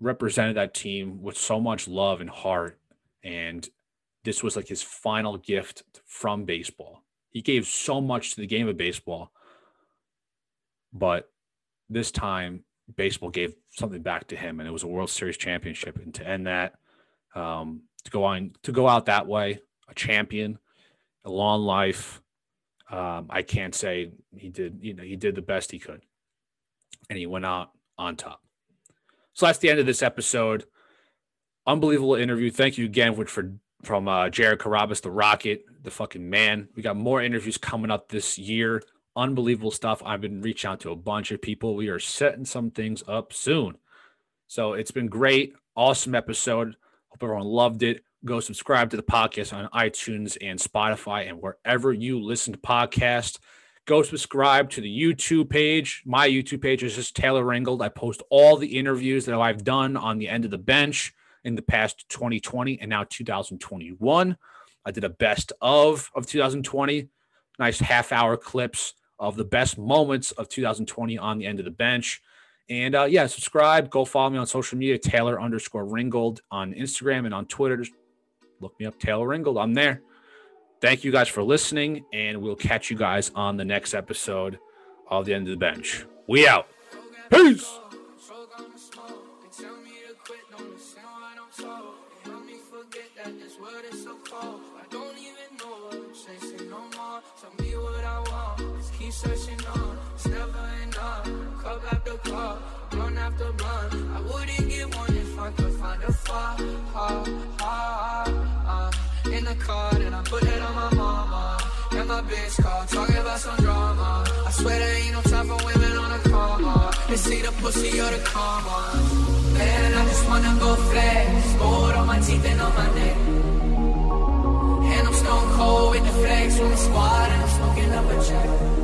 represented that team with so much love and heart. And this was like his final gift from baseball. He gave so much to the game of baseball. But this time, baseball gave something back to him, and it was a World Series championship. And to end that, um, to go on to go out that way, a champion, a long life. Um, I can't say he did. You know, he did the best he could, and he went out on top. So that's the end of this episode. Unbelievable interview. Thank you again for from uh, Jared Carrabis, the Rocket, the fucking man. We got more interviews coming up this year. Unbelievable stuff. I've been reaching out to a bunch of people. We are setting some things up soon. So it's been great. Awesome episode. Hope everyone loved it. Go subscribe to the podcast on iTunes and Spotify and wherever you listen to podcasts. Go subscribe to the YouTube page. My YouTube page is just Taylor Ringold. I post all the interviews that I've done on the end of the bench in the past 2020 and now 2021. I did a best of of 2020, nice half hour clips of the best moments of 2020 on the end of the bench. And uh, yeah, subscribe. Go follow me on social media, Taylor underscore Ringold on Instagram and on Twitter. Just look me up, Taylor Ringold. I'm there. Thank you guys for listening, and we'll catch you guys on the next episode of the end of the bench. We out. Peace. Cup, blunt after blunt. I wouldn't get one if I could find a far, ha, ha, ha. In the car, and I put it on my mama. And my bitch call, talking about some drama. I swear there ain't no time for women on a coma. They see the pussy or the karma. Man, I just wanna go flex. Gold on my teeth and on my neck. And I'm stone cold with the flex from the squad, and I'm smoking up a check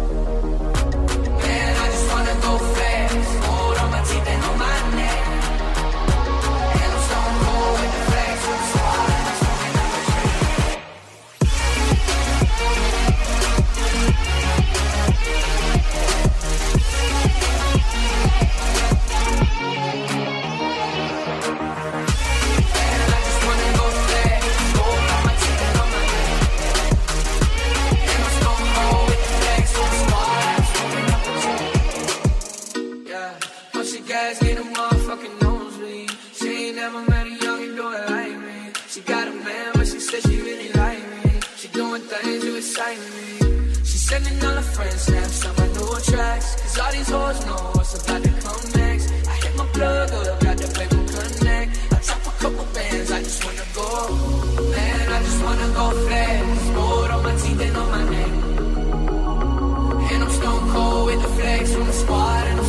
on my new tracks. Cause all these hoes know what's about to come next. I hit my plug up, got the paper connect. I drop a couple bands, I just wanna go. Man, I just wanna go flex. Gold on my teeth and on my neck. And I'm stone cold with the flex from the squad.